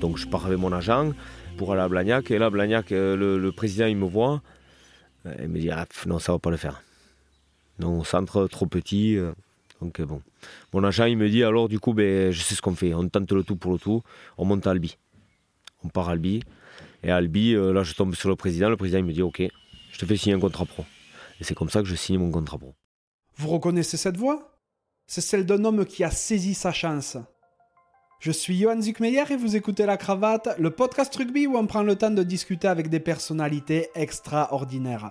Donc je pars avec mon agent pour aller à Blagnac. Et là, Blagnac, le, le président, il me voit. Il me dit ah, non, ça va pas le faire. Non, centre trop petit. Donc bon. Mon agent, il me dit alors du coup, ben, je sais ce qu'on fait. On tente le tout pour le tout. On monte à Albi. On part à Albi. Et à Albi, là, je tombe sur le président. Le président, il me dit ok, je te fais signer un contrat pro. Et c'est comme ça que je signe mon contrat pro. Vous reconnaissez cette voix? C'est celle d'un homme qui a saisi sa chance. Je suis Johan Zuckmeyer et vous écoutez La Cravate, le podcast rugby où on prend le temps de discuter avec des personnalités extraordinaires.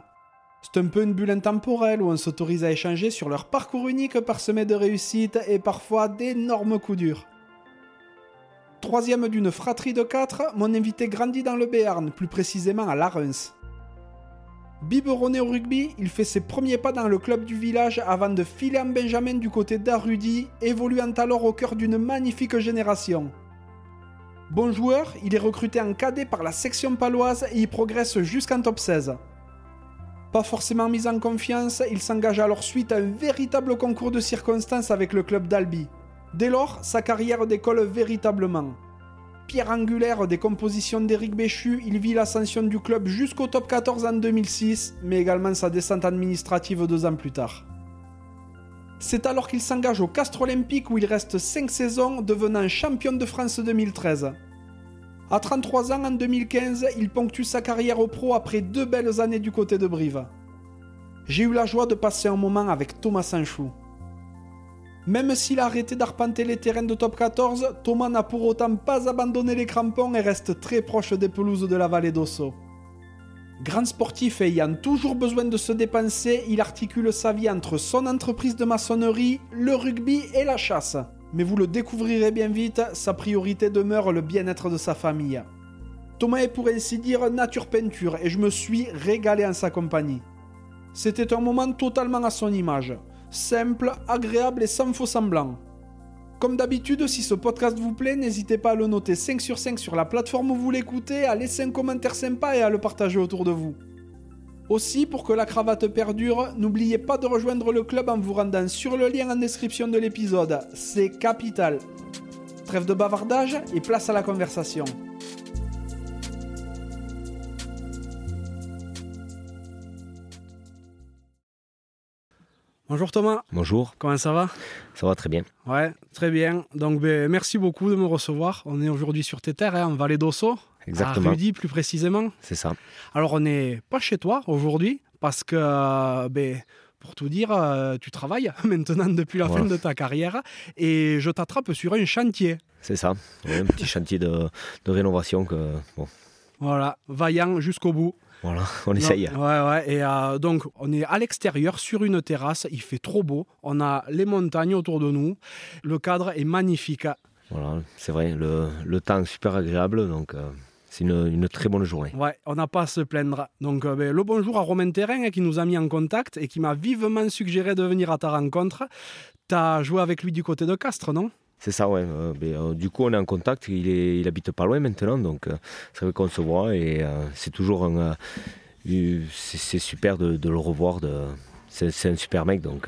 C'est un peu une bulle intemporelle où on s'autorise à échanger sur leur parcours unique parsemé de réussites et parfois d'énormes coups durs. Troisième d'une fratrie de quatre, mon invité grandit dans le Béarn, plus précisément à Larens. Biberonné au rugby, il fait ses premiers pas dans le club du village avant de filer en Benjamin du côté d'Arudi, évoluant alors au cœur d'une magnifique génération. Bon joueur, il est recruté en cadet par la section paloise et y progresse jusqu'en top 16. Pas forcément mis en confiance, il s'engage alors suite à un véritable concours de circonstances avec le club d'Albi. Dès lors, sa carrière décolle véritablement. Pierre angulaire des compositions d'Éric Béchu, il vit l'ascension du club jusqu'au top 14 en 2006, mais également sa descente administrative deux ans plus tard. C'est alors qu'il s'engage au Castre Olympique où il reste 5 saisons, devenant champion de France 2013. À 33 ans en 2015, il ponctue sa carrière au pro après deux belles années du côté de Brive. J'ai eu la joie de passer un moment avec Thomas Sanchou. Même s'il a arrêté d'arpenter les terrains de top 14, Thomas n'a pour autant pas abandonné les crampons et reste très proche des pelouses de la vallée d'Osso. Grand sportif ayant toujours besoin de se dépenser, il articule sa vie entre son entreprise de maçonnerie, le rugby et la chasse. Mais vous le découvrirez bien vite, sa priorité demeure le bien-être de sa famille. Thomas est pour ainsi dire nature peinture et je me suis régalé en sa compagnie. C'était un moment totalement à son image simple, agréable et sans faux semblant. Comme d'habitude, si ce podcast vous plaît, n'hésitez pas à le noter 5 sur 5 sur la plateforme où vous l'écoutez, à laisser un commentaire sympa et à le partager autour de vous. Aussi, pour que la cravate perdure, n'oubliez pas de rejoindre le club en vous rendant sur le lien en description de l'épisode. C'est capital. Trêve de bavardage et place à la conversation. Bonjour Thomas. Bonjour. Comment ça va? Ça va très bien. Ouais, très bien. Donc ben, merci beaucoup de me recevoir. On est aujourd'hui sur tes terres, hein, en Vallée d'Osso. Exactement. À Rudy plus précisément. C'est ça. Alors on n'est pas chez toi aujourd'hui parce que, ben, pour tout dire, euh, tu travailles maintenant depuis la fin de ta carrière et je t'attrape sur un chantier. C'est ça, un petit chantier de, de rénovation que... Bon. Voilà, vaillant jusqu'au bout. Voilà, on essaye. ouais, ouais. Et euh, donc, on est à l'extérieur, sur une terrasse. Il fait trop beau. On a les montagnes autour de nous. Le cadre est magnifique. Voilà, c'est vrai. Le, le, temps est super agréable. Donc, euh, c'est une, une, très bonne journée. Ouais, on n'a pas à se plaindre. Donc, euh, ben, le bonjour à Romain Terrain hein, qui nous a mis en contact et qui m'a vivement suggéré de venir à ta rencontre. Tu as joué avec lui du côté de Castres, non? C'est ça, ouais. Euh, euh, du coup, on est en contact. Il, est, il habite pas loin maintenant, donc euh, c'est vrai qu'on se voit et c'est toujours un. c'est super de, de, le revoir. C'est un super mec, donc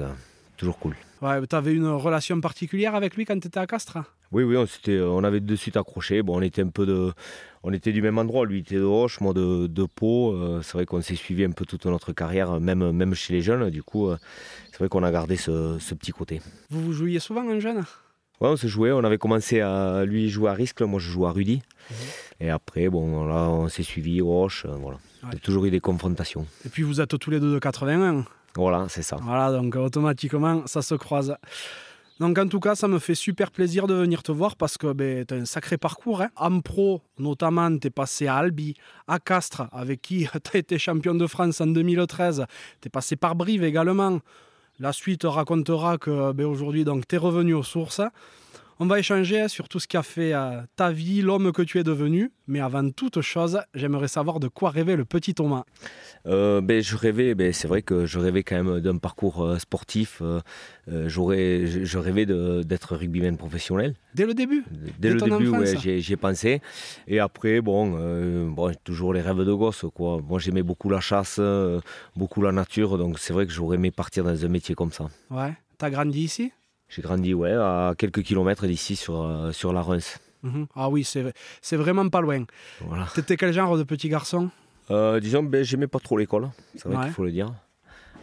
toujours cool. Ouais, tu avais une relation particulière avec lui quand tu étais à Castres? Oui, oui, on, on avait de suite accroché. Bon, on était un peu de, on était du même endroit. Lui était de Roche, moi de, de Pau. c'est vrai qu'on s'est suivi un peu toute notre carrière, même, même chez les jeunes. Du coup, c'est vrai qu'on a gardé ce, ce, petit côté. Vous vous jouiez souvent en jeune? Ouais, on se jouait. On avait commencé à lui jouer à risque. Moi, je jouais à Rudy. Mhm. Et après, bon, là, on s'est suivi, Roche. Euh, voilà. Il y a toujours eu des confrontations. Et puis, vous êtes tous les deux de 81. Voilà, c'est ça. Voilà, donc automatiquement, ça se croise. Donc en tout cas, ça me fait super plaisir de venir te voir parce que ben, tu as un sacré parcours. Hein. En pro, notamment, tu es passé à Albi, à Castres, avec qui tu as été champion de France en 2013. Tu es passé par Brive également. La suite racontera que ben, aujourd'hui, tu es revenu aux sources. On va échanger sur tout ce qui a fait euh, ta vie, l'homme que tu es devenu. Mais avant toute chose, j'aimerais savoir de quoi rêvait le petit Thomas. Euh, ben, je rêvais, ben, c'est vrai que je rêvais quand même d'un parcours euh, sportif. j'aurais, je rêvais d'être rugbyman professionnel. Dès le début Dès, le début, ouais, j'y ai, pensé. Et après, bon, bon, toujours les rêves de gosse. Quoi. Moi, j'aimais beaucoup la chasse, beaucoup la nature. Donc, c'est vrai que j'aurais aimé partir dans un métier comme ça. Ouais. T'as grandi ici? J'ai grandi ouais, à quelques kilomètres d'ici sur, euh, sur la Reims. Mhm. Ah oui, c'est vraiment pas loin. Voilà. T'étais quel genre de petit garçon? Euh, disons, ben, j'aimais pas trop l'école, c'est vrai Ouais. qu'il faut le dire.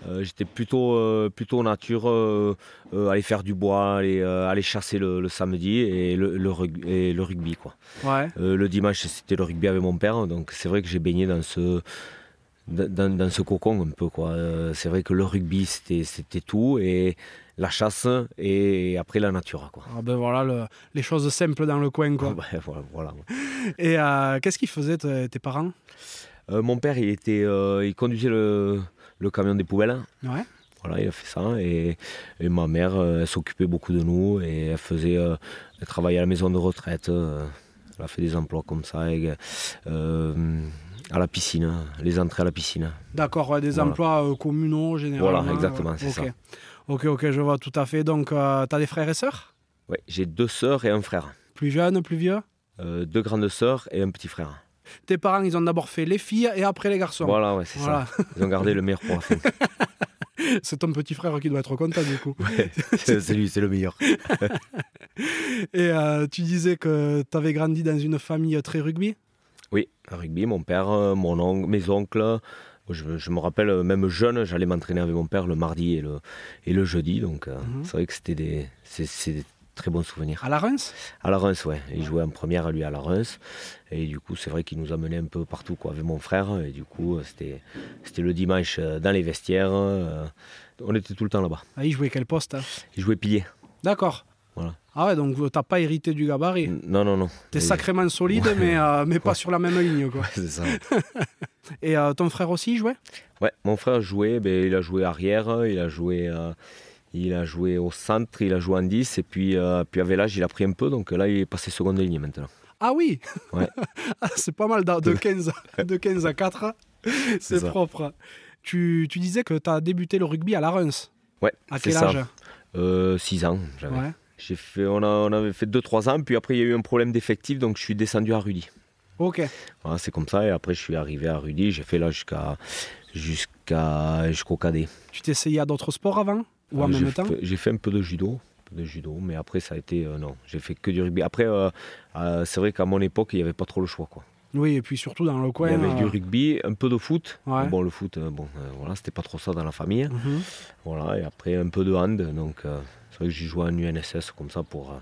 Euh, J'étais plutôt, euh, plutôt nature, aller faire du bois, aller, aller chasser le, le samedi et le, et le rugby. Quoi. Ouais. Le dimanche, c'était le rugby avec mon père, donc c'est vrai que j'ai baigné dans ce, dans, dans ce cocon un peu. quoi. C'est vrai que le rugby, c'était c'était tout, et la chasse, et après la nature. Quoi. Ah ben voilà, le- les choses simples dans le coin quoi. Ouais, voilà, voilà. Et euh, qu'est-ce qu'ils faisaient tes, parents? Euh, mon père, il, était, euh, il conduisait le, le camion des poubelles. Ouais. Voilà, il a fait ça. Et, et ma mère, elle s'occupait beaucoup de nous et elle faisait, elle travaillait à la maison de retraite. elle a fait des emplois comme ça, et, à la piscine, les entrées à la piscine. D'accord, ouais, des Voilà. emplois communaux généralement. Voilà, exactement, ouais. c'est ça. Ok, ok, je vois tout à fait. Donc, euh, t'as des frères et sœurs? Ouais, j'ai deux sœurs et un frère. Plus jeunes, plus vieux? Euh, deux grandes sœurs et un petit frère. Tes parents, ils ont d'abord fait les filles et après les garçons. Voilà, ouais, c'est Voilà. ça. Ils ont gardé le meilleur pour la fin. C'est ton petit frère qui doit être content du coup. c'est c'est lui, c'est le meilleur. Et euh, tu disais que tu avais grandi dans une famille très rugby? Oui, rugby, mon père, euh, mon oncle, mes oncles. Je, je me rappelle, euh, même jeune, j'allais m'entraîner avec mon père le mardi et le, et le jeudi. Donc, euh, Mhm. c'est vrai que c'était des, c'est, c'est des très bons souvenirs. à la Reims? À la Reims, ouais. Il jouait en première, lui, à la Reims. Et du coup, c'est vrai qu'il nous amenait un peu partout quoi, avec mon frère. Et du coup, euh, c'était, c'était le dimanche dans les vestiaires. euh, on était tout le temps là-bas. Ah, il jouait quel poste hein? Il jouait pilier. D'accord. Voilà. Ah ouais, donc t'as pas hérité du gabarit. Non, non, non. T'es sacrément solide, Ouais. mais, euh, mais pas sur la même ligne. Quoi. Ouais, c'est ça. Et euh, ton frère aussi, jouait? Ouais, mon frère jouait, ben, il a joué arrière, il a joué, euh, il a joué au centre, il a joué en 10, et puis, puis avec l'âge, il a pris un peu, donc là, il est passé seconde ligne maintenant. Ah oui. Ah, C'est pas mal, de, de 15, de 15 à 4. C'est ça. propre. Tu, tu disais que tu as débuté le rugby à la Reims. Ouais, À c'est quel âge? 6 Euh, ans, j'avais. J'ai fait, on, a, on avait fait 2-3 ans, puis après, il y a eu un problème d'effectif, donc je suis descendu à Rudy. Ok. Voilà, c'est comme ça, et après, je suis arrivé à Rudy, j'ai fait là jusqu'à, jusqu'à, jusqu'au cadet. Tu t'es essayé à d'autres sports avant Ou en Euh, j'ai même temps fait- J'ai fait un peu de judo, de judo, mais après, ça a été, euh, non, j'ai fait que du rugby. Après, euh, euh, c'est vrai qu'à mon époque, il n'y avait pas trop le choix, quoi. Oui, et puis surtout dans le coin. il y avait du rugby, un peu de foot. Ouais. Bon, le foot, bon, voilà, c'était pas trop ça dans la famille. mhm. Voilà, et après un peu de hand. Donc, c'est vrai que j'ai joué en UNSS comme ça pour, euh,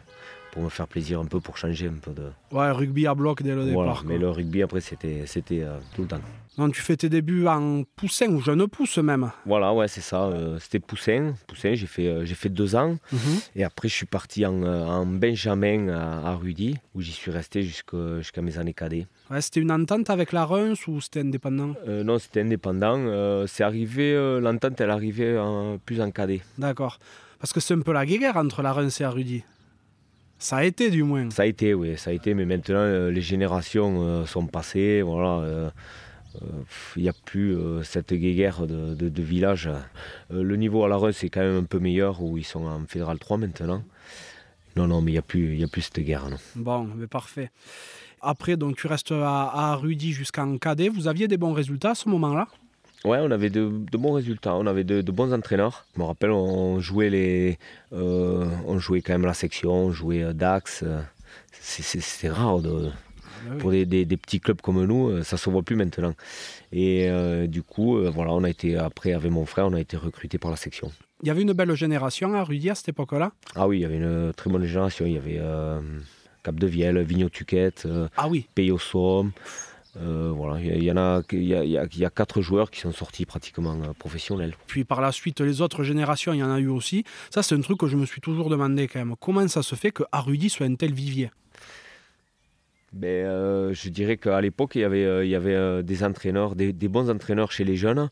pour me faire plaisir un peu, pour changer un peu de. Ouais, rugby à bloc dès le voilà, départ. mais quoi. le rugby après c'était c'était euh, tout le temps. Donc tu fais tes débuts en poussin ou jeune pousse même. Voilà, ouais, c'est ça. euh, c'était Poussin. Poussin, j'ai fait, euh, j'ai fait deux ans. Mhm. Et après, je suis parti en, en Benjamin à, à Rudy, où j'y suis resté jusqu'à mes années cadets. Ouais, c'était une entente avec la Reims ou c'était indépendant? Non, c'était indépendant. c'est arrivé, l'entente, elle arrivait en- plus en cadet. D'accord. Parce que c'est un peu la guéguerre entre la Reims et la Rudy. Ça a été du moins. Ça a été, oui, ça a été, mais maintenant euh, les générations euh, sont passées, voilà. euh, Il n'y a plus cette guéguerre de, de, de village. Le niveau à la Reims, c'est quand même un peu meilleur, où ils sont en Fédéral 3 maintenant. Non, non, mais il n'y a, plus- il y a plus cette guerre. Non. Bon, mais parfait. Après, donc tu restes à, à Rudy jusqu'en cadet. Vous aviez des bons résultats à ce moment-là? Ouais, on avait de, de bons résultats, on avait de, de bons entraîneurs. Je me rappelle, on jouait, les, euh, on jouait quand même la section, on jouait euh, Dax. euh, C'était rare de, pour des, des- des petits clubs comme nous, ça se voit plus maintenant. Et euh, du coup, euh, voilà, on a été après avec mon frère, on a été recruté par la section. Il y avait une belle génération à Rudy à cette époque-là? Ah oui, il y avait une très bonne génération. Il y avait Cap de Vielle, Vigno-Tuquette, euh, Ah oui, Pays au Somme. Euh, voilà, il y, a- il y en a, il y a, il y a- il y a quatre joueurs qui sont sortis pratiquement euh, professionnels. puis par la suite, les autres générations, il y en a eu aussi. Ça, c'est un truc que je me suis toujours demandé quand même. Comment ça se fait que à Rudy soit un tel vivier? Ben, euh, je dirais qu'à l'époque, il y avait, euh, il y avait des entraîneurs, des, des bons entraîneurs chez les jeunes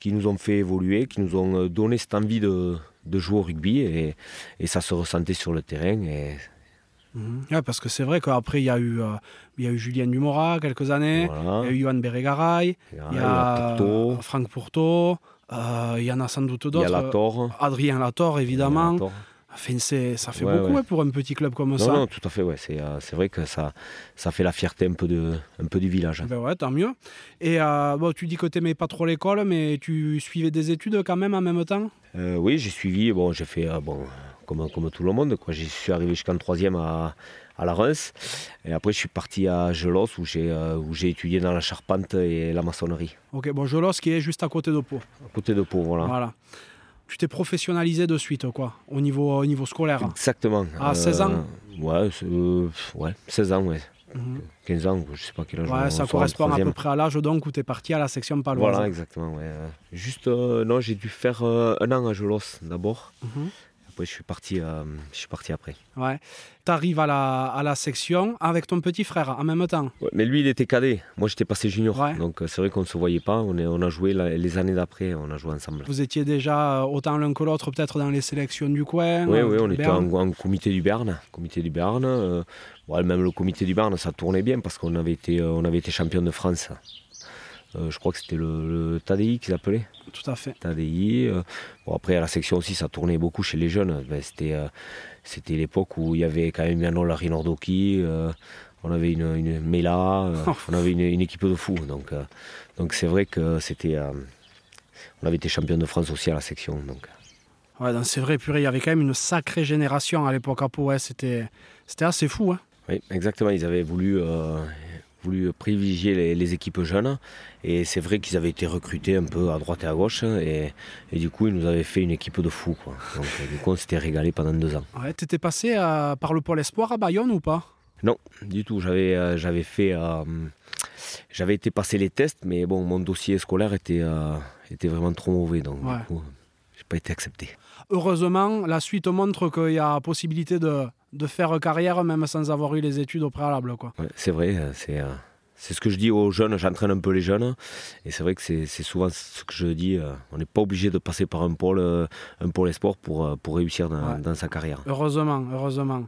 qui nous ont fait évoluer, qui nous ont donné cette envie de, de jouer au rugby et, et ça se ressentait sur le terrain. Et Ouais, Parce que c'est vrai qu'après, il y, a eu, euh, il y a eu Julien Dumora quelques années, voilà. il y a eu Johan Beregaray, Il y a, Porto, Franck Pourto, euh, il y en a sans doute il y d'autres. a Lator. Adrien Lator, évidemment. Lator. Enfin, ça fait Ouais, beaucoup ouais. hein, pour un petit club comme Non, ça. non, tout à fait, ouais. C'est euh, vrai que ça, ça fait la fierté un peu, de, un peu du village. Ben ouais, tant mieux. Et euh, bon, tu dis que tu n'aimais pas trop l'école, mais tu suivais des études quand même en même temps? Euh, oui, j'ai suivi, bon, j'ai fait, euh, bon, comme, comme tout le monde. Quoi. Je suis arrivé jusqu'en troisième à, à la Reims. Et après, je suis parti à Gelos où j'ai, euh, où j'ai étudié dans la charpente et la maçonnerie. Ok, bon, Gelos qui est juste à côté de Pau. À côté de Pau, voilà. Voilà. Tu t'es professionnalisé de suite, quoi, au niveau, au niveau scolaire. Exactement. À 16 ans ouais, euh, ouais, 16 ans, ouais. Mhm. 15 ans, je sais pas quel âge. Ouais, ça correspond à peu près à l'âge donc où tu es parti à la section paloise. Voilà, exactement. Ouais. euh, Juste, euh, non, j'ai dû faire euh, un an à Gelos d'abord. Mhm. Après, je suis parti, euh, je suis parti après. Ouais. Tu arrives à la, à la section avec ton petit frère en même temps. Ouais, mais lui, il était cadet. Moi, j'étais passé junior. Ouais. Donc, euh, c'est vrai qu'on ne se voyait pas. On, est, on a joué la- les années d'après, on a joué ensemble. Vous étiez déjà euh, autant l'un que l'autre, peut-être dans les sélections du coin. Oui, oui, on était en, en comité du Berne. Comité du Berne. euh, ouais, même le comité du Berne, ça tournait bien parce qu'on avait été, on avait été champion de France. Euh, je crois que c'était le, le TADI qu'ils appelaient. Tout à fait. TADI. euh. Bon, après, à la section aussi, ça tournait beaucoup chez les jeunes. Ben, c'était, euh, c'était l'époque où il y avait quand même Yann Larry Nordoki. on avait une, une Mela. on avait une, une équipe de fous. Donc, donc c'est vrai que c'était. on avait été champion de France aussi à la section. Donc. Ouais, donc c'est vrai, purée, il y avait quand même une sacrée génération à l'époque à Pau. c'était, c'était assez fou. Hein. Oui, exactement. Ils avaient voulu, voulu privilégier les, les équipes jeunes. Et c'est vrai qu'ils avaient été recrutés un peu à droite et à gauche. Et, et du coup, ils nous avaient fait une équipe de fous. Quoi. Donc, euh, du coup, on s'était régalé pendant deux ans. Ouais, T'étais passé par le pôle espoir à Bayonne ou pas? Non, du tout. J'avais, euh, j'avais fait. euh, j'avais été passer les tests, mais bon, mon dossier scolaire était, euh, était vraiment trop mauvais. Donc, Ouais. du coup, j'ai pas été accepté. Heureusement, la suite montre qu'il y a possibilité de, de faire carrière même sans avoir eu les études au préalable. Quoi. Ouais, c'est vrai, euh, c'est, euh, c'est ce que je dis aux jeunes, j'entraîne un peu les jeunes, et c'est vrai que c'est, c'est souvent ce que je dis, euh, on n'est pas obligé de passer par un pôle, euh, un pôle esport pour, pour réussir dans, Ouais. dans sa carrière. Heureusement, heureusement.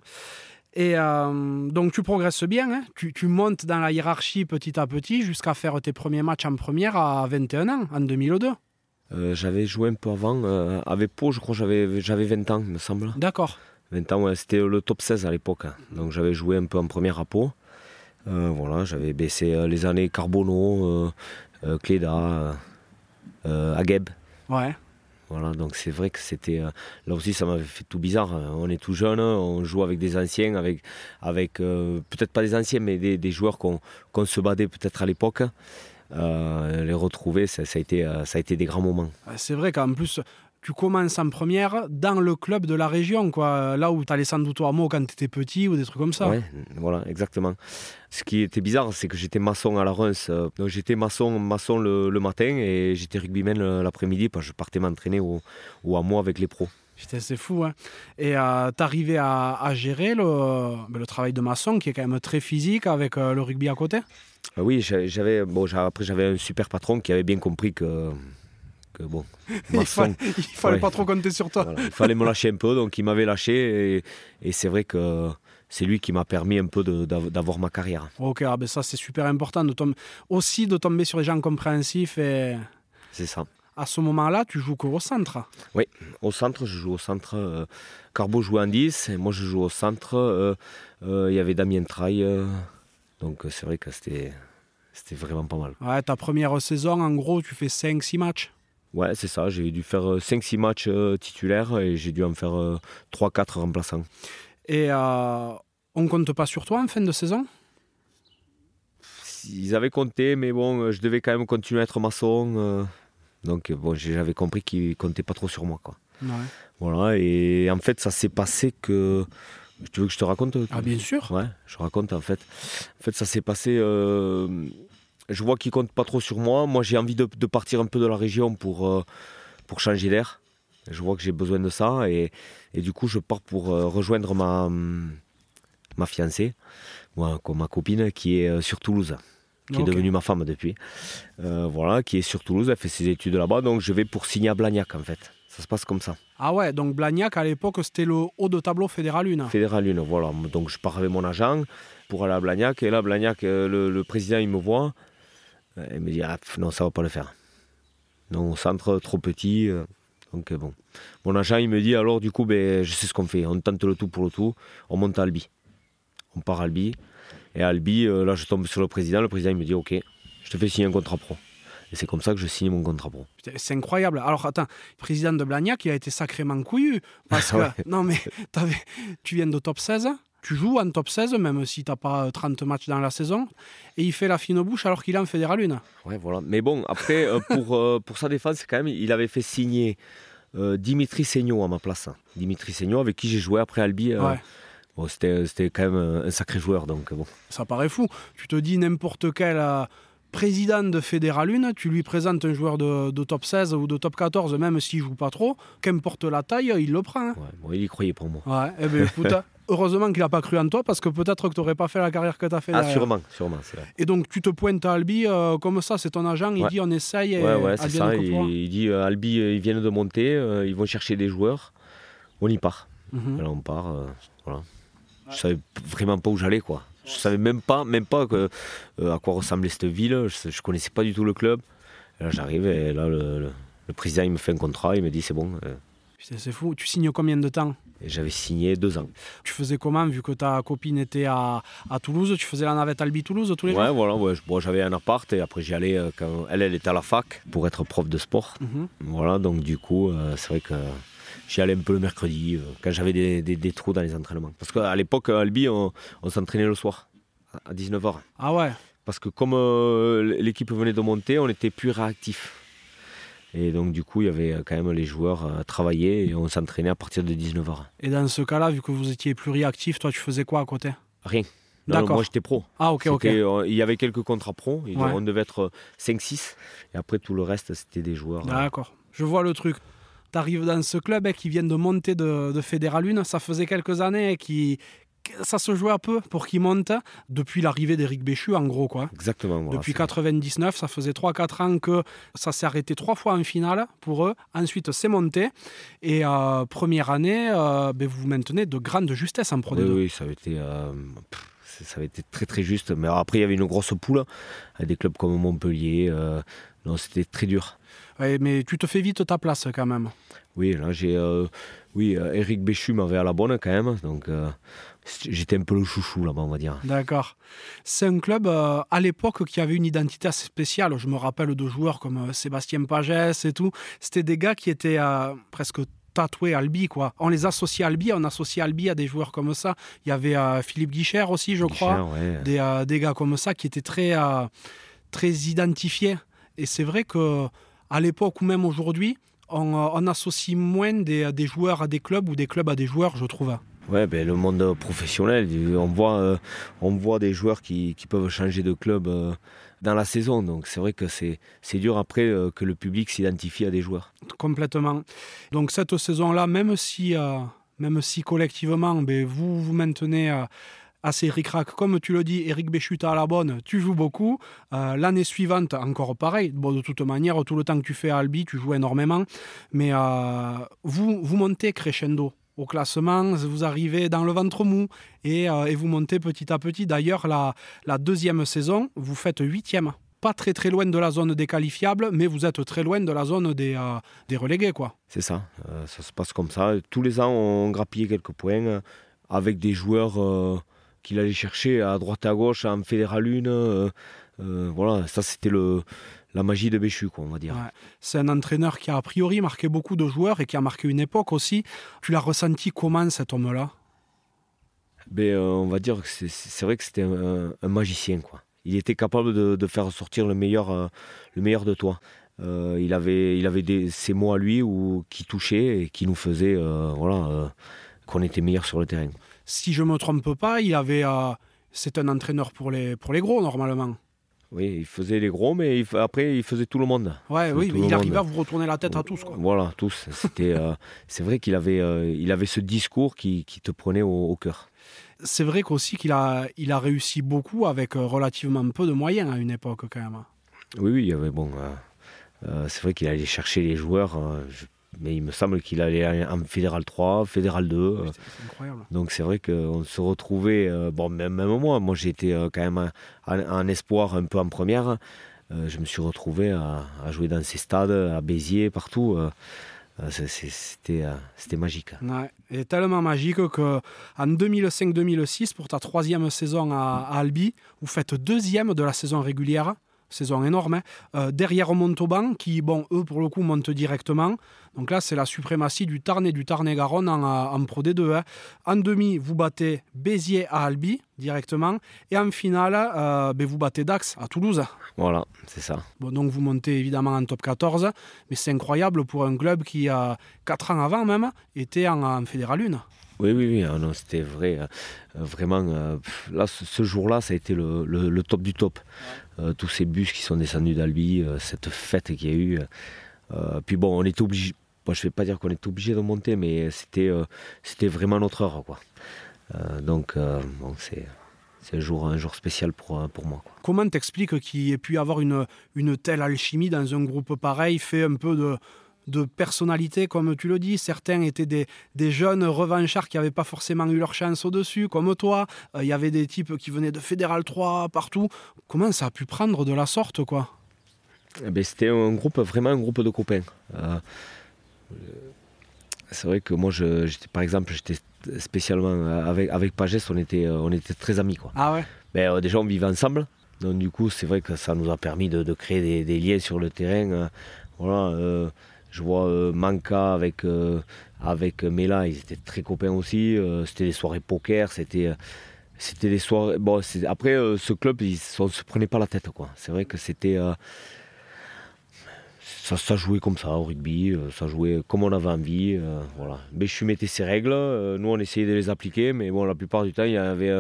Et donc tu progresses bien, hein tu, tu montes dans la hiérarchie petit à petit jusqu'à faire tes premiers matchs en première à 21 ans, en 2002. Euh, j'avais joué un peu avant, avec Pau, je crois j'avais, j'avais 20 ans, il me semble. D'accord. 20 ans, ouais, c'était le top 16 à l'époque, hein. donc j'avais joué un peu en première à Pau. Euh, voilà, j'avais baissé euh, les années Carbono, euh, euh, Cléda, euh, Agueb. Ouais. Voilà, donc c'est vrai que c'était. là aussi, ça m'avait fait tout bizarre. hein. On est tout jeune, on joue avec des anciens, avec, avec euh, peut-être pas des anciens, mais des, des joueurs qu'on qu'on se battait peut-être à l'époque. Euh, les retrouver, ça, ça a été, ça a été des grands moments. C'est vrai qu'en plus, tu commences en première dans le club de la région, quoi. là où tu allais sans doute au hameau quand tu étais petit ou des trucs comme ça. Ouais, voilà, exactement. Ce qui était bizarre, c'est que j'étais maçon à la Reims. euh, Donc j'étais maçon, maçon le, le matin et j'étais rugbyman le- l'après-midi parce que je partais m'entraîner au, au hameau avec les pros. Putain, c'est fou. Hein. Et euh, t'arrivais à, à gérer le, ben, le travail de maçon qui est quand même très physique avec euh, le rugby à côté? Euh, Oui, j'a- j'avais bon, après j'avais un super patron qui avait bien compris que, que bon, Il fallait, il fallait Ouais. pas trop compter sur toi. voilà, il fallait me lâcher un peu, donc il m'avait lâché et, et c'est vrai que c'est lui qui m'a permis un peu d'avoir ma carrière. Ok, ah ben ça c'est super important de aussi de tomber sur les gens compréhensifs et C'est ça. à ce moment-là tu joues qu'au centre. Au centre, je joue au centre. euh, Carbo joue en 10, et moi je joue au centre. euh, euh, Il y avait Damien Traille, euh, donc euh, c'est vrai que c'était c'était vraiment pas mal. Ouais, ta première saison en gros tu fais 5-6 matchs. Ouais, c'est ça. J'ai dû faire 5-6 matchs euh, titulaires et j'ai dû en faire 3-4 remplaçants. Et euh, on compte pas sur toi en fin de saison? Ils avaient compté, mais bon, euh, je devais quand même continuer à être maçon. euh, donc euh, bon, j'avais compris qu'ils ne comptaient pas trop sur moi. Quoi. Ouais. Voilà, et en fait, ça s'est passé que. Tu veux que je te raconte Ah bien sûr. Ouais, je raconte en fait. En fait, ça s'est passé. euh, je vois qu'ils comptent pas trop sur moi. Moi, j'ai envie de, de partir un peu de la région pour, euh, pour changer d'air. Je vois que j'ai besoin de ça et, et du coup, je pars pour euh, rejoindre ma, ma fiancée, moi, ma copine, qui est euh, sur Toulouse, qui est devenue ma femme depuis. Euh, voilà, qui est sur Toulouse, elle fait ses études là-bas, donc je vais pour signer à Blagnac en fait. Ça se passe comme ça. Ah ouais, donc Blagnac à l'époque c'était le haut de tableau fédéral 1. Fédéral 1, voilà. Donc je pars avec mon agent pour aller à Blagnac. Et là, Blagnac, le, le président, il me voit. Il me dit ah, non, ça va pas le faire. Non, centre, trop petit. euh, Donc euh, bon. Mon agent, il me dit alors, du coup, ben, je sais ce qu'on fait. On tente le tout pour le tout. On monte à Albi. On part à Albi. Et à Albi, euh, là, je tombe sur le président. Le président, il me dit ok, je te fais signer un contrat pro. Et c'est comme ça que je signe mon contrat pro. C'est incroyable. Alors attends, président de Blagnac, il a été sacrément couillu. Parce que, non mais, tu viens de top 16 tu joues en top 16, même si tu n'as pas 30 matchs dans la saison, et il fait la fine bouche alors qu'il est en Fédéral 1. Ouais, voilà. Mais bon, après, euh, pour, euh, pour sa défense, quand même, il avait fait signer euh, Dimitri Seigno à ma place. Dimitri Seigno, avec qui j'ai joué après Albi. Bon, c'était quand même un sacré joueur, donc bon. Ça paraît fou. Tu te dis n'importe quel président de Fédéral 1, tu lui présentes un joueur de, top 16 ou de top 14, même s'il joue pas trop, qu'importe la taille, il le prend. Hein. Ouais, bon, il y croyait pour moi. Ouais, eh ben, écoute, heureusement qu'il n'a pas cru en toi parce que peut-être que tu n'aurais pas fait la carrière que tu as fait. Ah, sûrement, sûrement, vrai. Et donc, tu te pointes à Albi, euh, comme ça, c'est ton agent, il dit on essaye. ouais, ouais, c'est ça. Il, dit euh, Albi, euh, ils viennent de monter, ils vont chercher des joueurs, on y part. Mhm. on part, voilà. Je savais vraiment pas où j'allais, quoi. Je savais même pas, même pas que, à quoi ressemblait cette ville. Je, ne connaissais pas du tout le club. là, j'arrive et là, le, président, il me fait un contrat, il me dit c'est bon. C'est fou. Tu signes combien de temps? J'avais signé deux ans. Tu faisais comment, vu que ta copine était à, à Toulouse? Tu faisais la navette Albi-Toulouse tous les ouais, jours? voilà, ouais, j'avais un appart et après j'y allais euh, quand elle, elle était à la fac pour être prof de sport. Mhm. Voilà, donc du coup, euh, c'est vrai que j'y allais un peu le mercredi euh, quand j'avais des, des, trous dans les entraînements. Parce qu'à l'époque, à Albi, on, on s'entraînait le soir à 19h. Ah ouais? Parce que comme l'équipe venait de monter, on était plus réactif. Et donc, du coup, il y avait euh, quand même les joueurs à travailler et on s'entraînait à partir de 19h. Et dans ce cas-là, vu que vous étiez plus réactif, toi, tu faisais quoi à côté? Rien. Non, moi, j'étais pro. Ah, ok, ok. Euh, il y avait quelques contrats pro. On devait être 5-6. Euh, et après, tout le reste, c'était des joueurs. D'accord. Je vois le truc. Tu arrives dans ce club et qui vient de monter de, de Fédéral 1. Ça faisait quelques années et qui, ça se jouait un peu pour qu'il monte depuis l'arrivée d'Éric Béchu, en gros. Quoi. Exactement. depuis 99, ça faisait 3-4 ans que ça s'est arrêté trois fois en finale pour eux. Ensuite, c'est monté. Et euh, première année, euh, ben, vous maintenez de grande justesse en Pro D2. Oui, ça avait été. Euh, ça avait été très très juste. Mais après, il y avait une grosse poule avec des clubs comme Montpellier. non, c'était très dur. mais tu te fais vite ta place quand même. Oui, là j'ai. oui, Eric Béchu m'avait à la bonne quand même. Donc J'étais un peu le chouchou là-bas, on va dire. D'accord. C'est un club euh, à l'époque qui avait une identité assez spéciale. Je me rappelle de joueurs comme euh, Sébastien Pagès et tout. C'était des gars qui étaient euh, presque tatoués Albi, quoi. On les associait à Albi, on associait Albi à des joueurs comme ça. Il y avait Philippe Guichard aussi, je crois. Des, des, gars comme ça qui étaient très, très identifiés. Et c'est vrai que à l'époque ou même aujourd'hui, on, on, associe moins des, des joueurs à des clubs ou des clubs à des joueurs, je trouve. Ouais, ben, le monde professionnel, on voit, euh, on voit des joueurs qui, qui, peuvent changer de club euh, dans la saison. Donc c'est vrai que c'est, dur après euh, que le public s'identifie à des joueurs. Complètement. Donc cette saison-là, même si, même si collectivement, ben, vous vous maintenez assez ric-rac. Comme tu le dis, Eric Béchuta à la bonne, tu joues beaucoup. l'année suivante, encore pareil. Bon, de toute manière, tout le temps que tu fais à Albi, tu joues énormément. Mais vous, vous montez crescendo au classement, vous arrivez dans le ventre mou et, euh, vous montez petit à petit. D'ailleurs, la, deuxième saison, vous faites huitième. Pas très très loin de la zone des qualifiables, mais vous êtes très loin de la zone des, euh, relégués. quoi. C'est ça, euh, ça se passe comme ça. Tous les ans, on grappillait quelques points avec des joueurs qu'il allait chercher à droite et à gauche, en fédéral 1. voilà, ça c'était le, la magie de Béchu, quoi, on va dire. C'est un entraîneur qui a a priori marqué beaucoup de joueurs et qui a marqué une époque aussi. Tu l'as ressenti comment cet homme-là? Ben, euh, On va dire que c'est vrai que c'était un, magicien. Quoi. Il était capable de, faire sortir le meilleur, euh, le meilleur de toi. Euh, il avait, il avait des, ses mots à lui ou, qui touchaient et qui nous faisaient voilà, qu'on était meilleur sur le terrain. Si je ne me trompe pas, il avait, c'est un entraîneur pour les, pour les gros normalement. Oui, il faisait les gros, mais après, il faisait tout le monde. Ouais, oui, il arrivait à vous retourner la tête à tous. Quoi. Voilà, tous. C'était, euh, c'est vrai qu'il avait, euh, il avait ce discours qui, qui te prenait au, cœur. C'est vrai qu'aussi qu'il a, il a réussi beaucoup avec euh, relativement peu de moyens à une époque quand même. Oui, oui, il y avait bon. c'est vrai qu'il allait chercher les joueurs. Mais il me semble qu'il allait en Fédéral 3, Fédéral 2. c'est incroyable. Donc c'est vrai qu'on se retrouvait, bon, même, même moi, moi j'ai été quand même en, espoir un peu en première. Euh, je me suis retrouvé à, jouer dans ces stades, à Béziers, partout. Euh, euh, c'était magique. Ouais, et tellement magique qu'en 2005-2006, pour ta troisième saison à, Albi, vous faites deuxième de la saison régulière saison énorme. Hein. derrière Montauban, qui, bon, eux, pour le coup, montent directement. Donc là, c'est la suprématie du Tarn et du Tarn-et-Garonne en, Pro D2. Hein. En demi, vous battez Béziers à Albi directement. Et en finale, ben, vous battez Dax à Toulouse. Voilà, c'est ça. Bon, donc vous montez évidemment en top 14. Mais c'est incroyable pour un club qui, a 4 ans avant même, était en, en Fédéral 1. Oui, oui, oui, ah c'était vrai. Euh, vraiment, euh, là, ce jour-là, ça a été le, top du top. Euh, tous ces bus qui sont descendus d'Albi, cette fête qu'il y a eu. puis bon, on était obligé. Moi, je ne vais pas dire qu'on était obligé de monter, mais c'était, c'était vraiment notre heure, quoi. donc, bon, c'est. C'est un jour, un jour spécial pour, pour moi. Quoi. Comment t'expliques qu'il ait pu avoir une, une telle alchimie dans un groupe pareil, fait un peu de, de personnalité, comme tu le dis. Certains étaient des, jeunes revanchards qui n'avaient pas forcément eu leur chance au-dessus, comme toi. Euh, il y avait des types qui venaient de Fédéral 3 partout. Comment ça a pu prendre de la sorte, quoi? Eh ben, C'était un groupe, vraiment un groupe de copains. Euh, c'est vrai que moi, j'étais, par exemple, j'étais spécialement avec, avec Pagès, on était, on était très amis. Quoi. Ah ouais? Ben, euh, Déjà, on vivait ensemble. Donc, du coup, c'est vrai que ça nous a permis de, créer des, liens sur le terrain. voilà. Je vois euh, Manka avec, euh, avec Mela, ils étaient très copains aussi. Euh, c'était des soirées poker, c'était c'était soirées. Bon, après, ce club, ils, ne se prenait pas la tête. C'est vrai que c'était ça, jouait comme ça au rugby, euh, ça jouait comme on avait envie. Euh, voilà. Béchu mettais ses règles, euh, nous on essayait de les appliquer, mais bon, la plupart du temps, il y avait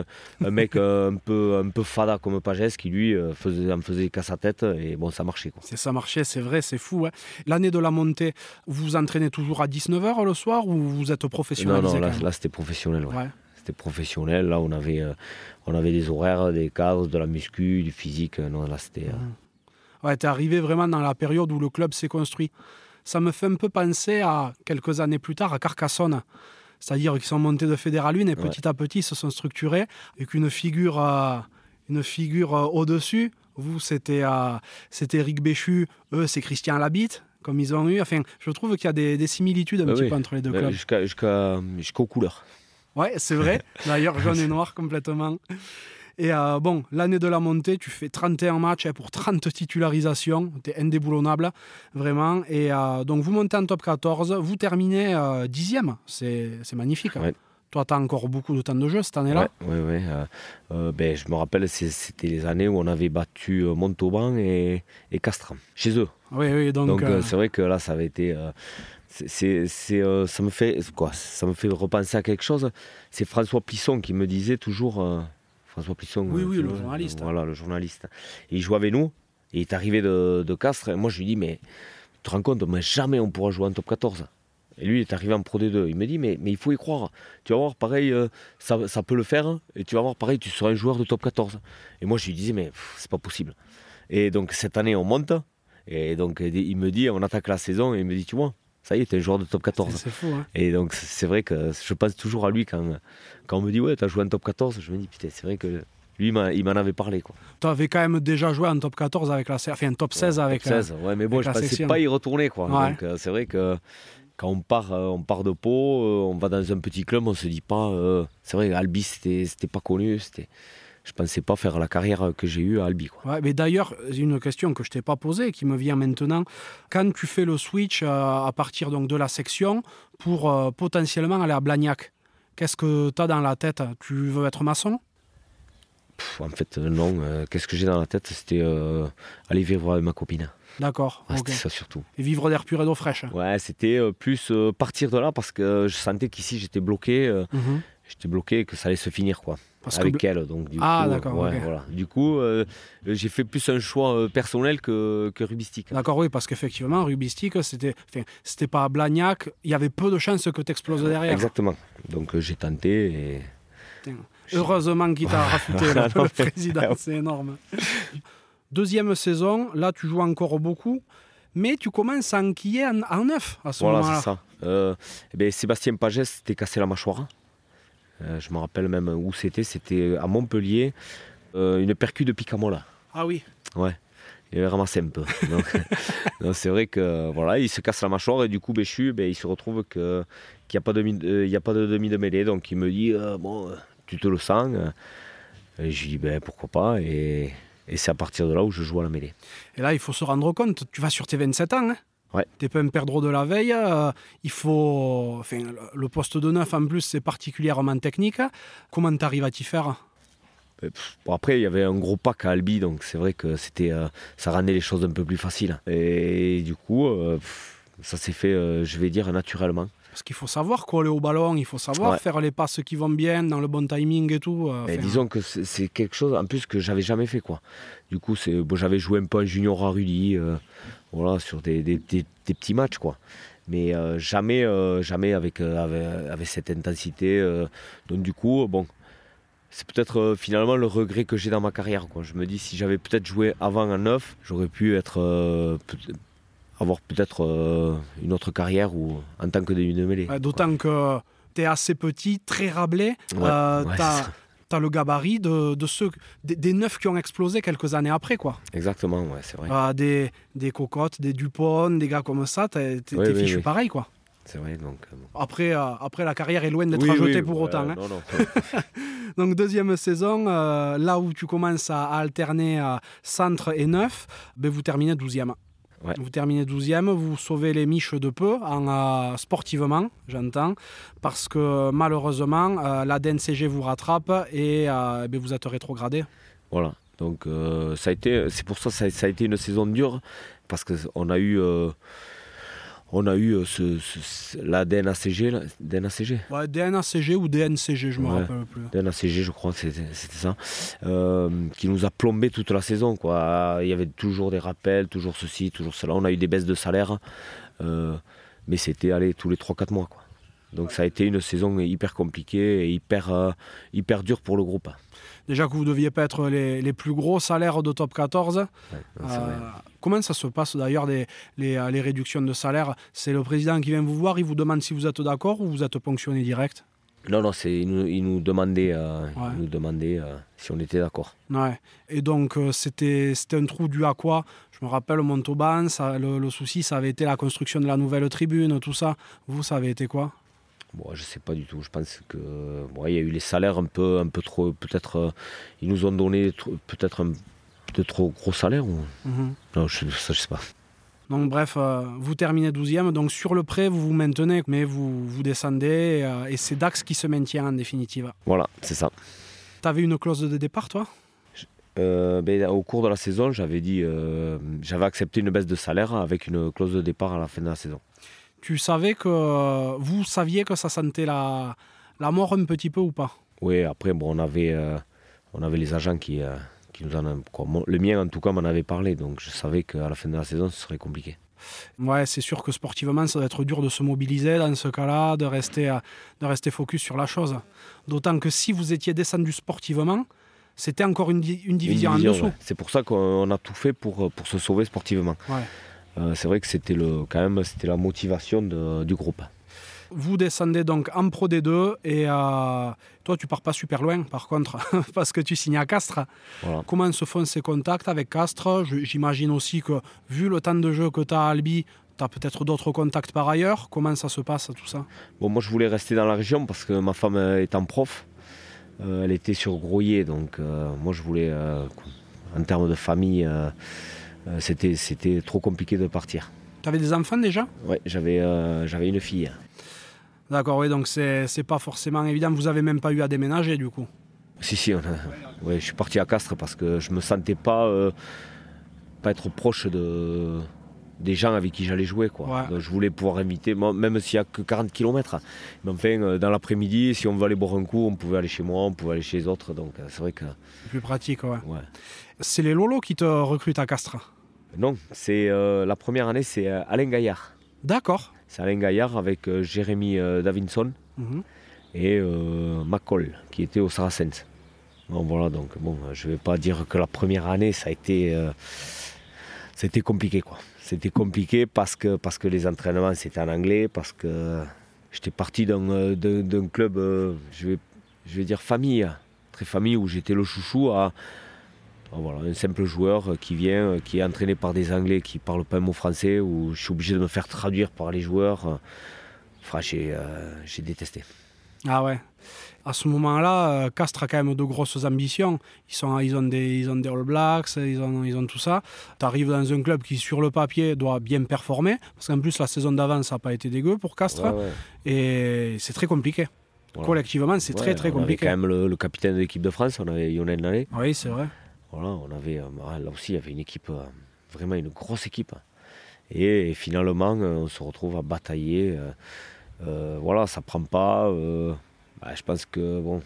un mec un, peu, un peu fada comme Pagès qui lui faisait, en faisait qu'à sa tête et bon, ça marchait. C'est ça marchait, c'est vrai, c'est fou. L'année de la montée, vous vous entraînez toujours à 19h le soir ou vous êtes professionnel Non, non, là, c'était professionnel. C'était professionnel, là on avait, on avait des horaires, des cadres, de la muscu, du physique. Non, là c'était. Ouais, tu es arrivé vraiment dans la période où le club s'est construit. Ça me fait un peu penser à quelques années plus tard à Carcassonne. C'est-à-dire qu'ils sont montés de Fédéral 1 et petit à petit se sont structurés avec une figure, euh, une figure euh, au-dessus. Vous, c'était euh, c'était Eric Béchu, eux, c'est Christian Labitte, comme ils ont eu. Enfin, je trouve qu'il y a des, similitudes un petit peu entre les deux clubs. Jusqu'aux couleurs. Ouais, c'est vrai. D'ailleurs, jaune et noir complètement. Et euh, bon, l'année de la montée, tu fais 31 matchs hein, pour 30 titularisations. Tu es indéboulonnable, vraiment. Et euh, donc, vous montez en top 14. Vous terminez euh, dixième. C'est magnifique. Toi, tu as encore beaucoup de temps de jeu cette année-là Oui, oui. oui. ben, je me rappelle, c'était les années où on avait battu Montauban et, et Castran, chez eux. Oui, oui. Donc, c'est vrai que là, ça avait été c'est, ça me fait quoi Ça me fait repenser à quelque chose. C'est François Plisson qui me disait toujours François Plisson. Oui, oui, le journaliste. Voilà, le journaliste. Et il joue avec nous. Et il est arrivé de, de Castres. Et moi, je lui dis, mais tu te rends compte, mais jamais on pourra jouer en top 14. Et lui, il est arrivé en Pro D2. Il me dit, mais, mais il faut y croire. Tu vas voir, pareil, euh, ça, ça, peut le faire. Et tu vas voir, pareil, tu seras un joueur de top 14. Et moi, je lui disais, mais c'est pas possible. Et donc, cette année, on monte. Et donc, il me dit, on attaque la saison. Et il me dit, tu vois, ça y est, t'es un joueur de top 14. C'est fou, hein. Et donc, c'est vrai que je pense toujours à lui quand, quand on me dit, ouais, t'as joué en top 14. Je me dis, putain, c'est vrai que lui, il m'en avait parlé. Tu avais quand même déjà joué en top 14 avec la enfin un top 16 avec top 16, ouais, mais bon, je pensais pas y retourner. Quoi. Donc, euh, c'est vrai que quand on part, euh, on part de Pau, euh, on va dans un petit club, on se dit pas. c'est vrai, Albi, c'était pas connu. C'était je pensais pas faire la carrière que j'ai eue à Albi. Ouais, mais d'ailleurs, une question que je t'ai pas posée, qui me vient maintenant. Quand tu fais le switch euh, à partir donc de la section pour euh, potentiellement aller à Blagnac, qu'est-ce que tu as dans la tête? Tu veux être maçon? En fait, euh, non. qu'est-ce que j'ai dans la tête? C'était aller vivre avec ma copine. D'accord. C'était ça surtout. Et vivre d'air pur et d'eau fraîche. Ouais, c'était plus partir de là parce que je sentais qu'ici j'étais bloqué. Mhm. J'étais bloqué, que ça allait se finir quoi avec elle. Donc, du ah, coup, d'accord. voilà. Du coup, euh, j'ai fait plus un choix euh, personnel que, que rubistique. D'accord, oui, parce qu'effectivement, rubistique, c'était, c'était pas à Blagnac. Il y avait peu de chances que tu exploses derrière. Exactement. Donc, euh, j'ai tenté et. Heureusement qu'il t'a rafouté, le président, c'est énorme. Deuxième saison, là, tu joues encore beaucoup, mais tu commences à enquiller en, en neuf à ce moment-là. Voilà, c'est ça. Eh ben, Sébastien Pagès s'était cassé la mâchoire. Euh, je me rappelle même où c'était. C'était à Montpellier, euh, une percu de Picamola. Ah oui Ouais. Il avait ramassé un peu. Donc, c'est vrai que voilà, il se casse la mâchoire et du coup Béchu, ben, il se retrouve que qu'il n'y a pas de euh, il a pas de demi de mêlée. Donc il me dit bon, tu te le sens. Et je dis ben pourquoi pas et Et c'est à partir de là où je joue à la mêlée. Et là, il faut se rendre compte, tu vas sur tes 27 ans. Hein Ouais. T'es pas un perdreau de la veille. euh, il faut. Enfin, le- poste de neuf, en plus, c'est particulièrement technique. Comment tu arrives à t'y faire? Euh, Bon, après, il y avait un gros pack à Albi, donc c'est vrai que c'était, euh, ça rendait les choses un peu plus faciles. Et du coup, euh, ça s'est fait, euh, je vais dire, naturellement. Parce qu'il faut savoir coller au ballon, il faut savoir Ouais. faire les passes qui vont bien, dans le bon timing et tout. disons que c'est quelque chose en plus que j'avais jamais fait quoi. Du coup, c'est bon, j'avais joué un peu en junior à Rudy, euh, voilà, sur des, des- des- des petits matchs quoi. Mais euh, jamais, euh, jamais avec, euh, avec, avec cette intensité. donc du coup, bon, c'est peut-être finalement le regret que j'ai dans ma carrière. Quoi. Je me dis si j'avais peut-être joué avant en neuf, j'aurais pu être avoir peut-être euh, une autre carrière ou en tant que début de mêlée. D'autant que tu es assez petit, très rablé. Ouais, euh, ouais, le gabarit de, de ceux, des, des neufs qui ont explosé quelques années après, quoi. Exactement, ouais, c'est vrai. Euh, des, des cocottes, des Dupont, des gars comme ça, t'es Oui, oui, fichu oui. pareil, quoi. C'est vrai, donc. euh. Après, euh, après, la carrière est loin d'être ajoutée pour autant. hein. Non, non. Donc, deuxième saison, euh, là où tu commences à, à alterner centre et neuf, ben, vous terminez 12e. Ouais. Vous terminez 12e, vous sauvez les miches de peu, en, euh, sportivement, j'entends, parce que malheureusement, euh, la DNCG vous rattrape et euh, ben, vous êtes rétrogradé. Voilà. Donc ça a été, c'est pour ça que ça, ça a été une saison dure parce que on a eu, on a eu euh, ce, ce- la DNACG, DNACG, Ouais, DNACG ou DNCG, je me Ouais. rappelle plus. DNACG, je crois que c'était ça, euh, qui nous a plombé toute la saison. Quoi. Il y avait toujours des rappels, toujours ceci, toujours cela. On a eu des baisses de salaire, euh, mais c'était allé tous les 3-4 mois. Quoi. Donc ça a été une saison hyper compliquée et hyper, euh, hyper dure pour le groupe. Déjà que vous ne deviez pas être les, les plus gros salaires de top 14. Ouais, non, c'est Euh, comment ça se passe d'ailleurs les, les, euh, les réductions de salaire? C'est le président qui vient vous voir, il vous demande si vous êtes d'accord ou vous êtes ponctionné direct? Non, non, c'est, il, nous, il nous demandait, euh, Ouais. il nous demandait euh, si on était d'accord. Ouais. Et donc euh, c'était c'était un trou dû à quoi? Je me rappelle Montauban, ça, le, le souci ça avait été la construction de la nouvelle tribune, tout ça. Vous, ça avait été quoi? Bon, je sais pas du tout. Je pense que bon, il y a eu les salaires un peu, un peu trop. Peut-être euh, ils nous ont donné peut-être un de trop gros salaires. Ou... Mhm. Non, je, ça, je sais pas. Donc bref, euh, vous terminez 12e, donc sur le prêt, vous vous maintenez, mais vous, vous descendez, et, euh, et c'est Dax qui se maintient en définitive. Voilà, c'est ça. T'avais une clause de départ, toi? Euh, ben, au cours de la saison, j'avais dit, j'avais accepté une baisse de salaire avec une clause de départ à la fin de la saison. Tu savais que... Vous saviez que ça sentait la, la mort un petit peu ou pas? Oui, après, bon, on avait, euh, on avait les agents qui, euh, qui nous en ont. quoi, le mien, en tout cas, m'en avait parlé, donc je savais qu'à la fin de la saison, ce serait compliqué. Ouais, c'est sûr que sportivement, ça doit être dur de se mobiliser dans ce cas-là, de rester, euh, de rester focus sur la chose. D'autant que si vous étiez descendu sportivement, c'était encore une, di- une division, Une division, en dessous. ouais. C'est pour ça qu'on a tout fait pour, pour se sauver sportivement. Ouais. Euh, c'est vrai que c'était le, quand même c'était la motivation de- du groupe. Vous descendez donc en Pro D2 et euh, toi, tu pars pas super loin, par contre, parce que tu signes à Castres. Voilà. Comment se font ces contacts avec Castres? J'imagine aussi que, vu le temps de jeu que tu as à Albi, tu as peut-être d'autres contacts par ailleurs. Comment ça se passe, tout ça? Bon, moi je voulais rester dans la région parce que ma femme euh, étant prof, euh, elle était sur Groyer, donc euh, moi je voulais, en termes de famille, c'était, c'était trop compliqué de partir. Tu avais des enfants déjà? J'avais, euh, j'avais une fille. D'accord, oui, donc c'est c'est pas forcément évident. Vous avez même pas eu à déménager, du coup? Si, si, on a- ouais, je suis parti à Castres parce que je me sentais pas, euh, pas être proche de, des gens avec qui j'allais jouer. Quoi. Ouais. Donc, je voulais pouvoir inviter, moi, même s'il n'y a que 40 km. Mais enfin, euh, dans l'après-midi, si on veut aller boire un coup, on pouvait aller chez moi, on pouvait aller chez les autres. Donc euh, c'est vrai que. C'est plus pratique, ouais. Ouais. C'est les Lolos qui te recrutent à Castres. Non, c'est euh, la première année, c'est euh, Alain Gaillard. D'accord. C'est Alain Gaillard avec euh, Jérémy euh, Davinson Mhm. et McCall qui était au Saracens. Bon, voilà, donc bon, je vais pas dire que la première année, ça a été, c'était compliqué quoi. C'était compliqué parce que, parce que les entraînements c'était en anglais, parce que j'étais parti d'un, club, je, vais, je vais dire famille, très famille, où j'étais le chouchou à voilà, un simple joueur qui vient, qui est entraîné par des Anglais qui parlent pas un mot français, où je suis obligé de me faire traduire par les joueurs. Enfin, j'ai, euh, j'ai détesté. Ah ouais. À ce moment-là, euh, Castres a quand même de grosses ambitions. Ils, sont, ils, ont, des, ils ont des All Blacks, ils ont, ils ont tout ça. Tu arrives dans un club qui, sur le papier, doit bien performer. Parce qu'en plus, la saison d'avant, ça n'a pas été dégueu pour Castres. Ouais, ouais. Et c'est très compliqué. Voilà. Collectivement, c'est Ouais, très très on avait compliqué. quand même le, le capitaine de l'équipe de France, on avait Lionel Nallet. Oui, c'est vrai. Voilà, on avait, euh, là aussi, il y avait une équipe, euh, vraiment une grosse équipe. Et, finalement, euh, on se retrouve à batailler. euh, voilà, ça prend pas. euh, bah, je pense que, bon,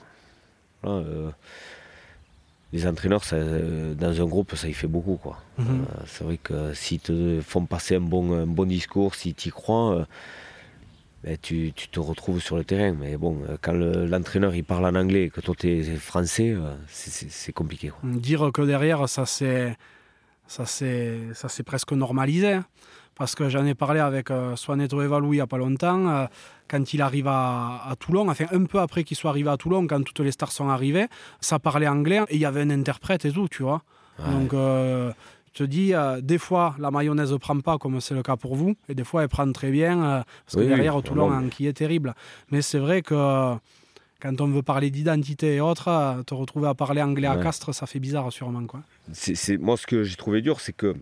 voilà, euh, les entraîneurs, ça, dans un groupe, ça y fait beaucoup. Quoi. Mhm. C'est vrai que s'ils te font passer un bon, un bon discours, si tu y crois, ben, tu, tu te retrouves sur le terrain. Mais bon, euh, quand le- l'entraîneur il parle en anglais et que toi tu es français, euh, c'est- compliqué. Quoi. Dire que derrière, ça s'est presque normalisé. hein. Parce que j'en ai parlé avec euh, Swaneto Evalou il n'y a pas longtemps, euh, quand il arrive à, à Toulon, enfin un peu après qu'il soit arrivé à Toulon, quand toutes les stars sont arrivées, ça parlait anglais et il y avait un interprète et tout, tu vois. Ouais. Donc, euh, je te dis, euh, des fois, la mayonnaise ne prend pas, comme c'est le cas pour vous, et des fois, elle prend très bien, euh, parce que Oui, oui, derrière, non, Toulon, qui est terrible. Mais c'est vrai que euh, quand on veut parler d'identité et autres, te retrouver à parler anglais à. Castres, ça fait bizarre, sûrement. Quoi. C'est- moi, ce que j'ai trouvé dur, c'est que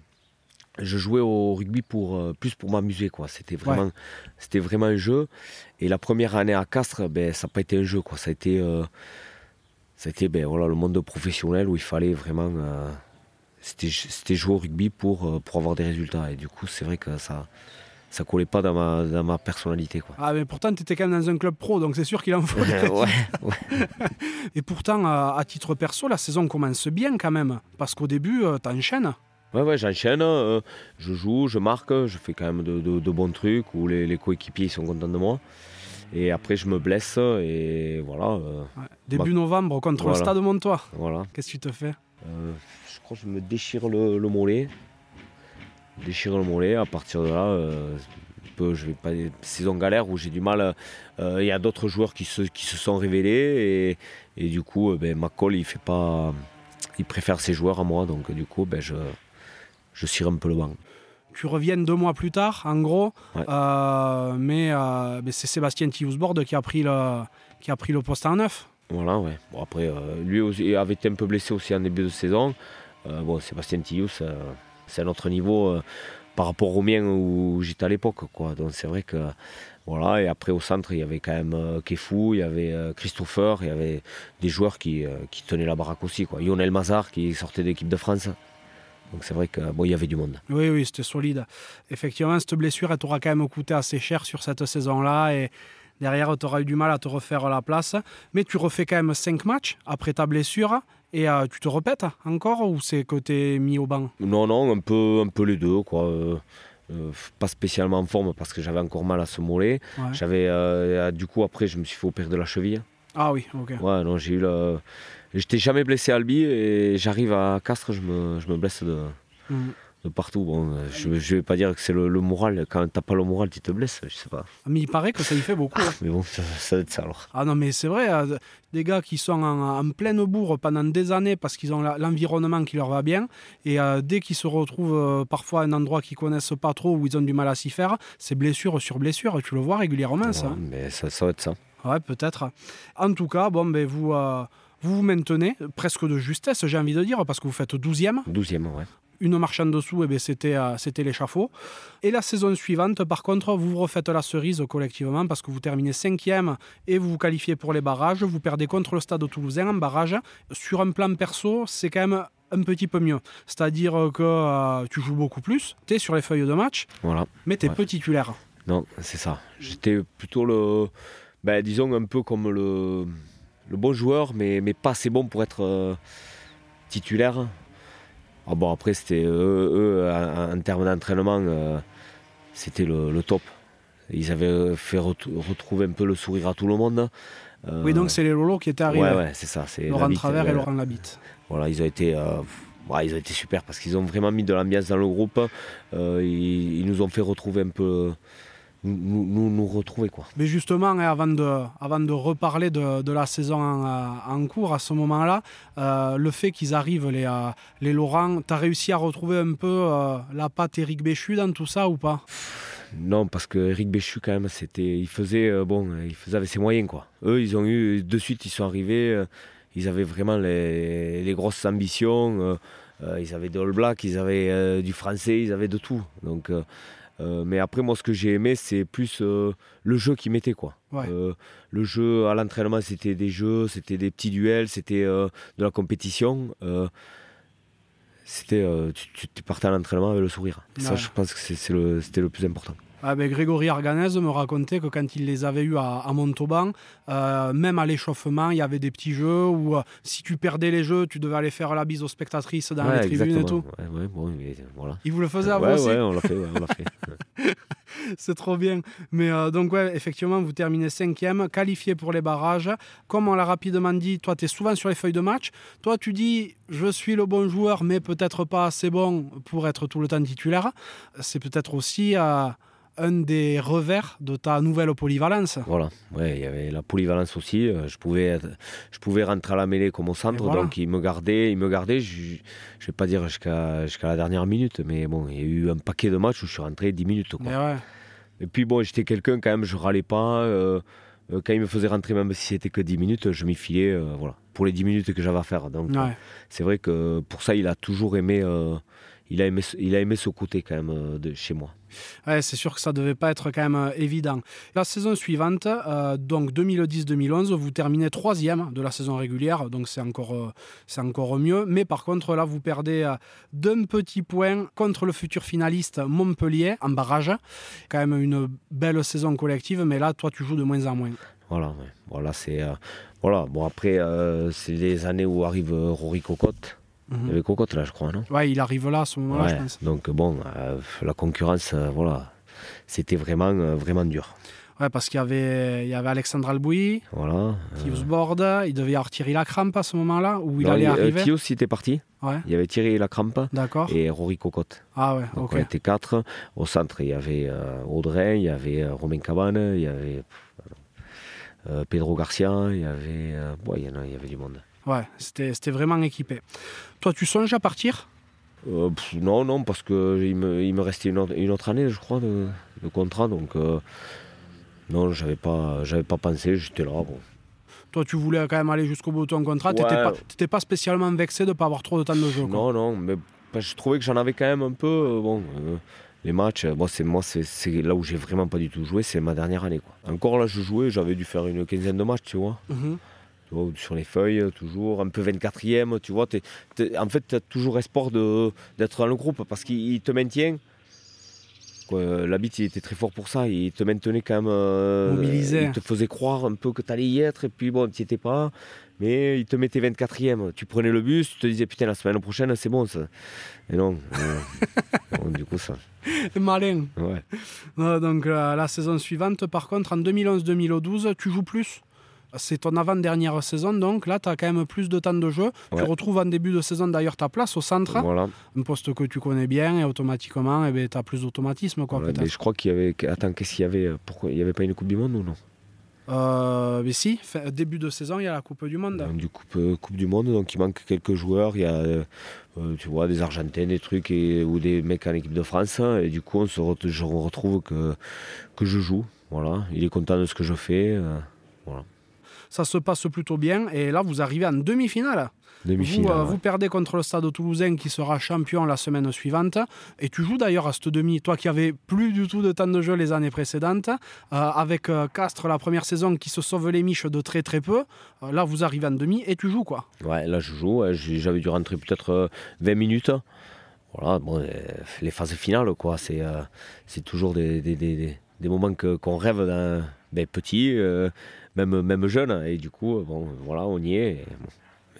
je jouais au rugby pour, euh, plus pour m'amuser. quoi. C'était vraiment, c'était vraiment un jeu. Et la première année à Castres, ben, ça n'a pas été un jeu. Quoi. Ça a été, euh, ça a été ben, voilà, le monde professionnel où il fallait vraiment. euh, c'était, jouer au rugby pour, euh, pour avoir des résultats. Et du coup, c'est vrai que ça ça collait pas dans ma, dans ma personnalité. Quoi. Ah, mais pourtant, tu étais quand même dans un club pro, donc c'est sûr qu'il en faut. ouais, Et pourtant, à titre perso, la saison commence bien quand même, parce qu'au début, euh, t'enchaînes. Ouais, ouais, j'enchaîne, euh, je joue, je marque, je fais quand même de, de- de bons trucs où les, les coéquipiers ils sont contents de moi. Et après, je me blesse et voilà. euh, Ouais. Début novembre, contre le. Stade Montois. voilà. Qu'est-ce que tu te fais? Crois que je me déchire le, le mollet. Déchire le mollet. À partir de là, euh, peu, je vais pas saison galère où j'ai du mal. euh, Il y a d'autres joueurs qui se, qui se sont révélés et, et du coup, euh, ben, McCall il fait pas, il préfère ses joueurs à moi. Donc du coup, ben, je, je cire un peu le banc. tu reviens deux mois plus tard, en gros. Ouais. Euh, mais euh, mais c'est Sébastien Tiusbord qui a pris le qui a pris le poste en neuf. Voilà, ouais. Bon, après, lui aussi avait été un peu blessé aussi en début de saison. Euh, bon, Sébastien Tillous, c'est un autre niveau euh, par rapport au mien où j'étais à l'époque. Donc c'est vrai que. Voilà, et après au centre, il y avait quand même euh, Kefou, il y avait Christopher, il y avait des joueurs qui, tenaient la baraque aussi. Quoi. Lionel Mazar qui sortait de l'équipe de France. Donc c'est vrai que bon, y avait du monde. Oui, oui, c'était solide. Effectivement, cette blessure, elle t'aura quand même coûté assez cher sur cette saison-là. Et derrière, tu auras eu du mal à te refaire la place. Mais tu refais quand même cinq matchs après ta blessure. Et euh, tu te répètes encore ou c'est que tu es mis au banc? Non, non, un peu, un peu les deux. Quoi. Euh, euh, pas spécialement en forme parce que j'avais encore mal à ce mollet. Ouais. J'avais, euh, du coup, après, je me suis fait opérer de la cheville. Ah oui, ok. Ouais, non, j'ai eu le. J'étais jamais blessé à Albi et j'arrive à Castres, je me, je me blesse de, Mhm. De partout. Bon, euh, je, je vais pas dire que c'est le, le moral. Quand t'as pas le moral, tu te blesses, je sais pas. Mais il paraît que ça y fait beaucoup. hein. Mais bon, ça, ça doit être ça alors. Ah non, mais c'est vrai, euh, des gars qui sont en, en pleine bourre pendant des années parce qu'ils ont l'environnement qui leur va bien, et euh, dès qu'ils se retrouvent euh, parfois à un endroit qu'ils connaissent pas trop, où ils ont du mal à s'y faire, c'est blessure sur blessure, tu le vois régulièrement ça. Mais ça, ça doit être ça. Ouais, peut-être. En tout cas, bon, ben, vous, euh, vous vous maintenez presque de justesse, j'ai envie de dire, parce que vous faites 12e. 12e, ouais. Une marche en dessous, eh ben, c'était euh, c'était l'échafaud. Et la saison suivante, par contre, vous refaites la cerise collectivement parce que vous terminez cinquième et vous vous qualifiez pour les barrages. Vous perdez contre le stade toulousain en barrage. Sur un plan perso, c'est quand même un petit peu mieux. C'est-à-dire que euh, tu joues beaucoup plus, tu es sur les feuilles de match, Voilà. mais tu es Ouais. peu titulaire. Non, c'est ça. J'étais plutôt le. Ben, disons un peu comme le, le bon joueur, mais, mais pas assez bon pour être euh, titulaire. Ah bon, après, c'était eux, eux, en, en termes d'entraînement, euh, c'était le, le top. Ils avaient fait ret- retrouver un peu le sourire à tout le monde. Euh, Oui, donc c'est les Lolos qui étaient arrivés. Ouais, ouais, c'est ça. Laurent Labitte, Travers ouais. et Laurent Labitte. Voilà, ils ont été, euh, ils ont été super parce qu'ils ont vraiment mis de l'ambiance dans le groupe. Euh, ils, ils nous ont fait retrouver un peu, nous, nous, nous retrouver quoi. Mais justement, hein, avant de, avant de reparler de, de la saison en, euh, en cours, à ce moment-là, euh, le fait qu'ils arrivent, les, euh, les Laurent, tu as réussi à retrouver un peu euh, la patte Eric Béchu dans tout ça ou pas? Non, parce que Eric Béchu, quand même, c'était, il faisait, bon, il faisait avec ses moyens, quoi. Eux, ils ont eu, de suite, ils sont arrivés, ils avaient vraiment les, les grosses ambitions. ils avaient des All Blacks, ils avaient du français, ils avaient de tout. Donc, euh, mais après, moi, ce que j'ai aimé, c'est plus euh, le jeu qu'ils mettaient, quoi. Ouais. Euh, le jeu à l'entraînement, c'était des jeux, c'était des petits duels, c'était de la compétition. c'était, tu, partais à l'entraînement avec le sourire. Ça, je pense que c'est, c'est le, c'était le plus important. Ah ben, Grégory Arganez me racontait que quand il les avait eus à, à Montauban, euh, même à l'échauffement, il y avait des petits jeux où euh, si tu perdais les jeux, tu devais aller faire la bise aux spectatrices dans Ouais, les tribunes et tout. exactement. Ouais, ouais, bon, mais voilà. Il vous le faisait à vous aussi on l'a fait, ouais, on l'a fait. C'est trop bien. Mais euh, donc, ouais, effectivement, vous terminez cinquième, qualifié pour les barrages. Comme on l'a rapidement dit, toi, tu es souvent sur les feuilles de match. Toi, tu dis, je suis le bon joueur, mais peut-être pas assez bon pour être tout le temps titulaire. C'est peut-être aussi euh, un des revers de ta nouvelle polyvalence. Voilà, ouais, il y avait la polyvalence aussi. euh, Je pouvais, je pouvais rentrer à la mêlée comme au centre, voilà. donc il me gardait, il me gardait. Je, je vais pas dire jusqu'à jusqu'à la dernière minute, mais bon, il y a eu un paquet de matchs où je suis rentré 10 minutes. Quoi. Mais ouais. Et puis bon, j'étais quelqu'un quand même, je râlais pas. euh, euh, quand il me faisait rentrer, même si c'était que 10 minutes, je m'y filais, euh, voilà, pour les 10 minutes que j'avais à faire. Donc euh, c'est vrai que pour ça, il a toujours aimé, il a aimé, ce- il a aimé ce côté quand même euh, de chez moi. Ouais, c'est sûr que ça devait pas être quand même euh, évident. La saison suivante, euh, donc 2010-2011, vous terminez troisième de la saison régulière, donc c'est encore, euh, c'est encore mieux. Mais par contre, là, vous perdez euh, d'un petit point contre le futur finaliste Montpellier en barrage. Quand même une belle saison collective, mais là, toi, tu joues de moins en moins. Voilà, ouais. voilà, c'est voilà. Bon après, c'est les années où arrive Rory Cocotte. Il y Mhm. avait Cocotte là, je crois, non? Ouais, il arrive là à ce moment-là, je pense. Donc bon, euh, la concurrence, euh, voilà, c'était vraiment, euh, vraiment dur. Ouais, parce qu'il y avait, il y avait Alexandre Albouy, Voilà. euh, Tius Bord, il devait y avoir Thierry Lacrampe à ce moment-là, où il non, allait euh, arriver? Thios, il était parti. Ouais, Il y avait Thierry Lacrampe d'accord. et Rory Cocotte. Ah ouais, Donc ok. on était quatre. Au centre, il y avait Audrey, il y avait Romain Cabane, il y avait Pedro Garcia, il y avait, ouais, il y en a- il y avait du monde. Ouais, c'était c'était vraiment équipé. Toi, tu songes à partir? Euh, pff, non, non, parce qu'il me, il me restait une autre, une autre année, je crois, de, de contrat. Donc, euh, non, j'avais pas, j'avais pas pensé, j'étais là. Bon. Toi, tu voulais quand même aller jusqu'au bout de ton contrat. Tu Ouais. n'étais pas, spécialement vexé de ne pas avoir trop de temps de jeu. quoi. Non, non, mais bah, je trouvais que j'en avais quand même un peu. euh, bon, les matchs, bon, c'est moi, c'est là où j'ai vraiment pas du tout joué, c'est ma dernière année. Quoi. Encore là, je jouais, j'avais dû faire une quinzaine de matchs, tu vois. Mhm. Tu vois, sur les feuilles, toujours un peu 24e, tu vois. en fait, tu as toujours espoir d'être dans le groupe parce qu'il il te maintient. L'habit, il était très fort pour ça. Il te maintenait quand même. euh, Mobilisé. Il te faisait croire un peu que tu allais y être. Et puis, bon, tu n'y étais pas. Mais il te mettait 24e. Tu prenais le bus, tu te disais, putain, la semaine prochaine, c'est bon. Ça. Et non. euh, du coup, ça. Malin. Ouais. Euh, donc, la saison suivante, par contre, en 2011-2012, tu joues plus? C'est ton avant-dernière saison, donc là, tu as quand même plus de temps de jeu. Tu retrouves en début de saison d'ailleurs ta place au centre, Voilà. un poste que tu connais bien, et automatiquement, eh tu as plus d'automatisme. quoi, Voilà. peut-être. Mais je crois qu'il y avait. Attends, qu'est-ce qu'il y avait Pourquoi Il n'y avait pas une Coupe du Monde ou non? Euh, mais si, fin- début de saison, il y a la Coupe du Monde. Donc, du coupe, euh, coupe du Monde, donc il manque quelques joueurs. Il y a, euh, euh, tu vois, des Argentins, des trucs, et, ou des mecs en équipe de France. hein, Et du coup, on se re- je retrouve que, que je joue. Voilà. Il est content de ce que je fais. euh, Ça se passe plutôt bien, et là, vous arrivez en demi-finale. Vous, euh, ouais. vous perdez contre le Stade Toulousain qui sera champion la semaine suivante. Et tu joues d'ailleurs à cette demi, toi qui avais plus du tout de temps de jeu les années précédentes, euh, avec euh, Castres la première saison qui se sauve les miches de très très peu. Euh, là, vous arrivez en demi et tu joues quoi. Ouais, là, je joue. J'avais dû rentrer peut-être euh, 20 minutes. Voilà, bon, les phases finales, quoi. C'est c'est toujours des, des, des, des- des moments que- qu'on rêve d'un ben, petit, même, même jeune. Et du coup, bon, voilà, on y est.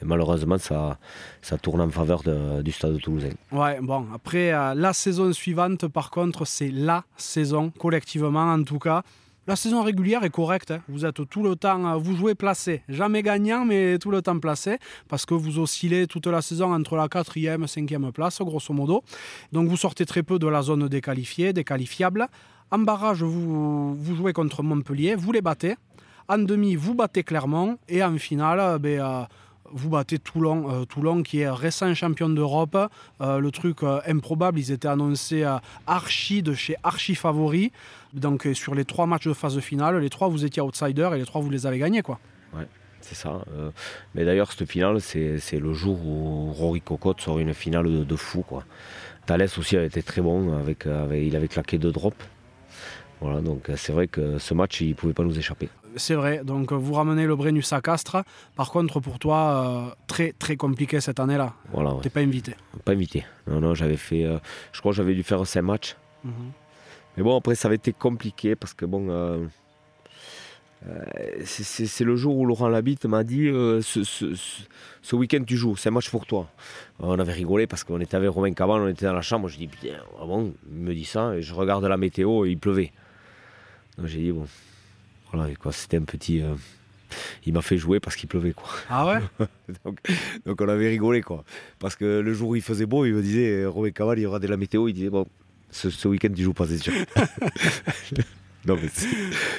Et, malheureusement, ça, ça tourne en faveur du stade toulousain. Ouais, bon, après euh, la saison suivante, par contre, c'est la saison, collectivement en tout cas. La saison régulière est correcte. hein. Vous êtes tout le temps, euh, vous jouez placé. Jamais gagnant, mais tout le temps placé. Parce que vous oscillez toute la saison entre la quatrième, cinquième place, grosso modo. Donc vous sortez très peu de la zone déqualifiée, déqualifiable. En barrage, vous, vous jouez contre Montpellier, vous les battez. En demi, vous battez Clermont. Et en finale, euh, ben, euh, vous battez Toulon, euh, Toulon qui est récent champion d'Europe. Euh, le truc improbable, ils étaient annoncés archi de chez archi favori. Donc sur les trois matchs de phase finale, les trois vous étiez outsider et les trois vous les avez gagnés quoi. Ouais, c'est ça. mais d'ailleurs cette finale, c'est, le jour où Rory Cocotte sort une finale de, fou quoi. Thalès aussi a été très bon, avec, il avait claqué deux drops. Voilà, donc c'est vrai que ce match, il ne pouvait pas nous échapper c'est vrai. Donc vous ramenez le Brennus à Castres. Par contre, pour toi, euh, très très compliqué cette année-là. Voilà. T'es pas invité. Pas invité. Non, non, j'avais fait. Euh, je crois que j'avais dû faire 5 matchs. Mhm. Mais bon, après, ça avait été compliqué parce que bon. Euh, c'est le jour où Laurent Labitte m'a dit ce, week-end tu joues, c'est un match pour toi. On avait rigolé parce qu'on était avec Romain Cabal, on était dans la chambre. Je dis putain, ah bon, il me dit ça et je regarde la météo et il pleuvait. Donc j'ai dit bon, voilà, quoi, c'était un petit. Euh, il m'a fait jouer parce qu'il pleuvait, quoi. Ah ouais donc, on avait rigolé, quoi. Parce que le jour où il faisait beau, il me disait, Robin Caval, il regardait la météo, il disait, bon, ce, week-end, tu joues pas, c'est sûr. non, mais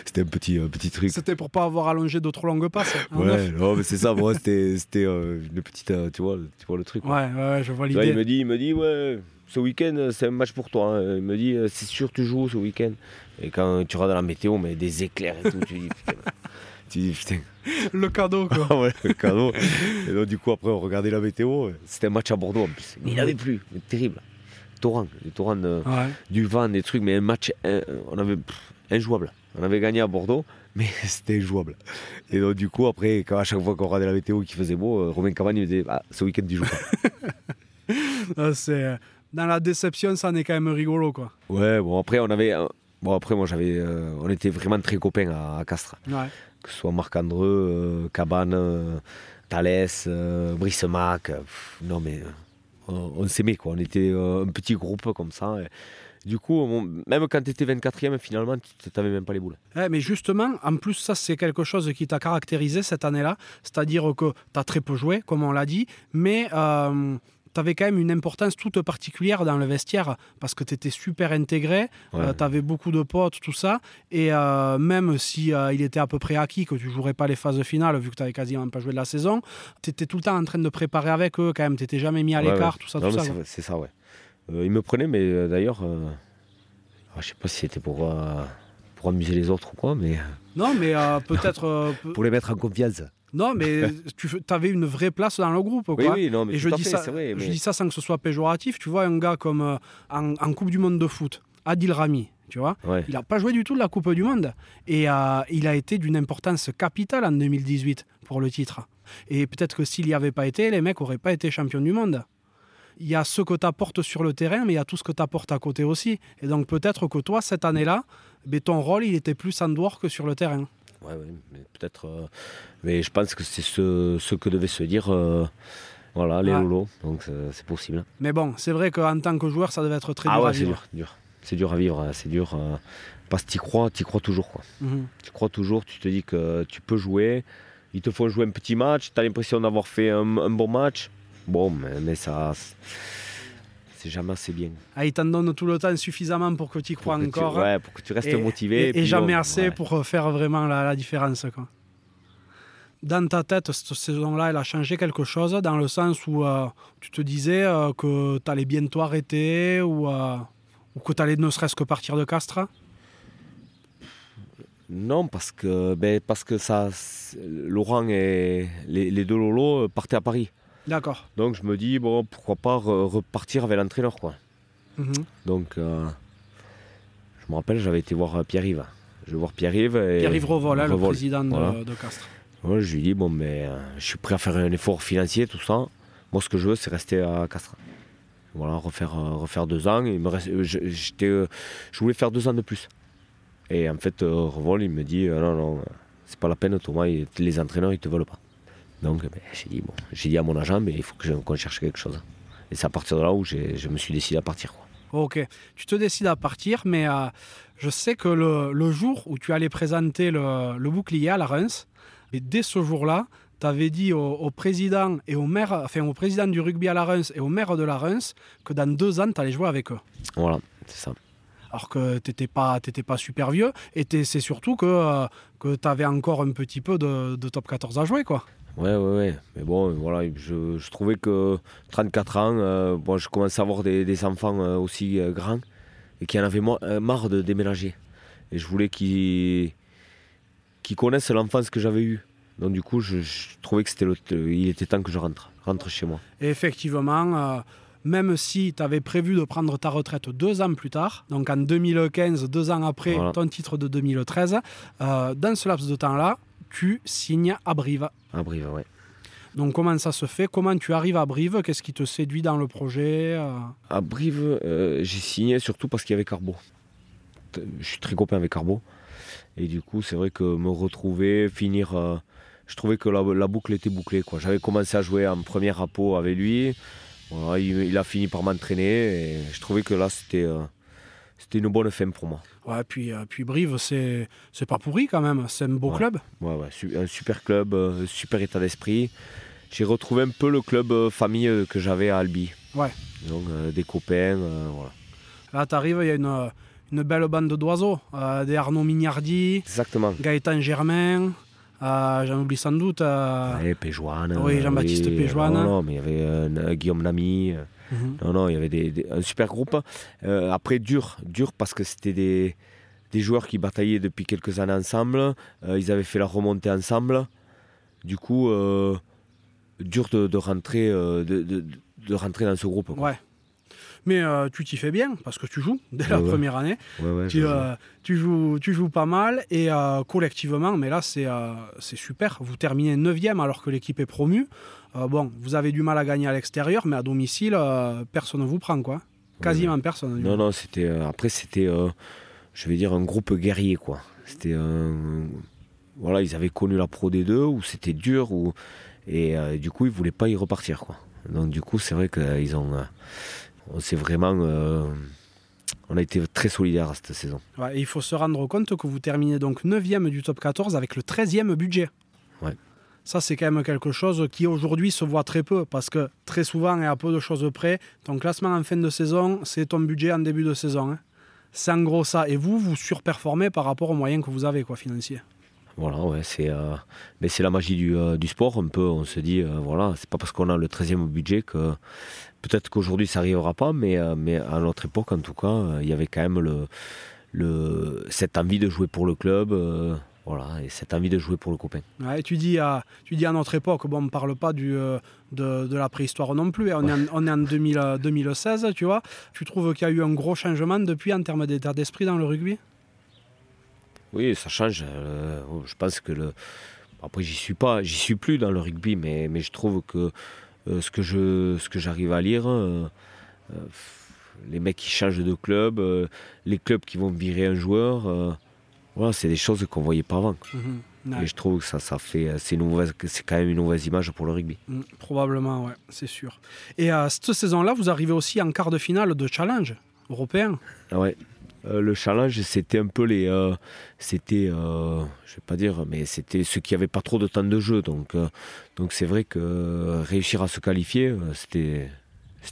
c'était un petit, petit truc. C'était pour pas avoir allongé d'autres longues passes. Hein, ouais, non, mais c'est ça, moi, c'était euh, une petite. Euh, tu, vois, tu vois le truc. Ouais, ouais, je vois l'idée. Il me dit, il me dit, ouais ce week-end, c'est un match pour toi. Hein. Il me dit, c'est sûr, tu joues ce week-end. Et quand tu regardes la météo, mais des éclairs et tout, tu dis, putain. tu dis, putain. Le cadeau, quoi. Ah ouais, le cadeau. et donc, du coup, après, on regardait la météo. C'était un match à Bordeaux en plus. Mais il n'avait plus. terrible. Torrent. Des torrents, du vent, des trucs. Mais un match, on avait injouable. On avait gagné à Bordeaux, mais c'était jouable. Et donc, du coup, après, quand, à chaque fois qu'on regardait la météo qui faisait beau, euh, Romain Cavani me disait ah, ce week-end, tu joues pas. Ah, c'est euh, dans la déception, ça en est quand même rigolo, quoi. Ouais, bon, après, on avait. Euh, bon, après, moi, j'avais. Euh, on était vraiment très copains à, Castres. Que ce soit Marc-Andreux, euh, Cabane, Thalès, Brice Mac. non, mais on, s'aimait, quoi. On était un petit groupe comme ça. du coup, même quand tu étais 24e, finalement, tu n'avais même pas les boules. mais justement, en plus, ça, c'est quelque chose qui t'a caractérisé cette année-là. C'est-à-dire que tu as très peu joué, comme on l'a dit, mais tu avais quand même une importance toute particulière dans le vestiaire parce que tu étais super intégré, euh, tu avais beaucoup de potes, tout ça. Et euh, même si euh, il était à peu près acquis que tu jouerais pas les phases finales vu que tu n'avais quasiment pas joué de la saison, tu étais tout le temps en train de préparer avec eux quand même. Tu n'étais jamais mis à l'écart, tout ça. tout ça c'est ça, ouais. ils me prenaient, mais d'ailleurs, je sais pas si c'était pour, pour amuser les autres ou quoi, mais. Non, mais peut-être. pour les mettre en confiance. Non, mais tu avais une vraie place dans le groupe. Quoi. Oui, oui, non, mais Et je, dis, ça, vrai, je dis ça sans que ce soit péjoratif. Tu vois, un gars comme euh, en, Coupe du Monde de foot, Adil Rami, tu vois, il n'a pas joué du tout de la Coupe du Monde. Et euh, il a été d'une importance capitale en 2018 pour le titre. Et peut-être que s'il n'y avait pas été, les mecs n'auraient pas été champions du monde. Il y a ce que tu apportes sur le terrain, mais il y a tout ce que tu apportes à côté aussi. Et donc peut-être que toi, cette année-là, ben, ton rôle, il était plus en dehors que sur le terrain. Ouais, mais peut-être. Euh, mais je pense que c'est ce, ce, que devaient se dire. Euh, voilà, les lolos, donc c'est possible. Mais bon, c'est vrai qu'en tant que joueur, ça devait être très ah dur ouais, à vivre. C'est dur, c'est dur à vivre, c'est dur. Euh, parce que tu crois, tu crois toujours. Quoi. Mhm. Tu crois toujours, tu te dis que tu peux jouer. Ils te font jouer un petit match, tu as l'impression d'avoir fait un, un, bon match. Bon, mais, mais ça c'est jamais assez bien. Ah, il t'en donne tout le temps suffisamment pour que tu y crois encore. ouais, pour que tu restes motivé. Et, jamais assez pour faire vraiment la, différence. Quoi. Dans ta tête, cette saison-là, elle a changé quelque chose dans le sens où euh, tu te disais euh, que tu allais bientôt arrêter ou, euh, ou que tu allais ne serait-ce que partir de Castres? Non, parce que, ben, parce que ça, Laurent et les, les deux Lolos partaient à Paris. D'accord. Donc je me dis, bon, pourquoi pas repartir avec l'entraîneur, quoi. Mhm. Donc, euh, je me rappelle, j'avais été voir Pierre-Yves. Je vais voir Pierre-Yves. Pierre-Yves Revol, le président de, Castres. je lui dis, bon, mais euh, je suis prêt à faire un effort financier, tout ça. Moi, ce que je veux, c'est rester à Castres. Voilà, refaire, euh, refaire deux ans. Il me reste, je voulais faire deux ans de plus. Et en fait, Revol, il me dit, non, non, c'est pas la peine, Thomas, les entraîneurs, ils te veulent pas. Donc ben, j'ai dit, bon, j'ai dit à mon agent, mais il faut qu'on cherche quelque chose. Et c'est à partir de là où je me suis décidé à partir. Ok, tu te décides à partir, mais euh, je sais que le, jour où tu allais présenter le, bouclier à la Reims, et dès ce jour-là, tu avais dit au, président et au maire, enfin au président du rugby à la Reims et au maire de la Reims que dans deux ans, tu allais jouer avec eux. Voilà, c'est ça. Alors que tu n'étais pas, pas super vieux, et c'est surtout que, euh, que tu avais encore un petit peu de, de top 14 à jouer, quoi. Ouais, ouais, ouais. Mais bon, voilà, je, je trouvais que 34 ans, euh, bon, je commençais à avoir des, des enfants euh, aussi euh, grands et qui en avaient marre de déménager. Et je voulais qu'ils connaissent l'enfance que j'avais eue. Donc du coup, je, je trouvais que c'était il était temps que je rentre, rentre chez moi. Et effectivement, même si tu avais prévu de prendre ta retraite deux ans plus tard, donc en 2015, deux ans après Voilà. ton titre de 2013, euh, dans ce laps de temps-là, tu signes à Brive. À Brive, ouais. Donc comment ça se fait? Comment tu arrives à Brive? Qu'est-ce qui te séduit dans le projet? Euh À Brive, euh, j'ai signé surtout parce qu'il y avait Carbo. Je suis très copain avec Carbo. Et du coup, c'est vrai que me retrouver, finir. euh, je trouvais que la, la boucle était bouclée. quoi. J'avais commencé à jouer en première rapport avec lui. Voilà, il, il a fini par m'entraîner. Et je trouvais que là, c'était euh, c'était une bonne fin pour moi. Ouais, puis, euh, puis Brive, c'est c'est pas pourri quand même. C'est un beau Ouais. club. Ouais, ouais, un super club, euh, super état d'esprit. J'ai retrouvé un peu le club euh, famille que j'avais à Albi. Ouais. Donc, des copains, voilà. Là, tu arrives, il y a une, une belle bande d'oiseaux. des Arnaud Mignardi, Exactement. Gaëtan Germain, j'en oublie sans doute. Ouais, Péjoine. Oui, Jean-Baptiste oui, Péjoine. Non, non, mais il y avait Guillaume Namy. Mhm. Non, non, il y avait des, des- un super groupe. Euh, après, dur, dur parce que c'était des, des joueurs qui bataillaient depuis quelques années ensemble. Euh, ils avaient fait la remontée ensemble. Du coup, euh, dur de, de rentrer, de, de- de rentrer dans ce groupe. quoi. Ouais. Mais tu t'y fais bien parce que tu joues dès la Ouais, ouais. première année. Ouais, Tu, joues, tu joues pas mal et collectivement, mais là c'est c'est super. Vous terminez 9 alors que l'équipe est promue. Euh, bon, vous avez du mal à gagner à l'extérieur, mais à domicile, euh, personne ne vous prend quoi. Quasiment personne. Non, non, c'était. euh, après, c'était, je vais dire, un groupe guerrier, quoi. C'était un. Voilà, ils avaient connu la Pro D2 où c'était dur, où, et du coup, ils voulaient pas y repartir, quoi. Donc, du coup, c'est vrai qu'ils ont. on s'est vraiment. on a été très solidaires à cette saison. Ouais, et il faut se rendre compte que vous terminez donc 9 du top 14 avec le 13e budget. Ouais. Ça, c'est quand même quelque chose qui aujourd'hui se voit très peu parce que très souvent et à peu de choses près, ton classement en fin de saison, c'est ton budget en début de saison. hein. C'est en gros ça. Et vous, vous surperformez par rapport aux moyens que vous avez, quoi, financiers. Voilà, ouais, c'est euh, mais c'est la magie du, euh, du sport. Un peu, on se dit, euh, voilà, c'est pas parce qu'on a le 13e budget que peut-être qu'aujourd'hui ça n'arrivera pas, mais, à notre époque, en tout cas, il y avait quand même cette envie de jouer pour le club, voilà, et cette envie de jouer pour le copain. Ouais, et tu, dis à, tu dis à notre époque, bon, on ne parle pas du, euh, de, de la préhistoire non plus. hein. On est en, on est en 2000, euh, 2016, tu vois. Tu trouves qu'il y a eu un gros changement depuis en termes d'état d'esprit dans le rugby? Oui, ça change. euh, je pense que le. Après, j'y suis pas, j'y suis plus dans le rugby, mais, mais je trouve que euh, ce que je, ce que j'arrive à lire, euh, les mecs qui changent de club, les clubs qui vont virer un joueur, voilà, c'est des choses qu'on voyait pas avant. Mhm. Ouais. Et je trouve que ça, ça fait, c'est que c'est quand même une mauvaise image pour le rugby. Mm, Probablement, ouais, c'est sûr. Et à cette saison-là, vous arrivez aussi en quart de finale de challenge européen. Ah ouais. Euh, le challenge, c'était un peu les. euh, c'était. euh, je vais pas dire, mais c'était ceux qui n'avaient pas trop de temps de jeu. Donc, euh, donc c'est vrai que euh, réussir à se qualifier, euh, c'était.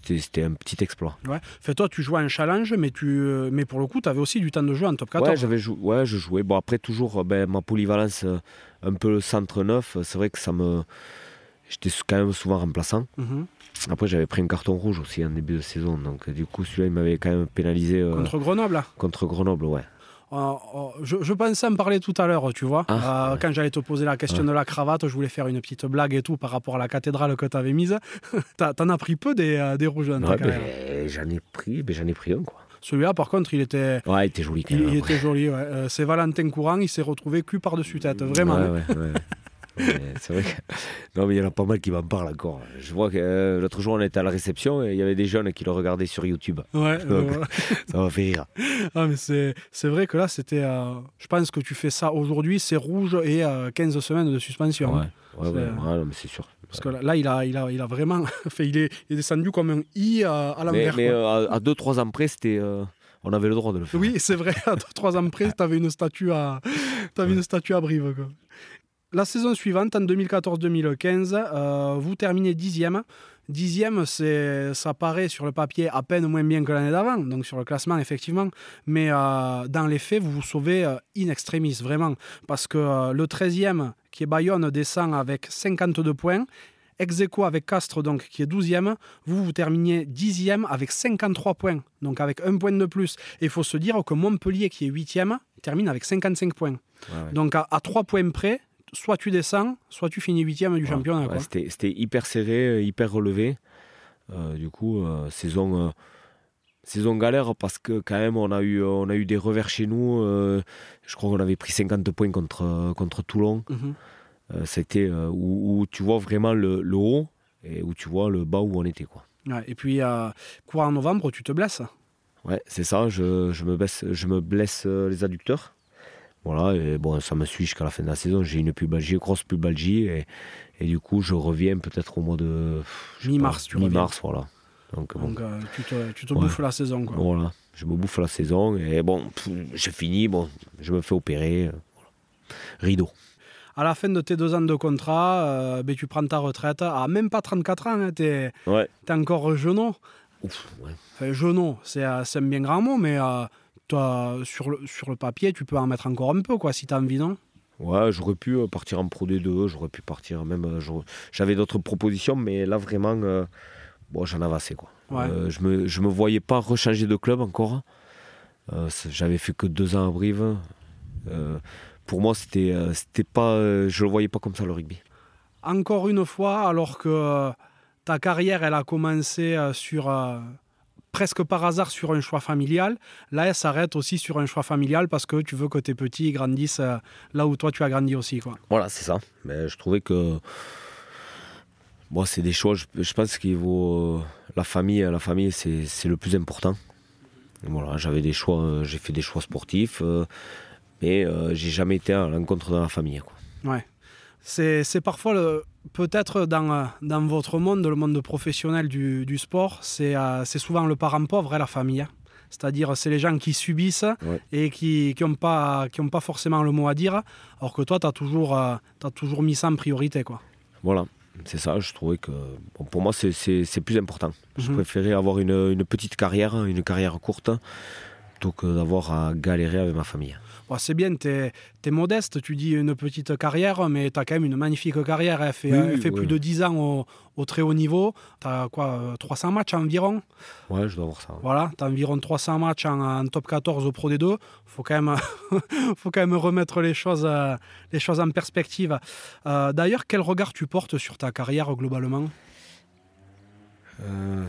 C'était, un petit exploit. Ouais. Fait toi, tu jouais en challenge, mais, tu, euh, mais pour le coup, tu avais aussi du temps de jeu en top 14. Ouais, j'avais jou- ouais, je jouais. Bon, après, toujours, euh, ben, ma polyvalence, euh, un peu le centre neuf, c'est vrai que ça me. J'étais quand même souvent remplaçant. Mhm. Après, j'avais pris un carton rouge aussi en début de saison. Donc, du coup, celui-là, il m'avait quand même pénalisé euh, contre... Contre Grenoble. Grenoble, ouais. Euh, euh, je, je pensais en parler tout à l'heure, tu vois. Ah, Euh, ouais. Quand j'allais te poser la question de la cravate, je voulais faire une petite blague et tout par rapport à la cathédrale que tu avais mise. T'en as pris peu des, des rouges Ouais, ben, j'en ai pris, ben, j'en ai pris un, quoi. Celui-là, par contre, il était, Ouais, il était joli quand il, même. il après. était joli. Euh, C'est Valentin Courant, il s'est retrouvé cul par-dessus tête, vraiment. C'est vrai que... Non, mais il y en a pas mal qui m'en parlent encore. Je vois que euh, l'autre jour, on était à la réception et il y avait des jeunes qui le regardaient sur YouTube. Ouais, Donc, ouais. Ça m'a fait rire. Ah, mais c'est, c'est vrai que là, c'était. euh, je pense que tu fais ça aujourd'hui, c'est rouge et euh, 15 semaines de suspension. Ouais, hein. ouais, ouais, ouais, non, mais c'est sûr. Parce que là, là, il, a, il, a, il a vraiment. fait, il, est, il est descendu comme un i euh, à Mais, l'envers. mais quoi. euh, à 2-3 ans près, c'était, on avait le droit de le faire. Oui, c'est vrai, à 3 ans près, tu avais une statue à, t'avais une statue à Brive. quoi. La saison suivante, en 2014-2015, euh, vous terminez dixième. Dixième, c'est, ça paraît sur le papier à peine moins bien que l'année d'avant, donc sur le classement, effectivement. Mais euh, dans les faits, vous vous sauvez euh, in extremis, vraiment. Parce que le 13e, qui est Bayonne, descend avec 52 points. Ex avec Castres, donc, qui est 12e. Vous, vous terminez 10e avec 53 points, donc avec un point de plus. Et il faut se dire que Montpellier, qui est 8e, termine avec 55 points. Donc à, 3 points près, soit tu descends, soit tu finis 8e du championnat. C'était hyper serré, hyper relevé. Euh, du coup, euh, saison, euh, saison galère parce que quand même on a eu, on a eu des revers chez nous. je crois qu'on avait pris 50 points contre, contre Toulon. Mhm. C'était où, tu vois vraiment le, haut et où tu vois le bas où on était. Quoi. et puis, quoi en novembre, tu te blesses Ouais, c'est ça, je, je, me blesse, je me blesse les adducteurs. Voilà, et bon, ça me suit jusqu'à la fin de la saison. J'ai une pubalgie, grosse pubalgie, et, et du coup, je reviens peut-être au mois de. Mi-mars, tu Mi-mars, voilà. Donc, Donc euh, tu te, tu te bouffes la saison, quoi. Voilà, je me bouffe la saison, et bon, j'ai fini, bon, je me fais opérer. Rideau. À la fin de tes deux ans de contrat, euh, ben, tu prends ta retraite à même pas 34 ans, hein, tu es, ouais. encore jeune. Ouf, ouais. Enfin, c'est un bien grand mot, mais. Euh, toi, sur le, sur le papier, tu peux en mettre encore un peu, quoi, si tu as envie, non? Ouais, j'aurais pu euh, partir en Pro D2, j'aurais pu partir même. Euh, j'avais d'autres propositions, mais là, vraiment, euh, bon, j'en avais assez, quoi. je me, je me voyais pas rechanger de club encore. J'avais fait que deux ans à Brive. pour moi, c'était c'était pas. je le voyais pas comme ça, le rugby. Encore une fois, alors que ta carrière, elle a commencé sur presque par hasard sur un choix familial. Là, elle s'arrête aussi sur un choix familial parce que tu veux que tes petits grandissent euh, là où toi tu as grandi aussi. Quoi. Voilà, c'est ça. Mais je trouvais que. Bon, c'est des choix, je, pense qu'il vaut. Euh, la famille, la famille c'est le plus important. Voilà, j'avais des choix, euh, j'ai fait des choix sportifs, mais j'ai jamais été à l'encontre de la famille. Quoi. Ouais. C'est parfois peut-être dans, dans votre monde, le monde professionnel du, du sport, euh, c'est souvent le parent pauvre et la famille. Hein. C'est-à-dire, c'est les gens qui subissent et qui n'ont pas, qui pas forcément le mot à dire, alors que toi, tu as, toujours, euh, as toujours mis ça en priorité. Quoi. Voilà, c'est ça. Je trouvais que pour moi, c'est plus important. Je mhm. préférais avoir une, une, petite carrière, une carrière courte, plutôt que d'avoir à galérer avec ma famille c'est bien, tu es, modeste, tu dis une petite carrière, mais tu as quand même une magnifique carrière. Elle fait, fait plus de 10 ans au, très haut niveau. Tu as quoi 300 euh, matchs environ? Ouais, je dois avoir ça. Voilà, tu as environ 300 matchs en, top 14 au Pro D2. Il faut, quand même, faut quand même remettre les choses, euh, les choses en perspective. Euh, d'ailleurs, quel regard tu portes sur ta carrière globalement?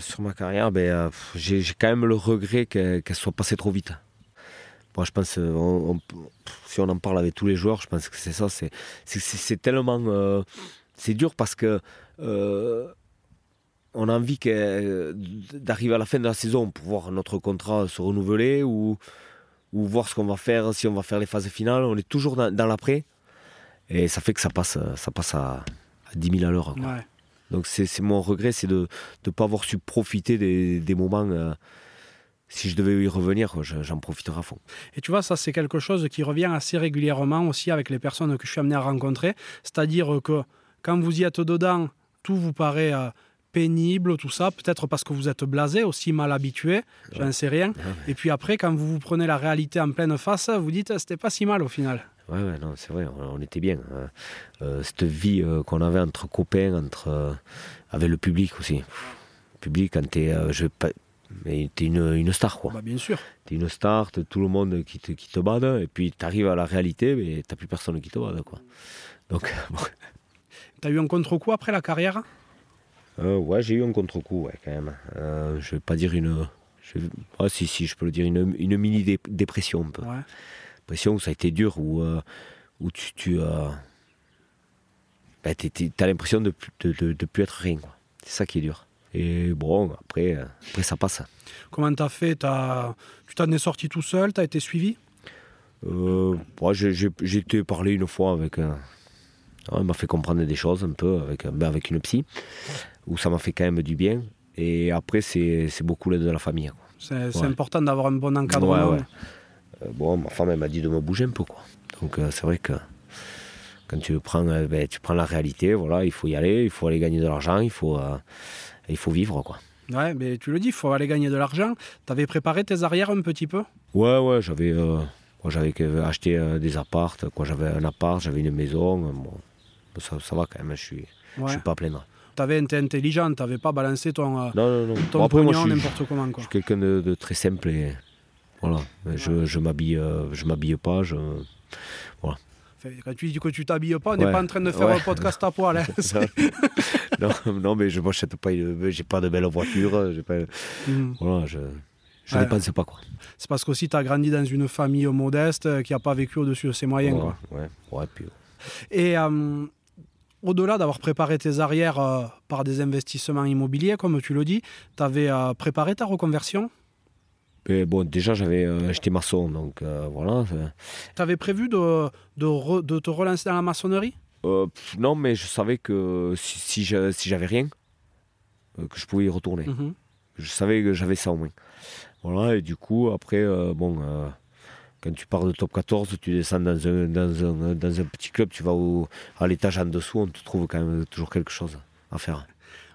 Sur ma carrière, ben, j'ai quand même le regret qu'elle soit passée trop vite. Moi, je pense, euh, si on en parle avec tous les joueurs, je pense que c'est ça. C'est tellement. Euh, c'est dur parce que. Euh, on a envie d'arriver à la fin de la saison pour voir notre contrat se renouveler ou, ou voir ce qu'on va faire, si on va faire les phases finales. On est toujours dans, l'après. Et ça fait que ça passe, ça passe à, 10 000 à l'heure. Donc c'est mon regret, c'est de ne pas avoir su profiter des, des moments si je devais y revenir, j'en profiterai à fond. Et tu vois, ça c'est quelque chose qui revient assez régulièrement aussi avec les personnes que je suis amené à rencontrer. C'est-à-dire que quand vous y êtes dedans, tout vous paraît euh, pénible, tout ça, peut-être parce que vous êtes blasé, aussi mal habitué, j'en sais rien. Et puis après, quand vous vous prenez la réalité en pleine face, vous dites c'était pas si mal au final. Ouais, ouais non, c'est vrai, on, était bien. Hein. Euh, cette vie euh, qu'on avait entre copains, entre, avec le public aussi. Le public, quand tu es, je, mais tu es une, une, star, quoi. Bah, bien sûr. Tu es une star, tout le monde qui te, qui te bade, et puis tu arrives à la réalité, mais tu plus personne qui te bade, quoi. Donc, Tu as eu un contre-coup après la carrière? Euh, Ouais, j'ai eu un contre-coup, ouais, quand même. Euh, je vais pas dire une. Je... Ah, si, si, je peux le dire, une, une mini-dépression, un peu. Ouais. Dépression où ça a été dur, où, euh, où tu. tu euh, bah, as l'impression de ne de, de, plus être rien, quoi. C'est ça qui est dur. Et bon, après, après ça passe. Comment t'as fait? As... Tu t'en es sorti tout seul? T'as été suivi? Euh, J'ai été parler une fois avec. Un... il m'a fait comprendre des choses un peu avec, ben, avec une psy, où ça m'a fait quand même du bien. Et après, c'est beaucoup l'aide de la famille. C'est important d'avoir un bon encadrement. Ouais, euh, bon, ma femme, elle m'a dit de me bouger un peu. Quoi. Donc, euh, c'est vrai que quand tu prends, euh, ben, tu prends la réalité, voilà, il faut y aller, il faut aller gagner de l'argent, il faut il faut vivre, quoi. Ouais, mais tu le dis, il faut aller gagner de l'argent. Tu avais préparé tes arrières un petit peu? Ouais, ouais, j'avais euh, j'avais acheté euh, des appartes, quoi. J'avais un appart, j'avais une maison. ça, ça va quand même, je suis, je suis pas à plaindre. T'avais été intelligent, t'avais pas balancé ton, euh, Non, non, non. ton Bon, après, pognon n'importe comment. je suis quelqu'un de, de très simple et voilà. Je, je m'habille, euh, je m'habille pas. Je... Quand tu dis que tu t'habilles pas, on n'est Ouais. pas en train de faire Ouais. un podcast à poil. hein. Non, non, mais je m'achète pas, j'ai pas de belle voiture. J'ai pas, voilà, je, je Ouais. dépense pas quoi. C'est parce qu'aussi tu as grandi dans une famille modeste euh, qui n'a pas vécu au-dessus de ses moyens. Quoi. ouais, ouais, puis, Et euh, au-delà d'avoir préparé tes arrières euh, par des investissements immobiliers, comme tu le dis, tu avais préparé ta reconversion? Mais bon, déjà j'avais, euh, j'étais maçon, donc euh, voilà. Tu avais prévu de, de, re- de te relancer dans la maçonnerie? Euh, pff, non, mais je savais que si, si j'avais rien, euh, que je pouvais y retourner. Mhm. Je savais que j'avais ça au moins. Voilà, et du coup, après, bon, quand tu pars de top 14, tu descends dans un, dans un, dans un petit club, tu vas au, à l'étage en dessous, on te trouve quand même toujours quelque chose à faire.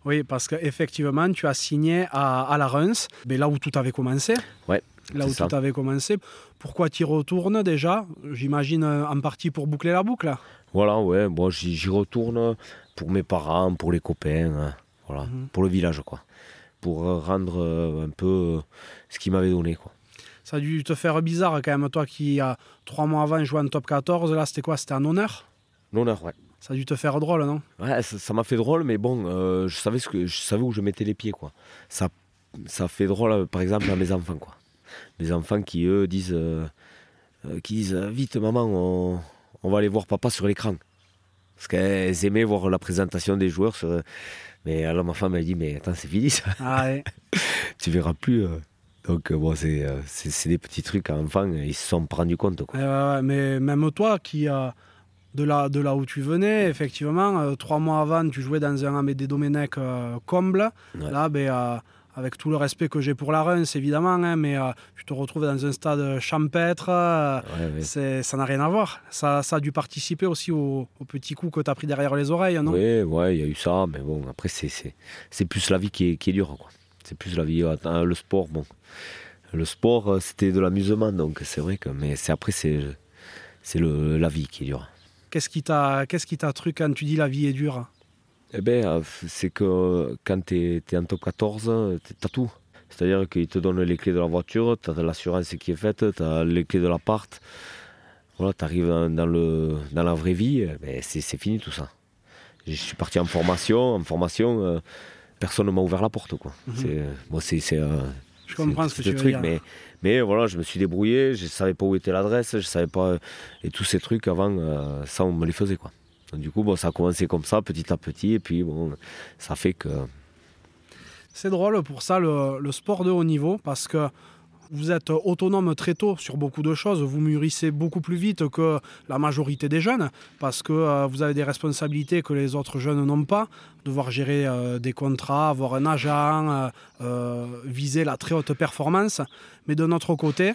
Oui, parce qu'effectivement, tu as signé à, à la Reims, mais là où tout avait commencé. Ouais, Là où ça. tout avait commencé. Pourquoi tu y retournes déjà? J'imagine euh, en partie pour boucler la boucle. Voilà, ouais, moi j'y j'y retourne pour mes parents, pour les copains, hein, voilà, Mhm. pour le village, quoi. Pour euh, rendre euh, un peu ce qu'ils m'avaient donné, quoi. Ça a dû te faire bizarre quand même, toi qui, trois mois avant, jouais en top 14. Là, c'était quoi? C'était un honneur? L'honneur, ouais. Ça a dû te faire drôle, non? Ouais, ça m'a fait drôle, mais bon, euh, je, savais ce que, je savais où je mettais les pieds, quoi. Ça, ça fait drôle, euh, par exemple, à mes enfants, quoi. Mes enfants qui, eux, disent, euh, euh, qui disent euh, Vite, maman, on, on va aller voir papa sur l'écran. Parce qu'elles aimaient voir la présentation des joueurs. sur- Mais alors, ma femme, elle dit Mais attends, c'est fini, ça. Ah ouais. tu verras plus. euh. Donc, euh, bon, c'est euh, des petits trucs à enfants, ils se sont rendus compte, quoi. Ouais, mais même toi qui, euh, de, là, de là où tu venais, effectivement, euh, trois mois avant, tu jouais dans un Amédée Domenech euh, comble. Ouais. Là, ben, euh, avec tout le respect que j'ai pour la Reims, évidemment, hein, mais tu te retrouves dans un stade champêtre. Ouais, ça n'a rien à voir. Ça, ça a dû participer aussi au, au petit coup que tu as pris derrière les oreilles, non? Oui, ouais, il y a eu ça, mais bon, après, c'est- plus la vie qui est, qui est dure. C'est plus la vie. Le sport, bon. Le sport, c'était de l'amusement, donc c'est vrai que. Mais c'est après, c'est la vie qui est dure. Qu'est-ce qui t'a qu'est-ce qui t'a tru quand tu dis la vie est dure? Eh ben, euh, c'est que euh, quand tu es, en top 14, euh, t'as tout. C'est-à-dire qu'ils te donnent les clés de la voiture, tu as l'assurance qui est faite, tu as les clés de l'appart. Voilà, tu arrives dans, dans le, dans la vraie vie, eh ben, c'est fini tout ça. Je suis parti en formation, en formation, euh, personne ne m'a ouvert la porte. Quoi. C'est bon, c'est- euh, Je comprends ce que tu veux truc, dire. mais, mais voilà, je me suis débrouillé, je savais pas où était l'adresse, je savais pas. Et tous ces trucs avant, euh, ça, on me les faisait. Quoi. Du coup, bon, ça a commencé comme ça, petit à petit, et puis bon, ça fait que. C'est drôle pour ça le sport de haut niveau parce que vous êtes autonome très tôt sur beaucoup de choses. Vous mûrissez beaucoup plus vite que la majorité des jeunes parce que euh, vous avez des responsabilités que les autres jeunes n'ont pas. Devoir gérer euh, des contrats, avoir un agent, euh, viser la très haute performance. Mais de notre côté,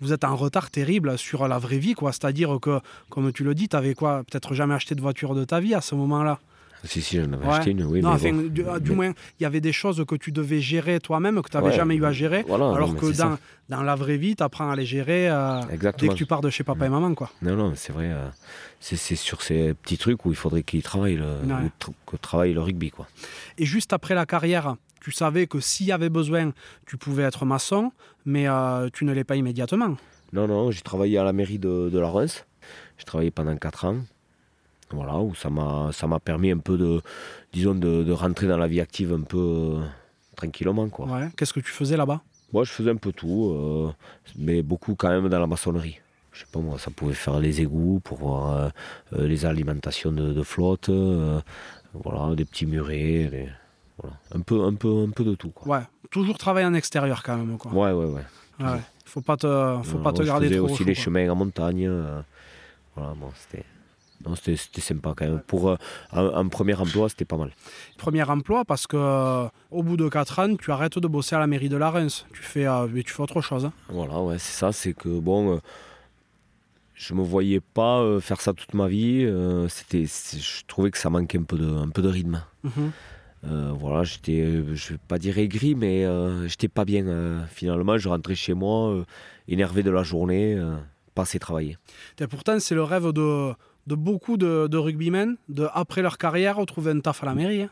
vous êtes en retard terrible sur la vraie vie. quoi. C'est-à-dire que, comme tu le dis, tu n'avais quoi Peut-être jamais acheté de voiture de ta vie à ce moment-là. Si, si, j'en avais Ouais. acheté une, oui. non, mais enfin, bon. du, moins, il y avait des choses que tu devais gérer toi-même, que tu n'avais Ouais. jamais eu à gérer. Voilà, alors non, que dans, la vraie vie, tu apprends à les gérer euh, dès que tu pars de chez papa et maman. Quoi. Non, non, c'est vrai. euh, c'est sur ces petits trucs où il faudrait qu'il travaille le, Ouais. tr- que travaille le rugby. Quoi. Et juste après la carrière, tu savais que s'il y avait besoin, tu pouvais être maçon, mais euh, tu ne l'es pas immédiatement. Non, non, j'ai travaillé à la mairie de, de la Reims. J'ai travaillé pendant 4 ans. Voilà, où ça m'a ça m'a permis un peu de, disons, de, de rentrer dans la vie active un peu euh, tranquillement. Quoi. Ouais. Qu'est-ce que tu faisais là-bas? Moi, je faisais un peu tout, euh, mais beaucoup quand même dans la maçonnerie. Je sais pas moi, ça pouvait faire les égouts pour voir euh, les alimentations de, de flotte, voilà, des petits murets, voilà. un peu, un peu, un peu de tout. Quoi. Ouais. Toujours travailler en extérieur quand même. Quoi. Ouais, ouais, ouais. Ouais. Faut pas te, faut pas te garder faisais trop. au aussi chaud, les quoi. chemins en montagne. voilà, bon, c'était, c'était, c'était sympa quand même. Pour euh, un, un premier emploi, c'était pas mal. Premier emploi parce que euh, au bout de 4 ans, tu arrêtes de bosser à la mairie de la Reims. Tu fais, euh, tu fais autre chose. hein. Voilà, ouais, c'est ça, c'est que bon, euh, je me voyais pas faire ça toute ma vie. c'était, je trouvais que ça manquait un peu de, un peu de rythme. Mhm. Euh, voilà, j'étais, je vais pas dire aigri, mais j'étais pas bien. finalement, je rentrais chez moi, énervé de la journée, pas assez travaillé. Et pourtant, c'est le rêve de, de beaucoup de, de rugbymen, de, après leur carrière, trouver un taf à la mairie. hein.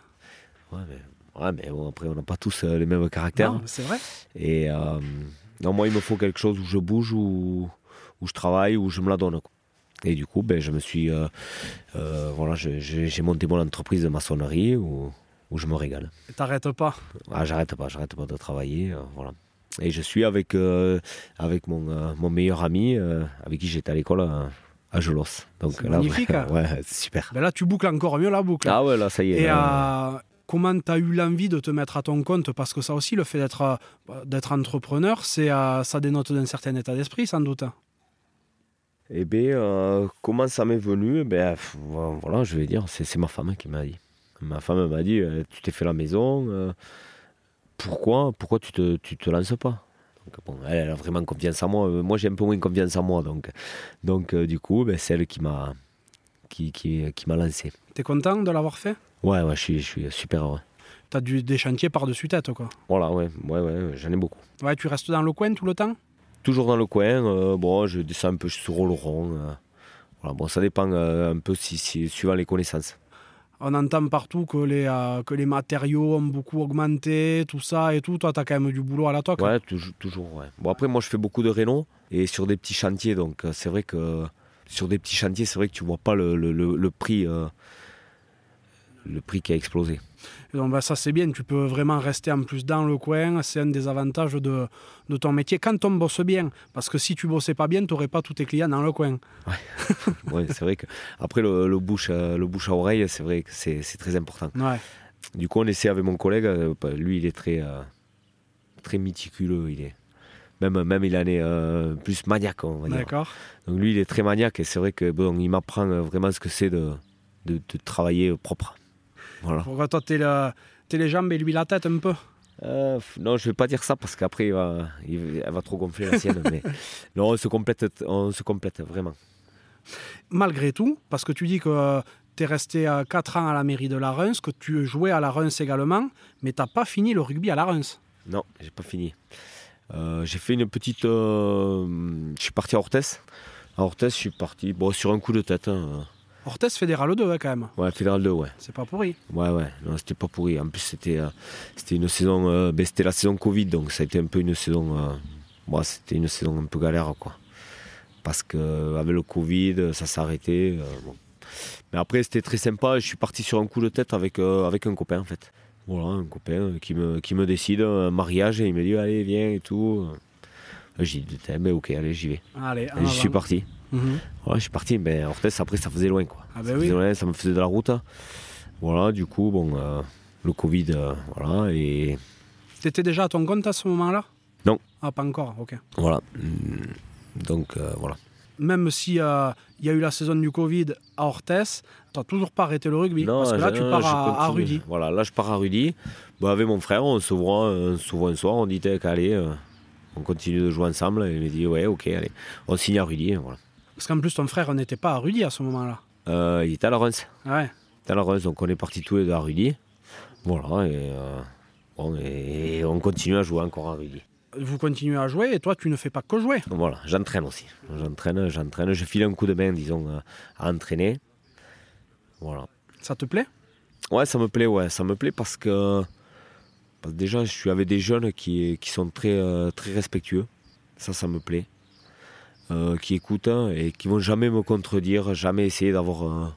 Ouais, mais, ouais, mais bon, après, on n'a pas tous euh, les mêmes caractères. Non, c'est vrai. Et euh, non, moi, il me faut quelque chose où je bouge, où, où je travaille, où je me la donne. quoi. Et du coup, ben, je me suis. euh, voilà, j'ai monté mon entreprise de maçonnerie où, où je me régale. Et T'arrêtes pas? Ah, j'arrête pas, j'arrête pas de travailler. voilà. Et je suis avec, avec mon, mon meilleur ami, avec qui j'étais à l'école euh, à Gelos. Donc C'est magnifique, hein. ouais, c'est super. Ben là, tu boucles encore mieux la boucle. Ah ouais, là, ça y est. Et là, euh, comment tu as eu l'envie de te mettre à ton compte? Parce que ça aussi, le fait d'être euh, d'être entrepreneur, c'est euh, ça dénote d'un certain état d'esprit, sans doute. Eh bien, euh, comment ça m'est venu? Eh ben, voilà, je vais dire, c'est c'est ma femme qui m'a dit. Ma femme m'a dit, tu t'es fait la maison, euh, pourquoi, pourquoi tu te, tu te lances pas? donc, bon, elle, a vraiment confiance en moi. Euh, Moi, j'ai un peu moins confiance en moi. Donc, donc euh, du coup, ben, c'est elle qui m'a qui, qui, qui m'a lancé. T'es content de l'avoir fait? Ouais, ouais, je suis, je suis super heureux. T'as du, des chantiers par-dessus tête, quoi. Voilà, ouais, ouais, ouais, j'en ai beaucoup. Ouais, tu restes dans le coin tout le temps? Toujours dans le coin, euh, bon, je descends un peu sur Oloron. euh, voilà, bon, ça dépend un peu si, si, suivant les connaissances. On entend partout que les, euh, que les matériaux ont beaucoup augmenté, tout ça et tout. Toi, t'as quand même du boulot à la toque. Ouais, toujours, toujours, ouais. Bon, après, moi, je fais beaucoup de rénaux et sur des petits chantiers, donc euh, c'est vrai que sur des petits chantiers, c'est vrai que tu vois pas le, le- le prix, euh, le prix qui a explosé. Et donc, bah, ça, c'est bien. Tu peux vraiment rester en plus dans le coin. C'est un des avantages de, de ton métier quand on bosse bien. Parce que si tu bossais pas bien, tu n'aurais pas tous tes clients dans le coin. Ouais, c'est vrai que après le, le bouche, à- le bouche à oreille, c'est vrai que c'est c'est très important. Ouais. Du coup, on essaie avec mon collègue. euh, bah, lui, il est très, euh, très méticuleux. Il est même, même il en est euh, plus maniaque, on va dire. D'accord. Donc lui, il est très maniaque et c'est vrai que bon, il m'apprend vraiment ce que c'est de, de, de travailler propre. Voilà. Pourquoi toi, t'es le- les jambes et lui la tête un peu Euh, non, je vais pas dire ça parce qu'après, il va- il- elle va trop gonfler la sienne. mais non, on se complète, on se complète vraiment. Malgré tout, parce que tu dis que tu es resté 4 ans à la mairie de la Reims, que tu jouais à la Reims également, mais tu pas fini le rugby à la Reims. Non, j'ai pas fini. Euh, j'ai fait une petite. euh, je suis parti à Orthès. À Orthès, je suis parti bon, sur un coup de tête. hein. Orthès Fédéral 2 hein, quand même. Ouais, Fédéral 2, ouais. C'est pas pourri. Ouais, ouais, non, c'était pas pourri. En plus, c'était euh, c'était une saison. euh, ben, c'était la saison Covid, donc ça a été un peu une saison. euh, bon, c'était une saison un peu galère, quoi. Parce que euh, avec le Covid, ça s'est arrêté. bon. Mais après, c'était très sympa. Je suis parti sur un coup de tête avec, avec un copain, en fait. Voilà, un copain qui me, qui me décide un mariage et il me dit Allez, viens et tout. J'ai dit Tiens, ben, Ok, allez, j'y vais. Allez, Et j'y suis parti. Mhm. Ouais, je suis parti, mais Orthès, après, ça faisait loin, quoi. Ah ça, ben faisait oui. loin, ça me faisait de la route. Voilà, du coup, bon, euh, le Covid, euh, voilà, et T'étais déjà à ton compte à ce moment-là? Non. Ah, pas encore, ok. voilà. Hum, Donc, euh, voilà. Même si il y a eu la saison du Covid à Orthès, t'as toujours pas arrêté le rugby. parce que là, tu pars à. Rudy. Voilà, là, je pars à Rudy. Bon, avec mon frère, on se voit, on se voit un soir, on dit, T'es qu'allez, euh, on continue de jouer ensemble. Et il me dit, ouais, ok, allez. On signe à Rudy, voilà. Parce qu'en plus, ton frère n'était pas à Rudy à ce moment-là. Euh, il était à la Reims. Ouais. Il était à la Reims, donc on est partis tous les deux à Rudy. Voilà, et, euh, bon, et on continue à jouer encore à Rudy. Vous continuez à jouer et toi, tu ne fais pas que jouer. Voilà, j'entraîne aussi. J'entraîne, j'entraîne, je file un coup de main, disons, à entraîner. Voilà. Ça te plaît? Ouais, ça me plaît, ouais, ça me plaît parce que, parce que déjà, je suis avec des jeunes qui, qui sont très, euh, très respectueux. Ça, ça me plaît. Euh, qui écoutent hein, et qui vont jamais me contredire, jamais essayer d'avoir.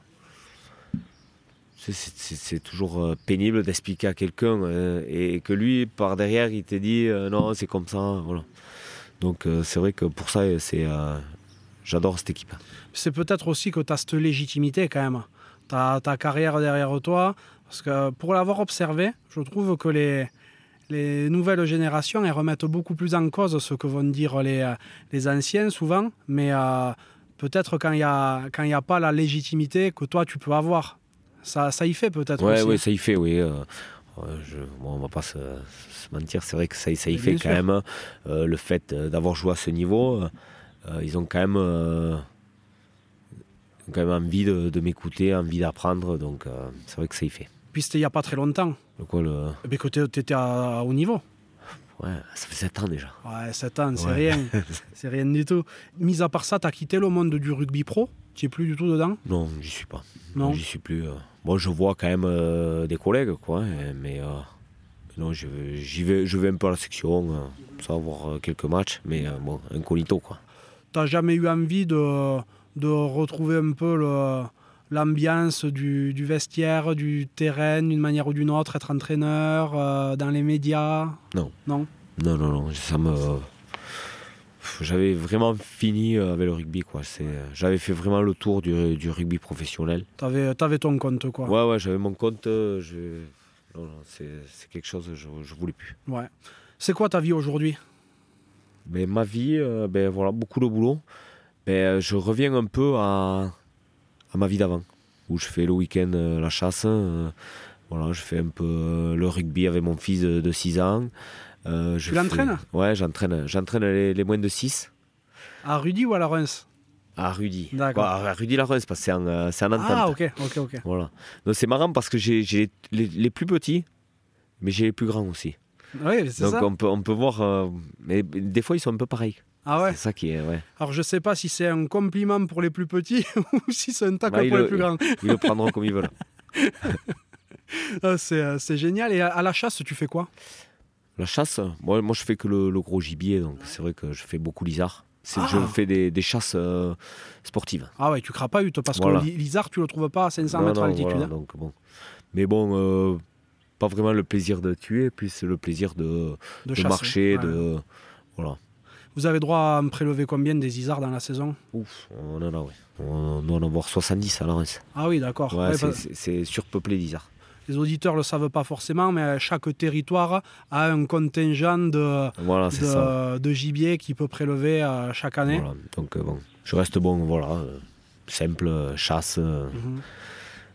c'est- toujours euh, pénible d'expliquer à quelqu'un euh, et que lui, par derrière, il te dit non, c'est comme ça. Voilà. Donc, c'est vrai que pour ça, c'est, j'adore cette équipe. C'est peut-être aussi que tu as cette légitimité quand même. Tu ta carrière derrière toi. Parce que pour l'avoir observé, je trouve que les, les nouvelles générations, elles remettent beaucoup plus en cause ce que vont dire les, euh, les anciens souvent. Mais euh, peut-être quand il n'y a, quand il y a pas la légitimité que toi, tu peux avoir. Ça, ça y fait peut-être Ouais, aussi. ouais, ça y fait, oui. euh, ouais, je, bon, on va pas se, se mentir, c'est vrai que ça, y- ça y Mais fait bien quand sûr. même. euh, le fait euh, d'avoir joué à ce niveau, euh, euh, ils ont quand même, euh, quand même envie de, de m'écouter, envie d'apprendre, donc euh, c'est vrai que ça y fait. Il n'y a pas très longtemps. Le quoi, le... Eh bien, que tu étais à, à haut niveau. Ouais, ça fait 7 ans déjà. Ouais, 7 ans, c'est Ouais. rien. c'est rien du tout. Mis à part ça, tu as quitté le monde du rugby pro? Tu es plus du tout dedans? Non, j'y suis pas. Non. J'y suis plus. euh. Moi, je vois quand même euh, des collègues, quoi. hein, Mais euh, non, je, j'y vais, je vais un peu à la section, ça, voir quelques matchs. Mais bon, incognito, quoi. T'as jamais eu envie de, de retrouver un peu le- l'ambiance du, du vestiaire, du terrain, d'une manière ou d'une autre, être entraîneur, euh, dans les médias? Non. Non? Non, non, non, ça me. J'avais vraiment fini euh, avec le rugby, quoi. J'avais fait vraiment le tour du, du rugby professionnel. T'avais avais ton compte, quoi. Ouais, ouais, j'avais mon compte. euh, je... Non, non, c'est, quelque chose que je, je voulais plus. Ouais. C'est quoi ta vie aujourd'hui? Mais ma vie, euh, ben voilà, beaucoup de boulot. Ben, euh, je reviens un peu à, à ma vie d'avant, où je fais le week-end euh, la chasse. euh, voilà, je fais un peu euh, le rugby avec mon fils de, de 6 ans. Euh, je Tu l'entraînes? Fais- Ouais, j'entraîne, j'entraîne les, les moins de 6 À Rudy ou à la Reims? À Rudy. D'accord. Quoi, à Rudy Larens, parce que c'est en, euh, c'est en entente. Ah, ok, ok, ok. Voilà. Donc c'est marrant parce que j'ai, j'ai les, les plus petits, mais j'ai les plus grands aussi. Oui, c'est Donc ça. on peut, on peut voir. euh, mais des fois, ils sont un peu pareils. Ah ouais C'est ça qui est. Ouais. Alors je sais pas si c'est un compliment pour les plus petits ou si c'est un tacle Bah, pour les le- plus grands. Ils le prendront comme ils veulent. Ah, c'est euh, c'est génial. Et à, à la chasse, tu fais quoi? La chasse, moi, moi je fais que le, le gros gibier, donc c'est vrai que je fais beaucoup lizard. C'est, Je Ah. fais des, des chasses euh, sportives. Ah ouais, tu crapahutes parce Voilà. que le lizard, tu le trouves pas à 500 Non, mètres d'altitude. voilà, hein. bon. Mais bon, euh, pas vraiment le plaisir de tuer, puis c'est le plaisir de, de, marcher, Ouais. de. Voilà. Vous avez droit à me prélever combien des lizards dans la saison? Ouf, on en a, ouais. On doit en avoir 70 à rince. Ah oui, d'accord. Ouais, Ouais, c'est, surpeuplé lizard. Les auditeurs le savent pas forcément, mais chaque territoire a un contingent de, Voilà, c'est ça. de, de gibier qui peut prélever euh, chaque année. Voilà. Donc euh, bon, je reste bon, voilà, euh, simple, chasse, Mhm.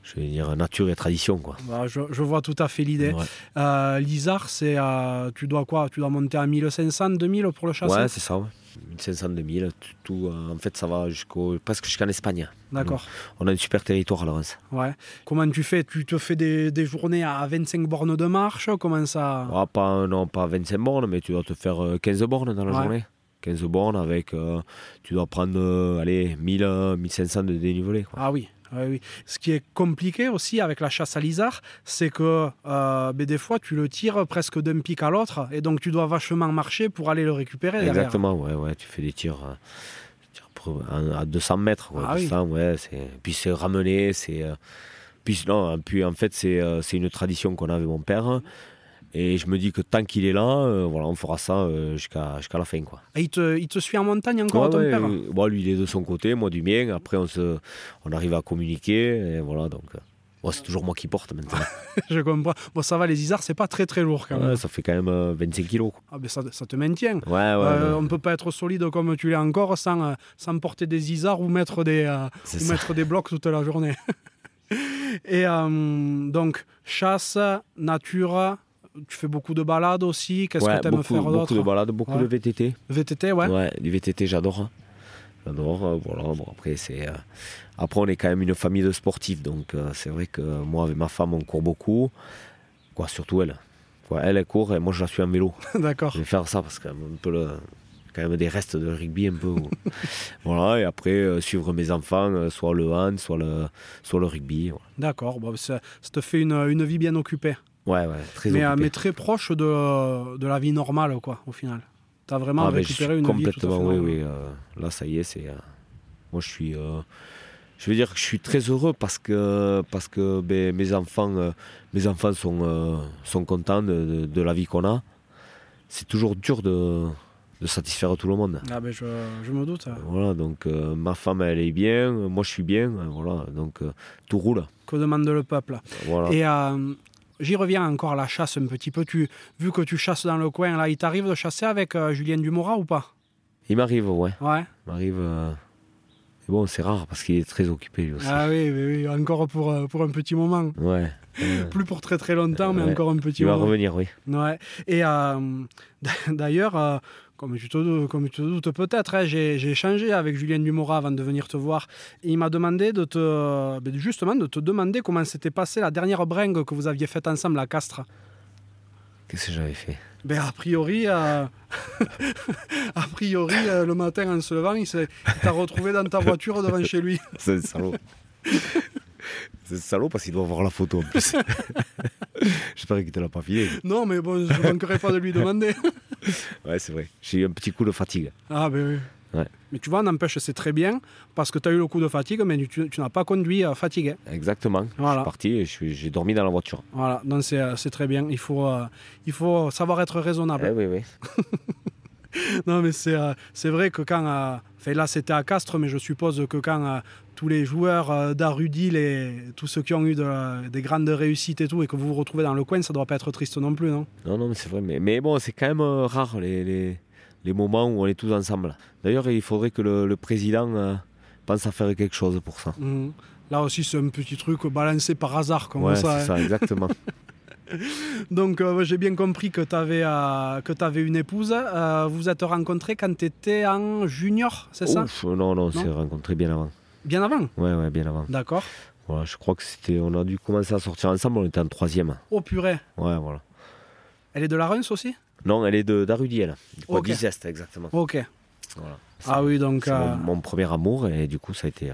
Je vais dire nature et tradition, quoi. Voilà, je, je vois tout à fait l'idée. Ouais, Euh, c'est euh, tu dois quoi? Tu dois monter à 1500, 2000 pour le chasser? Ouais, c'est ça, ouais. 1500, 2000, tout, tout, euh, en fait, ça va jusqu'au, presque jusqu'en Espagne. D'accord. On a un super territoire à Laurence. Ouais. Comment tu fais? Tu te fais des, des journées à 25 bornes de marche? Comment ça? Ah, pas, non, pas 25 bornes, mais tu dois te faire euh, 15 bornes dans la Ouais. journée. 15 bornes avec, tu dois prendre, allez, 1000, euh, 1500 de dénivelé. Quoi. Ah oui. Oui. Ce qui est compliqué aussi avec la chasse à lizard, c'est que euh, ben, des fois tu le tires presque d'un pic à l'autre et donc tu dois vachement marcher pour aller le récupérer derrière. Exactement, ouais, ouais, tu fais des tirs, euh, à à 200 mètres. quoi, Ah oui. 200, ouais, c'est, puis c'est ramené, c'est. euh, puis, non, puis en fait, c'est une tradition qu'on a avec mon père. Et je me dis que tant qu'il est là, euh, voilà, on fera ça euh, jusqu'à, la fin. Quoi. Et il, te, il te suit en montagne encore Ouais, ton ouais, père euh, bon, lui, il est de son côté, moi du mien. Après, on, se, on arrive à communiquer. Et voilà, donc. euh, bon, c'est toujours moi qui porte maintenant. Je comprends. Bon, ça va, les lizards, c'est pas très très lourd quand même. Ça fait quand même euh, 25 kilos. quoi. Ah, ben, ça, ça te maintient. Ouais, ouais. On ne peut pas être solide comme tu l'es encore sans, sans porter des isards ou mettre des, ou mettre des blocs toute la journée. Et donc, chasse, nature, tu fais beaucoup de balades aussi. Qu'est-ce Ouais, que tu aimes beaucoup, faire beaucoup d'autre? de balades, beaucoup Ouais. de VTT. VTT, ouais. Ouais, du VTT, j'adore. hein. J'adore. euh, voilà, bon, après, c'est. euh, Après, on est quand même une famille de sportifs. Donc, euh, c'est vrai que moi, avec ma femme, on court beaucoup. Quoi, surtout elle. Quoi, elle, elle court et moi, je la suis en vélo. D'accord. Je vais faire ça parce a un peu le. Quand même des restes de rugby un peu. voilà, et après, euh, suivre mes enfants, euh, soit le hand, soit le, soit le rugby. voilà. D'accord. Bon, ça, ça te fait une, une vie bien occupée. Ouais, ouais, très Mais, euh, occupé. mais très proche de, de la vie normale, quoi, au final. Tu as vraiment Ah, ben, récupéré une vie à fait complètement, oui, oui. euh, là, ça y est, c'est. euh, moi, je suis. euh, je veux dire que je suis très heureux parce que, parce que ben, mes enfants, euh, mes enfants sont, euh, sont contents de, la vie qu'on a. C'est toujours dur de, de satisfaire tout le monde. Ah ben je, je me doute. Voilà, donc euh, ma femme, elle est bien, euh, moi, je suis bien. euh, Voilà, donc euh, tout roule. Que demande le peuple Voilà. Et euh, j'y reviens encore à la chasse un petit peu. Tu, vu que tu chasses dans le coin, là, il t'arrive de chasser avec euh, Julien Dumora ou pas? Il m'arrive, ouais. Ouais. Il m'arrive. euh, mais bon, c'est rare parce qu'il est très occupé lui aussi. Ah oui, oui, oui, encore pour, euh, pour un petit moment. Ouais. Euh, Plus pour très très longtemps, mais Ouais. encore un petit il va moment. revenir, oui. Ouais. Et d'ailleurs, comme, tu te, comme tu te doutes peut-être, hein, j'ai échangé avec Julien Dumora avant de venir te voir. Et il m'a demandé de te, ben, justement de te demander comment s'était passée la dernière bringue que vous aviez faite ensemble à Castres. Qu'est-ce que j'avais fait? Ben, a priori, euh, a priori euh, le matin en se levant, il t'a retrouvé dans ta voiture devant chez lui. C'est salaud. C'est salaud parce qu'il doit voir la photo en plus. J'espère qu'il te l'a pas filé. Non, mais bon, je ne manquerai pas de lui demander. Ouais, c'est vrai. J'ai eu un petit coup de fatigue. Ah, ben oui. Ouais. Mais tu vois, n'empêche, c'est très bien parce que tu as eu le coup de fatigue, mais tu, tu n'as pas conduit euh, fatigué. Exactement. Je Voilà. suis parti et je j'ai dormi dans la voiture. Voilà, donc c'est euh, c'est très bien. Il faut, euh, il faut savoir être raisonnable. Eh oui, oui. Non, mais c'est euh, vrai que quand. euh, Enfin, là, c'était à Castres, mais je suppose que quand euh, tous les joueurs euh, d'Arudil et tous ceux qui ont eu de- des grandes réussites et tout, et que vous vous retrouvez dans le coin, ça doit pas être triste non plus, non? Non, non, mais c'est vrai. Mais, mais bon, c'est quand même euh, rare les, les, les moments où on est tous ensemble. D'ailleurs, il faudrait que le, le président pense à faire quelque chose pour ça. Mhm. Là aussi, c'est un petit truc balancé par hasard, comme ouais, ça. c'est hein. ça, exactement. Donc, euh, j'ai bien compris que tu avais, une épouse. Euh, vous êtes rencontrés quand tu étais en junior, c'est ça? Non, non, on s'est rencontrés bien avant. Bien avant? Ouais, ouais, bien avant. D'accord. Voilà, je crois que c'était. On a dû commencer à sortir ensemble, on était en troisième. Oh purée. Ouais, voilà. Elle est de la Reims aussi? Non, elle est de d'Arudiel. Ok. exactement. Ok. Voilà. Ah oui, donc euh, mon, mon premier amour et du coup, ça a été.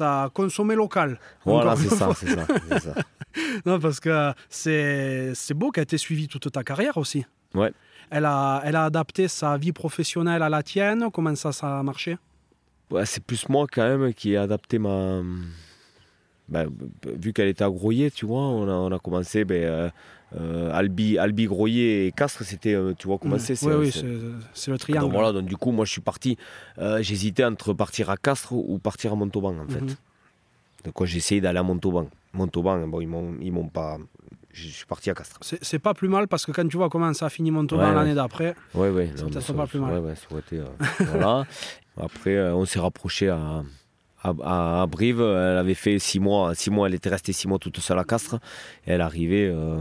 As consommé local. Voilà, c'est ça, c'est ça. Non, parce que c'est c'est beau qu'elle t'ait suivi toute ta carrière aussi. Ouais. Elle a, elle a adapté sa vie professionnelle à la tienne. Comment ça, ça a marché? Ouais, c'est plus moi quand même qui ai adapté ma. Ben, vu qu'elle était à Groyer, tu vois, on a, on a commencé. Ben, euh, euh, Albi, Albi, Groyer et Castres, c'était. euh, Tu vois comment c'est Oui, c'est- oui, c'est- le triangle. Donc voilà, donc du coup, moi je suis parti. euh, J'hésitais entre partir à Castres ou partir à Montauban en fait. Mhm. Donc j'ai essayé d'aller à Montauban. Montauban, bon, ils m'ont pas. Je suis parti à Castres. C'est pas plus mal parce que quand tu vois comment ça a fini Montauban Ouais, ouais. l'année d'après, Ouais, ouais. C'est peut-être pas plus mal. Ouais, ouais, ça aurait été. euh, voilà. Après, on s'est rapproché à, à, à- à Brive. Elle avait fait six mois. Six mois, elle était restée six mois toute seule à Castres. Et elle arrivait. euh,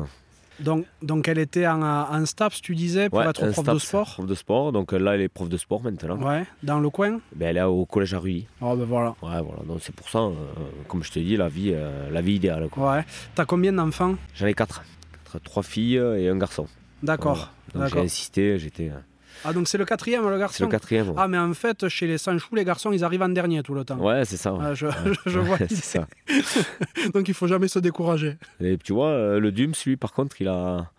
donc, donc elle était en, en STAPS, tu disais, pour ouais, être prof de sport. Prof de sport. Donc euh, là, elle est prof de sport maintenant. Ouais, dans le coin. Ben, elle est au collège à Ruy. Oh ben voilà. Ouais, voilà. Donc c'est pour ça, euh, comme je te dis, la vie, euh, la vie idéale. quoi. Ouais. T'as combien d'enfants? J'en ai quatre. Quatre- Trois filles et un garçon. D'accord. Voilà. Donc j'ai insisté. J'étais. Ah donc c'est le quatrième le garçon C'est le quatrième. ouais. Ah mais en fait chez les Sanchou les garçons ils arrivent en dernier tout le temps. Ouais, c'est ça. ouais. Ah, je, Ouais. je vois ça. Donc il faut jamais se décourager. Et tu vois, euh, le Dums, lui, par contre, il a,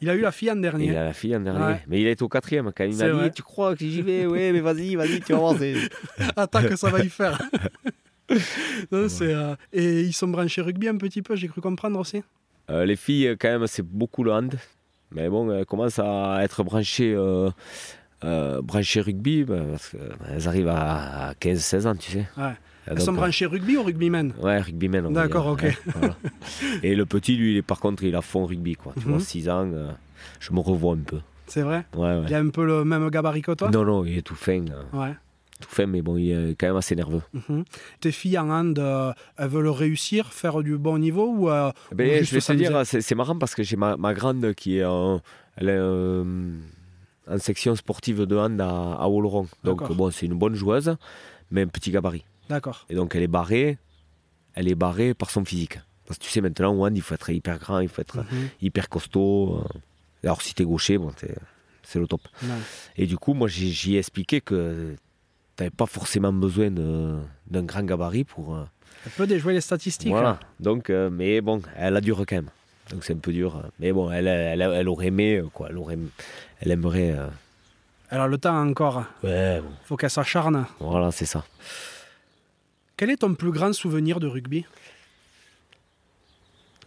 Il a eu la fille en dernier. il a la fille en dernier. Ouais. Mais il a été au quatrième quand il m'a dit vrai. Tu crois que j'y vais? Oui, mais vas-y, vas-y, tu vas voir. c'est- Attends que ça va y faire. Non, euh, Et ils sont branchés rugby un petit peu, j'ai cru comprendre aussi. Euh, les filles, quand même, c'est beaucoup le hand. Mais bon, elles commencent à être branchées, euh, euh, branchées rugby bah, parce qu'elles arrivent à 15-16 ans, tu sais. Ouais. Elles sont euh, branchés rugby ou rugbymen? Ouais, va D'accord, ok. Ouais, voilà. Et le petit, lui, par contre, il a fond rugby. Quoi. Tu Mhm. vois, 6 ans, euh, je me revois un peu. C'est vrai? Ouais, ouais. Il a un peu le même gabarit que toi? Non, non, il est tout fin. euh, Ouais. Tout fin, mais bon, il est quand même assez nerveux. Mhm. Tes filles en hand, euh, elles veulent réussir, faire du bon niveau ou, euh, Ben, ou je vais te dire, c'est marrant parce que j'ai ma, ma grande qui est en, elle est, euh, en section sportive de hand à, à Oloron. Donc, bon, c'est une bonne joueuse, mais un petit gabarit. D'accord. Et donc, elle est barrée, elle est barrée par son physique. Parce que tu sais, maintenant, au hand, il faut être hyper grand, il faut être Mhm. hyper costaud. Alors, si t'es gaucher, bon, t'es- c'est le top. Et du coup, moi, j'y ai expliqué que t'avais pas forcément besoin d'un grand gabarit pour. euh, Elle peut déjouer les statistiques. voilà. hein. Donc, euh, mais bon, elle a dur quand même. Donc c'est un peu dur. euh. Mais bon, elle, elle, elle aurait aimé, euh, quoi. Elle, aurait, elle aimerait. euh, Elle a le temps encore. Ouais, bon, faut qu'elle s'acharne. voilà, c'est ça. Quel est ton plus grand souvenir de rugby?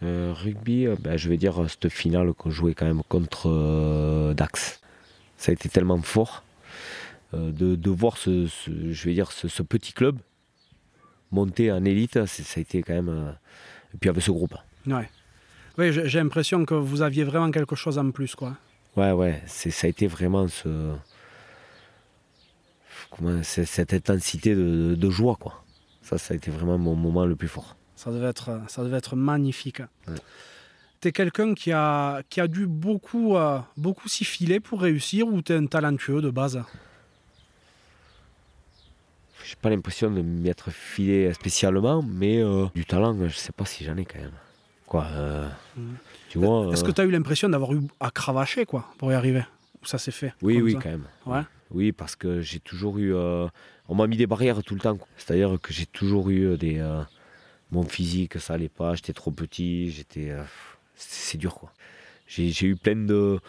Euh, rugby, euh, ben, je vais dire euh, cette finale qu'on jouait quand même contre euh, Dax. Ça a été tellement fort euh, de, de voir ce, ce- je vais dire, ce, ce petit club monter en élite. c'est- Ça a été quand même. euh, Et puis avec ce groupe. Ouais. Oui, j'ai l'impression que vous aviez vraiment quelque chose en plus, quoi. Ouais, ouais, ça a été vraiment ce. Comment, cette intensité de, de joie, quoi. Ça, ça a été vraiment mon moment le plus fort. Ça devait être, ça devait être magnifique. Ouais. T'es quelqu'un qui a, qui a dû beaucoup, euh, beaucoup s'y filer pour réussir ou t'es un talentueux de base? J'ai pas l'impression de m'y être filé spécialement, mais euh, du talent, je sais pas si j'en ai quand même. quoi. euh. Tu vois Est-ce euh, que tu as eu l'impression d'avoir eu à cravacher quoi, pour y arriver? Ou ça s'est fait Oui, oui, ça? quand même. Ouais. Oui, parce que j'ai toujours eu. on m'a mis des barrières tout le temps. C'est-à-dire que j'ai toujours eu des. mon physique, ça allait pas. J'étais trop petit. J'étais. c'est dur, quoi. J'ai eu plein de.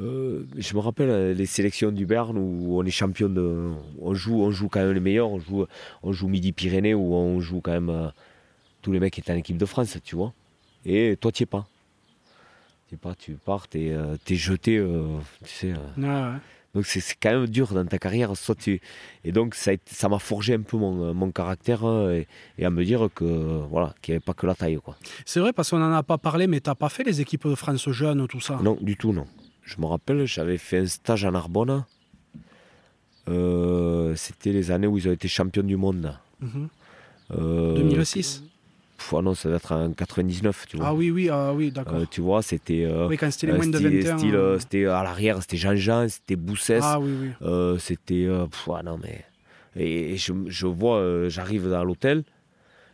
Euh, je me rappelle euh, les sélections du Berne où on est champion de. On joue, on joue quand même les meilleurs. On joue, on joue Midi-Pyrénées où on joue quand même. euh, tous les mecs étaient en équipe de France, tu vois. Et toi, tu es pas. Tu pas, tu pars, tu es, jeté, tu sais. euh, Ouais, donc c'est quand même dur dans ta carrière. Soit tu... Et donc ça m'a forgé un peu mon, mon caractère et, et à me dire que voilà qu'il n'y avait pas que la taille. C'est vrai parce qu'on n'en a pas parlé, mais t'as pas fait les équipes de France jeunes, tout ça Non, du tout, non. Je me rappelle, j'avais fait un stage à Narbonne. Euh, C'était les années où ils ont été champions du monde. Mhm. Euh, 2006 pff, ah non, ça doit être en 99, tu vois. Ah oui, oui, ah oui, d'accord. Euh, tu vois, c'était. euh, oui, quand c'était les moins de style- 21. style, euh, euh, c'était à l'arrière, c'était Jean-Jean, c'était Boussès. Ah oui, oui. Euh, c'était. ah non, mais. Et, et je, je vois, j'arrive dans l'hôtel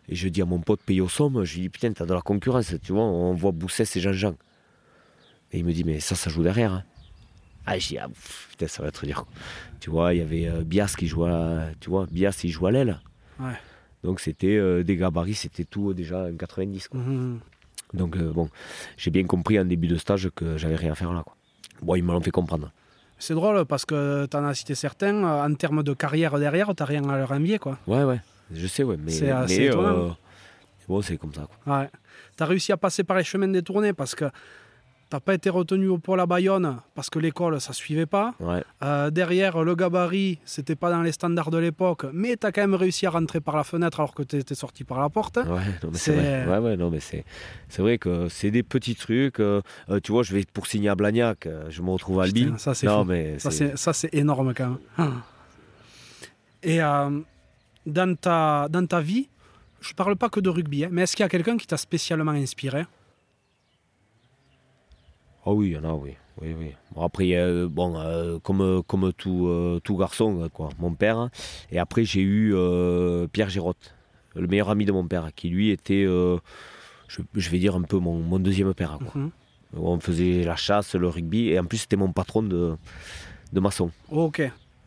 et je dis à mon pote payé au somme, je lui dis putain, t'as de la concurrence, tu vois, on voit Boussès et Jean-Jean. Et il me dit, mais ça, ça joue derrière. hein. Ah, je dis, ah, pff, putain, ça va être dur. Tu vois, il y avait euh, Bias qui jouait, à- tu vois, Bias, il joue à l'aile. Ouais. Donc c'était euh, des gabarits, c'était tout euh, déjà en 90. Quoi. Mhm. Donc euh, bon, j'ai bien compris en début de stage que j'avais rien à faire là. Quoi. Bon, ils me l'ont fait comprendre. C'est drôle parce que tu en as cité certains, en termes de carrière derrière, t'as rien à leur envier, quoi. Ouais, ouais, je sais, ouais, mais, C'est assez mais, bon, c'est comme ça. Quoi. Ouais. Tu as réussi à passer par les chemins des tournées parce que t'as pas été retenu au pôle à Bayonne parce que l'école, ça suivait pas. Ouais, Euh, derrière, le gabarit, c'était pas dans les standards de l'époque, mais tu as quand même réussi à rentrer par la fenêtre alors que tu étais sorti par la porte. ouais, non, mais C'est- vrai. Ouais, ouais, non, mais c'est, vrai que c'est des petits trucs. euh, euh, tu vois, je vais pour signer à Blagnac, je me retrouve à Albi. Putain, ça, c'est non, fou. mais Ça, c'est- énorme quand même. Ah. Et euh, dans, ta, dans ta vie, je parle pas que de rugby, hein, mais est-ce qu'il y a quelqu'un qui t'a spécialement inspiré? Ah oui, il y en a, oui. oui, oui. Bon, après, euh, bon, euh, comme, comme tout, euh, tout garçon, euh, quoi, mon père. Et après, j'ai eu euh, Pierre Gérotte, le meilleur ami de mon père, qui lui était, euh, je, je vais dire, un peu mon, mon deuxième père. Quoi. Mhm. On faisait la chasse, le rugby, et en plus, c'était mon patron de, de maçon. Ok.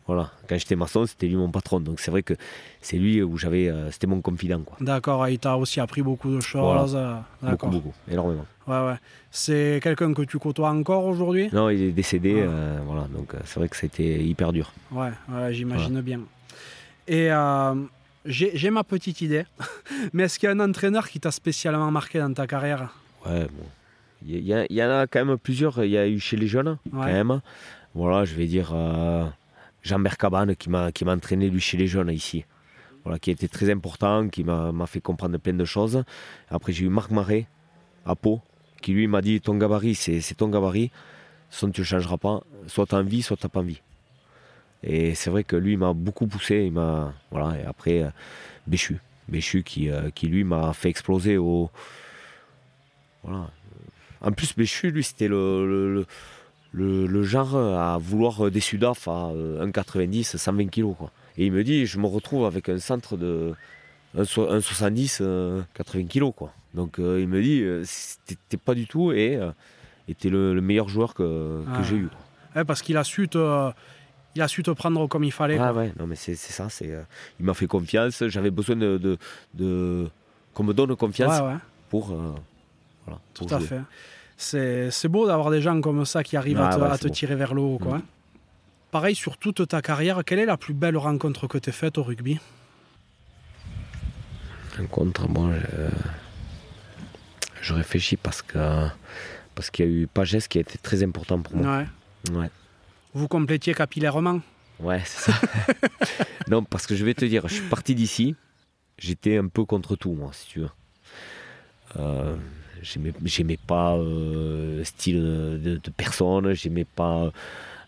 Voilà, quand j'étais maçon, c'était lui mon patron. Donc c'est vrai que c'est lui où j'avais, euh, c'était mon confident, quoi. D'accord, il t'a aussi appris beaucoup de choses. euh, Beaucoup, D'accord. beaucoup, énormément. Ouais, ouais. C'est quelqu'un que tu côtoies encore aujourd'hui? Non, il est décédé, Ah. euh, voilà. Donc c'est vrai que c'était hyper dur. Ouais, ouais j'imagine bien. Et euh, j'ai ma petite idée. Mais est-ce qu'il y a un entraîneur qui t'a spécialement marqué dans ta carrière? Ouais, bon. Il y, en a quand même plusieurs. Il y a eu chez les jeunes, quand même. Voilà, je vais dire Jean-Bert Cabane qui m'a entraîné lui chez les jeunes ici. Voilà, qui était très important, qui m'a fait comprendre plein de choses. Après, j'ai eu Marc Marais à Pau, qui lui m'a dit ton gabarit, c'est ton gabarit. Soit tu ne changeras pas, soit tu as envie, soit tu n'as pas envie. Et c'est vrai que lui m'a beaucoup poussé. Il voilà. Et après, euh, Béchu, Béchu qui, euh, qui lui m'a fait exploser au voilà. En plus, Béchu, lui, c'était le, le- le genre à vouloir des Sudaf à euh, 1,90, 120 kg. Quoi. Et il me dit, je me retrouve avec un centre de 1,70, euh, 80 kg. Quoi. Donc euh, il me dit, euh, t'es pas du tout et euh, et t'es le, le meilleur joueur que, que Ah. j'ai eu. Ouais, Parce qu'il a su te... Il a su te prendre comme il fallait. Ah quoi. ouais, non mais c'est ça. c'est, euh, il m'a fait confiance. J'avais besoin de, de, de- qu'on me donne confiance Ouais, ouais, pour, euh, voilà, tout pour à jouer. fait. C'est beau d'avoir des gens comme ça qui arrivent à Ah te, ouais, à c'est te beau. tirer vers le haut. Quoi. Mm. Pareil, sur toute ta carrière, quelle est la plus belle rencontre que tu as faite au rugby? Rencontre, moi, je, je réfléchis parce que parce qu'il y a eu Pagès qui a été très important pour moi. Ouais. Ouais, Vous complétiez capillairement? Ouais, c'est ça. non, parce que je vais te dire, je suis parti d'ici, j'étais un peu contre tout, moi, si tu veux. Euh, j'aimais, pas euh, le style de, de personne, j'aimais pas,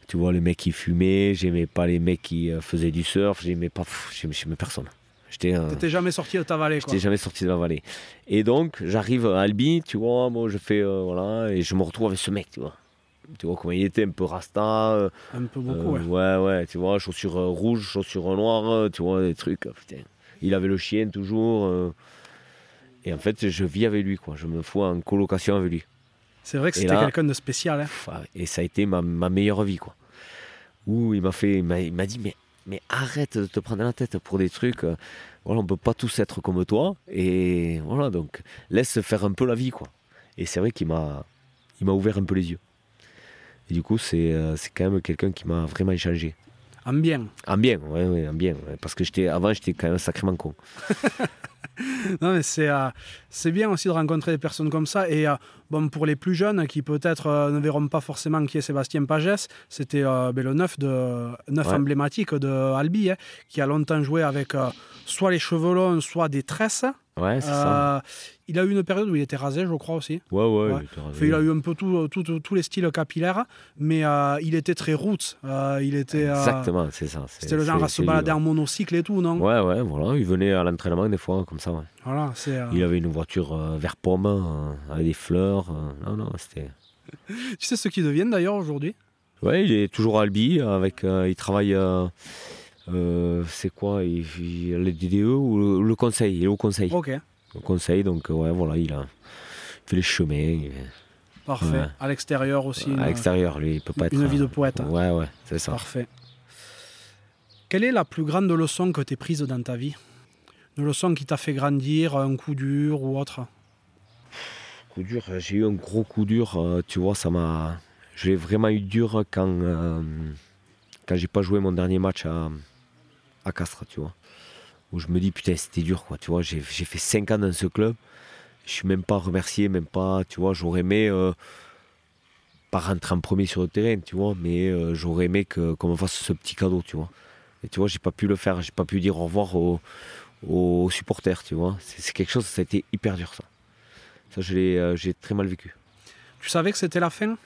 tu vois, les mecs qui fumaient, j'aimais pas les mecs qui euh, faisaient du surf, j'aimais pas, j'aimais, personne. J'étais T'étais jamais sorti de ta vallée. J'étais jamais sorti de la vallée. Et donc, j'arrive à Albi, tu vois, moi je fais, euh, voilà, et je me retrouve avec ce mec, tu vois. Tu vois comment il était, un peu rasta. euh, Un peu beaucoup, ouais. ouais. ouais, tu vois, chaussures rouges, chaussures noires, tu vois, des trucs, putain. Il avait le chien toujours. Et en fait, je vis avec lui, quoi. Je me fous en colocation avec lui. C'est vrai que c'était quelqu'un de spécial. hein. Pff, Et ça a été ma, ma meilleure vie, quoi. Où il m'a fait, il m'a, il m'a dit, mais, mais arrête de te prendre la tête pour des trucs. euh, Voilà, on peut pas tous être comme toi. Et voilà, donc laisse faire un peu la vie, quoi. Et c'est vrai qu'il m'a, il m'a ouvert un peu les yeux. Et du coup, c'est, euh, c'est quand même quelqu'un qui m'a vraiment changé. En bien. En bien, ouais, en bien. ouais. Parce que j'étais, avant, j'étais quand même sacrément con. Non, mais c'est euh, c'est bien aussi de rencontrer des personnes comme ça. Et euh, bon, pour les plus jeunes qui peut-être euh, ne verront pas forcément qui est Sébastien Pagès, c'était ben, le neuf, de, neuf Ouais. emblématique de Albi, hein, qui a longtemps joué avec soit les cheveux longs, soit des tresses. Ouais, ça. Il a eu une période où il était rasé, je crois aussi. Ouais, ouais. ouais. il était rasé. Enfin, il a eu un peu tous les styles capillaires, mais il était très roots. Il était, Exactement, c'est ça. C'était le genre à se balader en monocycle et tout, non? Ouais, ouais, voilà. Il venait à l'entraînement des fois, comme ça, ouais. Voilà, c'est. euh, Il avait une voiture euh, vert pomme, euh, avec des fleurs. euh, non, non, c'était. Tu sais ce qu'ils deviennent d'ailleurs aujourd'hui? Ouais, il est toujours à Albi. Avec, il travaille. c'est quoi il, il, Le DDE ou le, le conseil Il est au conseil. Ok, Au conseil, donc, ouais, voilà, il a fait les chemins. il parfait. Ouais. À l'extérieur aussi. à l'extérieur, lui, il peut pas être. une vie de poète. Ouais, ouais, c'est ça. Parfait. Quelle est la plus grande leçon que tu as prise dans ta vie? Une leçon qui t'a fait grandir, un coup dur ou autre Coup dur, euh, j'ai eu un gros coup dur, euh, tu vois, ça m'a. Je l'ai vraiment eu dur quand, euh, quand j'ai pas joué mon dernier match à, à Castres, tu vois. Où je me dis, putain, c'était dur, quoi, tu vois. J'ai j'ai fait 5 ans dans ce club, je suis même pas remercié, même pas, tu vois, j'aurais aimé euh, pas rentrer en premier sur le terrain, tu vois, mais j'aurais aimé qu'on me fasse ce petit cadeau, tu vois. Et tu vois, j'ai pas pu le faire, j'ai pas pu dire au revoir aux, aux supporters, tu vois. C'est quelque chose, ça a été hyper dur, ça. Ça, je l'ai, euh, j'ai très mal vécu. Tu savais que c'était la fin?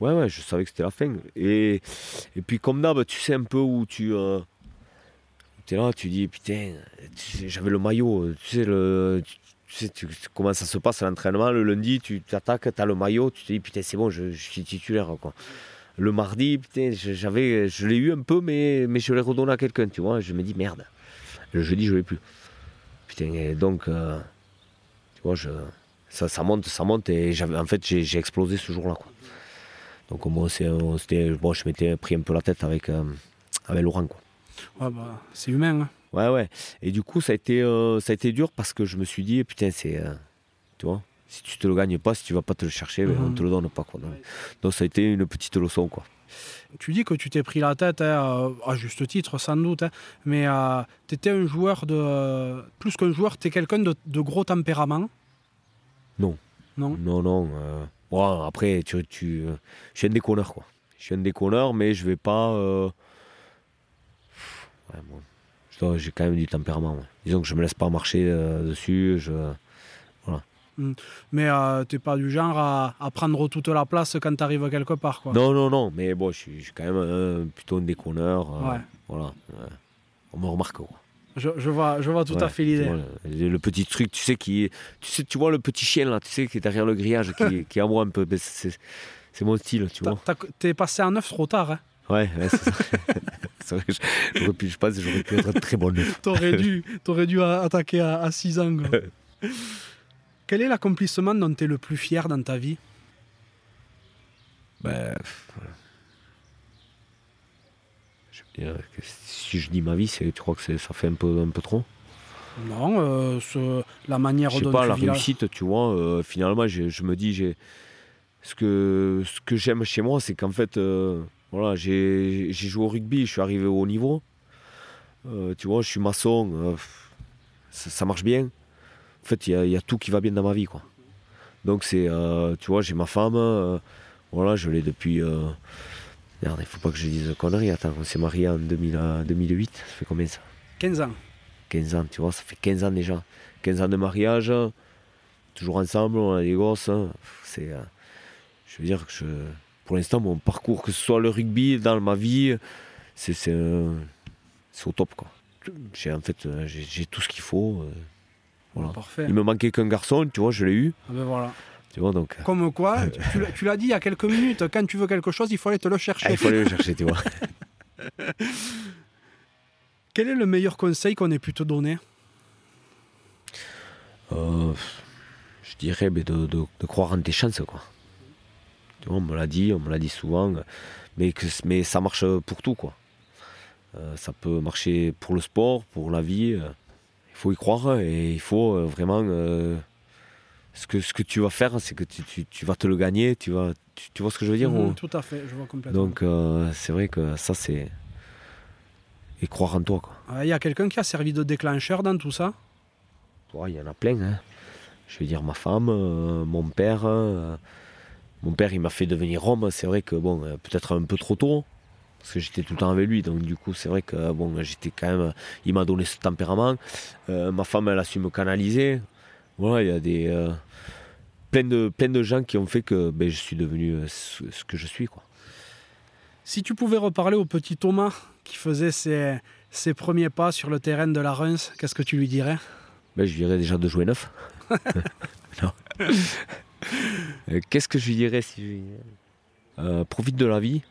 Ouais, ouais, je savais que c'était la fin. Et, et puis, comme d'hab, tu sais un peu où tu. Euh, tu es là, tu dis, putain, tu sais, j'avais le maillot. Tu sais, le, tu, tu sais tu- comment ça se passe à l'entraînement. Le lundi, tu t'attaques, tu as le maillot, tu te dis, putain, c'est bon, je, je suis titulaire. Quoi. Le mardi, putain, je- j'avais, je l'ai eu un peu, mais, mais je l'ai redonné à quelqu'un, tu vois. Je me dis, merde. Le jeudi, je l'ai plus. Putain, et donc, euh, tu vois, je, ça, ça monte, ça monte. Et en fait, j'ai, explosé ce jour-là. Donc moi, on s'était- bon, je m'étais pris un peu la tête avec, euh, avec Laurent. Quoi. Ouais, bah, C'est humain. hein. Ouais, ouais. Et du coup, ça a été, euh, ça a été dur parce que je me suis dit, putain, c'est. euh, tu vois, si tu te le gagnes pas, si tu vas pas te le chercher, ben, on Mhm. te le donne pas. Quoi. Donc, donc ça a été une petite leçon. Quoi. Tu dis que tu t'es pris la tête, hein, euh, à juste titre sans doute, hein, mais tu étais un joueur de. Plus qu'un joueur, tu es quelqu'un de, de gros tempérament? Non. Non? Non, non. euh, bon, après, tu, tu, euh, je suis un déconneur. Quoi. Je suis un déconneur, mais je vais pas. euh, ouais, bon, J'ai quand même du tempérament. ouais. Disons que je me laisse pas marcher euh, dessus. Je... Mais euh, t'es pas du genre à, à prendre toute la place quand tu arrives quelque part. Quoi. Non, non, non, mais bon, je suis, quand même euh, plutôt un déconneur. euh, Ouais. Voilà. On me remarque. Quoi. Je, je vois, je vois tout Ouais, à fait l'idée. le, petit truc, tu sais, qui, tu sais, tu vois le petit chien là, tu sais, qui est derrière le grillage, qui, qui est à moi un peu. c'est, mon style, tu vois. T'es passé en neuf trop tard. Hein. Ouais, ouais, c'est ça. J'aurais pu, je pense que j'aurais pu être très bon neuf. T'aurais dû, t'aurais dû attaquer à 6 ans. quoi. Quel est l'accomplissement dont tu es le plus fier dans ta vie? Ben, pff, voilà. je veux dire que si je dis ma vie, c'est, tu crois que c'est, ça fait un peu, un peu trop? Non, euh, ce- la manière je sais dont pas, tu la vis réussite, tu vois, euh, finalement, je, je me dis, j'ai, ce que, ce que j'aime chez moi, c'est qu'en fait, euh, voilà, j'ai, j'ai joué au rugby, je suis arrivé au haut niveau. Tu vois, je suis maçon, ça marche bien. En fait, il y a, il y a tout qui va bien dans ma vie, quoi. Donc, c'est, euh, tu vois, j'ai ma femme, euh, voilà, je l'ai depuis. euh, Merde, il faut pas que je dise conneries. Attends, on s'est mariés en 2000, euh, 2008, ça fait combien ça? 15 ans. 15 ans, tu vois, ça fait 15 ans déjà. 15 ans de mariage, toujours ensemble, on a des gosses. hein. C'est, je veux dire que je, pour l'instant, mon parcours, que ce soit le rugby, dans ma vie, c'est, c'est, au top, quoi. J'ai, en fait, j'ai tout ce qu'il faut. Euh, voilà. Parfait. Il me manquait qu'un garçon, tu vois, je l'ai eu. Ah ben voilà. Tu vois, donc, Comme quoi, tu- tu, l'as- dit il y a quelques minutes, quand tu veux quelque chose, il faut aller te le chercher. ah, il faut aller le chercher, tu vois. Quel est le meilleur conseil qu'on ait pu te donner? Euh, je dirais de, de, de, croire en tes chances. Quoi. Tu vois, on me l'a dit, on me l'a dit souvent, mais, que, mais ça marche pour tout. Quoi. Euh, ça peut marcher pour le sport, pour la vie. Il faut y croire et il faut vraiment. ce, que, ce que tu vas faire, c'est que tu, tu, tu, vas te le gagner. Tu, vas, tu, vois ce que je veux dire mmh, Tout à fait, je vois complètement. Donc c'est vrai que ça, c'est. Et croire en toi. Il y a quelqu'un qui a servi de déclencheur dans tout ça? Il y en a plein. Hein je veux dire ma femme, euh, mon père. Euh, mon père, il m'a fait devenir homme. C'est vrai que bon, euh, peut-être un peu trop tôt, parce que j'étais tout le temps avec lui. Donc du coup, c'est vrai que bon, j'étais quand même. Il m'a donné ce tempérament. ma femme, elle a su me canaliser. Voilà, il y a des plein de plein de gens qui ont fait que ben, je suis devenu ce, que je suis, quoi. Si tu pouvais reparler au petit Thomas qui faisait ses, ses premiers pas sur le terrain de la Reims, qu'est-ce que tu lui dirais? Ben, Je lui dirais déjà de jouer neuf. Euh, qu'est-ce que je lui dirais si euh, Profite de la vie.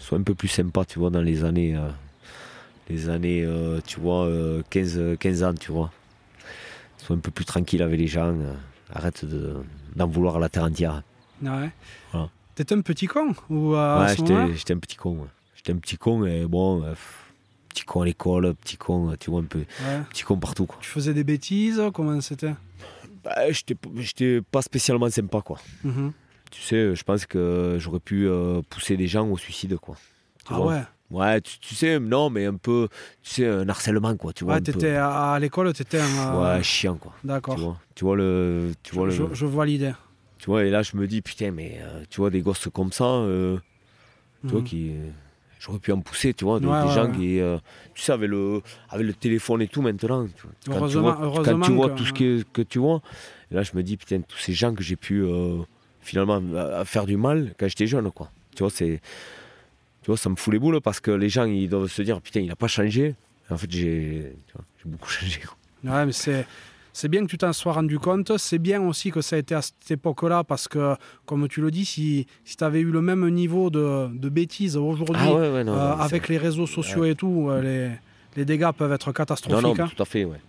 Sois un peu plus sympa, tu vois, dans les années. Euh, les années, tu vois, 15, 15 ans, tu vois. Sois un peu plus tranquille avec les gens. arrête d'en vouloir à la terre entière. Ouais. T'étais un petit con ou Ouais, j'étais un petit con. J'étais un petit con et bon petit con à l'école, petit con, tu vois, un peu. Petit con partout, quoi. Tu faisais des bêtises Comment c'était? Bah, J'étais pas spécialement sympa, quoi. Mhm. Tu sais, je pense que j'aurais pu euh, pousser des gens au suicide, quoi. ah ouais? Ouais, tu, sais, non, mais un peu, tu sais, un harcèlement, quoi. Tu vois, ouais, étais à, l'école, tu étais un. Euh, ouais, chiant, quoi. D'accord. Tu vois, tu vois le. Tu vois je, le... je, vois l'idée. Tu vois, et là, je me dis, putain, mais euh, tu vois, des gosses comme ça, tu vois, mhm. qui j'aurais pu en pousser, tu vois, des, gens qui, euh, tu sais, avec le, avec le téléphone et tout maintenant, quand tu vois, quand tu vois tout ce que, que, tu vois, là je me dis, putain, tous ces gens que j'ai pu finalement faire du mal quand j'étais jeune, quoi. Tu vois, c'est, tu vois, ça me fout les boules parce que les gens, ils doivent se dire, putain, il n'a pas changé. en fait, j'ai beaucoup changé. Ouais, mais c'est c'est bien que tu t'en sois rendu compte. C'est bien aussi que ça a été à cette époque-là parce que, comme tu le dis, si, si tu avais eu le même niveau de, de bêtises aujourd'hui, ah euh, avec les réseaux sociaux et tout, euh, les, les, dégâts peuvent être catastrophiques. Non, non, hein. tout à fait, ouais.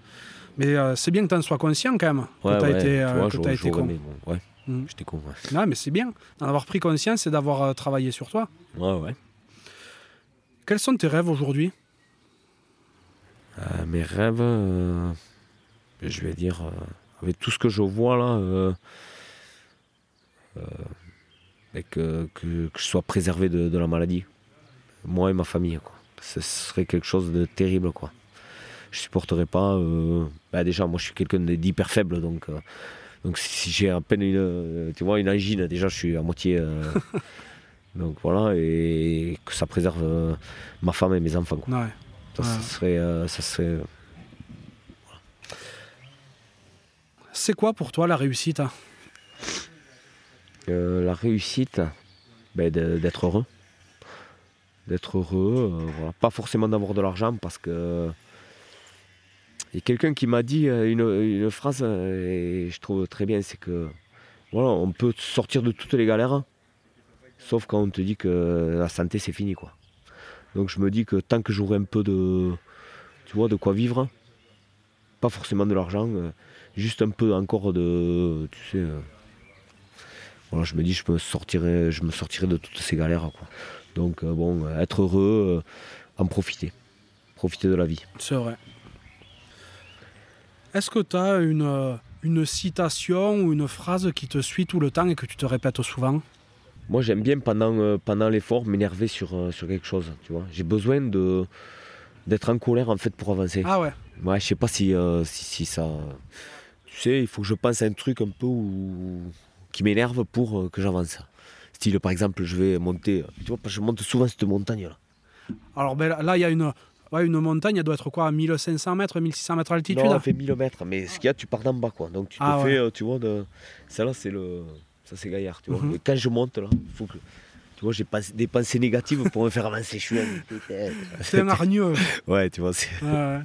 Mais euh, c'est bien que tu en sois conscient quand même, que tu as été, as été con. ouais, mmh. j'étais con. Non, mais c'est bien d'en avoir pris conscience et d'avoir travaillé sur toi. Ouais, ouais. Quels sont tes rêves aujourd'hui? Mes rêves je vais dire, euh, avec tout ce que je vois là, euh, euh, que, que, je sois préservé de, la maladie, moi et ma famille. Quoi. Ce serait quelque chose de terrible. Quoi. Je supporterais pas. Bah, déjà, moi je suis quelqu'un d'hyper faible, donc, donc si j'ai à peine une, tu vois, une angine, déjà je suis à moitié. donc voilà, et que ça préserve ma femme et mes enfants. Quoi. Ça, serait. ça serait C'est quoi pour toi la réussite hein? Euh, La réussite, ben, d'être heureux. D'être heureux, euh, pas forcément d'avoir de l'argent parce que. Il y a quelqu'un qui m'a dit euh, une, phrase et je trouve très bien, c'est que voilà, on peut sortir de toutes les galères, sauf quand on te dit que la santé c'est fini quoi. Donc je me dis que tant que j'aurai un peu de, tu vois, de quoi vivre, pas forcément de l'argent, juste un peu encore de. Tu sais. Euh, voilà, je me dis, je me sortirai, je me sortirai de toutes ces galères. Quoi. Donc, euh, bon, être heureux, euh, en profiter. Profiter de la vie. C'est vrai. Est-ce que tu as une, une citation ou une phrase qui te suit tout le temps et que tu te répètes souvent? Moi, j'aime bien pendant, pendant l'effort m'énerver sur, sur quelque chose. Tu vois, j'ai besoin de d'être en colère en fait pour avancer. Ah ouais. Ouais, je sais pas si, si, si ça tu sais, il faut que je pense à un truc un peu qui m'énerve pour euh, que j'avance. Style, par exemple, je vais monter, tu vois, je monte souvent cette montagne-là. Alors ben, là, il y a une, une montagne, elle doit être quoi, à 1500 mètres, 1600 mètres d'altitude Non, elle fait 1000 mètres, mais ce qu'il y a, tu pars d'en bas, quoi. Donc tu te ah fais, euh, tu vois, de... ça là, c'est le... Ça, c'est gaillard, tu vois. Mhm. quand je monte, là, il faut que... Tu vois, j'ai des pensées négatives pour me faire avancer. Je suis C'est un hargneux. ouais, tu vois, c'est... Ouais,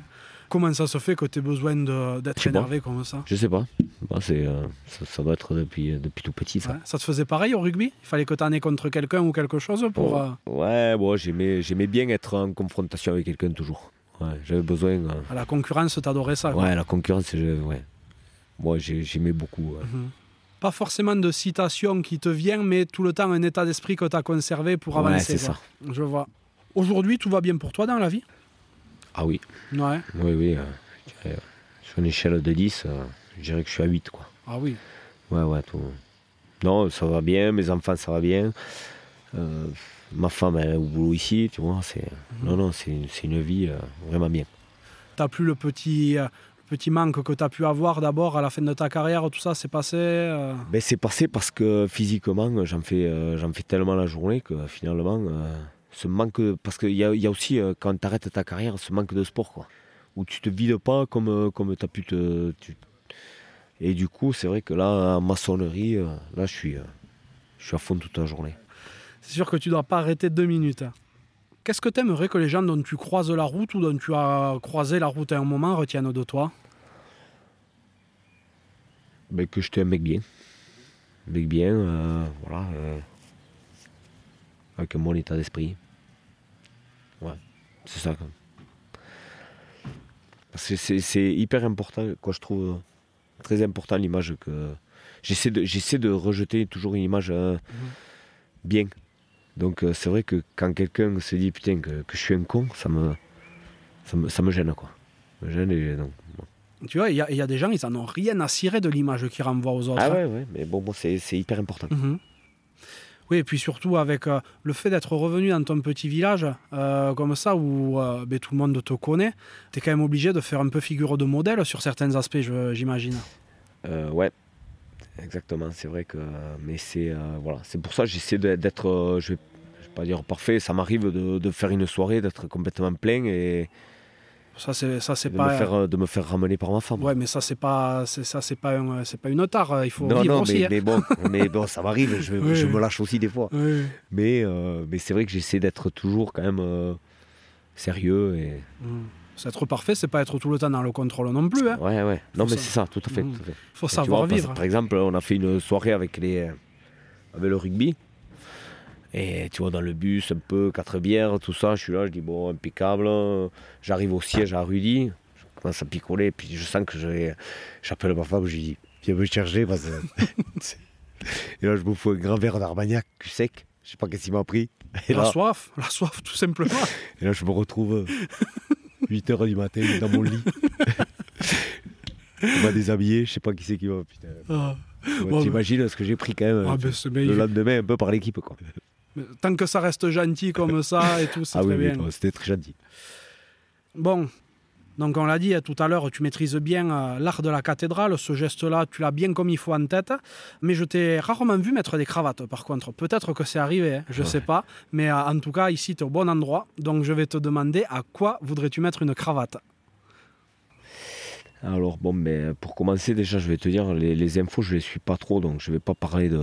Comment ça se fait que tu aies besoin d'être énervé comme ça Je sais pas. Bah, euh, ça, doit être depuis, euh, depuis tout petit. Ça. ça te faisait pareil au rugby? Il fallait que tu en aies contre quelqu'un ou quelque chose pour. Oh, euh, ouais, bon, j'aimais bien être en confrontation avec quelqu'un toujours. J'avais besoin. La concurrence, t'adorais ça Ouais, la concurrence, ouais. moi j'aimais beaucoup. Mhm. Pas forcément de citation qui te vient, mais tout le temps un état d'esprit que tu as conservé pour avancer. c'est ça. Je vois. Aujourd'hui, tout va bien pour toi dans la vie? Ah oui. Ouais. Oui, oui. Euh, sur une échelle de 10, euh, je dirais que je suis à 8. Quoi. Ah oui. Ouais, ouais, tout. Non, ça va bien, mes enfants, ça va bien. Euh, ma femme elle est au boulot ici, tu vois. C'est... Mhm. Non, non, c'est, une vie vraiment bien. Tu n'as plus le petit, petit manque que tu as pu avoir d'abord à la fin de ta carrière, tout ça, c'est passé ben, C'est passé parce que physiquement, j'en fais, j'en fais tellement la journée que finalement, ce manque. Parce qu'il y a, y a, aussi, quand tu arrêtes ta carrière, ce manque de sport, quoi. Où tu te vides pas comme, comme tu as pu te. Et du coup, c'est vrai que là, en maçonnerie, euh, là, je suis, euh, je suis à fond toute la journée. C'est sûr que tu ne dois pas arrêter deux minutes. Qu'est-ce que tu aimerais que les gens dont tu croises la route ou dont tu as croisé la route à un moment retiennent de toi? Ben, Que je t'aime mec bien. Mec bien, euh, voilà. avec un bon état d'esprit. Ouais, c'est ça. C'est hyper important, quoi, je trouve très important l'image que j'essaie de j'essaie de rejeter toujours une image euh, mhm. bien. Donc euh, c'est vrai que quand quelqu'un se dit putain que, je suis un con, ça me ça me, gêne quoi. Me gêne et donc, Tu vois, il y, a des gens, ils en ont rien à cirer de l'image qu'ils renvoient aux autres. Ah ouais, ouais, mais bon, bon c'est hyper important. Mhm. Oui, et puis surtout avec euh, le fait d'être revenu dans ton petit village, comme ça, où ben, tout le monde te connaît, tu es quand même obligé de faire un peu figure de modèle sur certains aspects, j'imagine. Euh, ouais, exactement. C'est vrai que. Mais c'est euh, voilà, c'est pour ça que j'essaie d'être. Euh, je vais, vais pas dire parfait. Ça m'arrive de, faire une soirée, d'être complètement plein et. Ça c'est ça c'est pas me faire, de me faire ramener par ma femme. Ouais, mais ça c'est pas ça c'est pas c'est pas une tare. Il faut non, vivre non, aussi. Mais, hein. mais bon, mais bon, ça m'arrive. Je, me lâche aussi des fois. Mais mais c'est vrai que j'essaie d'être toujours quand même sérieux et. C'est être parfait, c'est pas être tout le temps dans le contrôle non plus. Hein. Ouais, ouais. Non, mais c'est ça, tout à fait. Il mmh. faut savoir vivre. Par, exemple, on a fait une soirée avec, les, avec le rugby. Et tu vois, dans le bus, un peu, quatre bières, tout ça. Je suis là, je dis, bon, impeccable. J'arrive au siège à Rudy. Je commence à picoler. Puis je sens que je j'appelle ma femme, je dis, viens me chercher. Parce et là, je me fous un grand verre d'Armagnac sec. Je sais pas qu'est-ce qu'il m'a pris. la soif, la soif, tout simplement. Et là, je me retrouve 8h du matin dans mon lit. on m'a déshabillé, je sais pas qui c'est qui va. Putain. Ah. T'imagines ce que j'ai pris quand même ah, ben, le lendemain un peu par l'équipe. quoi. Tant que ça reste gentil comme ça et tout, c'est ah, très oui, bien. c'était très gentil. Bon, donc on l'a dit tout à l'heure, tu maîtrises bien euh, l'art de la cathédrale. Ce geste-là, tu l'as bien comme il faut en tête. Mais je t'ai rarement vu mettre des cravates, par contre. Peut-être que c'est arrivé, hein, je ne sais pas. Mais euh, en tout cas, ici, tu es au bon endroit. Donc je vais te demander à quoi voudrais-tu mettre une cravate? Alors bon, mais pour commencer déjà, je vais te dire, les, infos, je ne les suis pas trop, donc je ne vais pas parler de,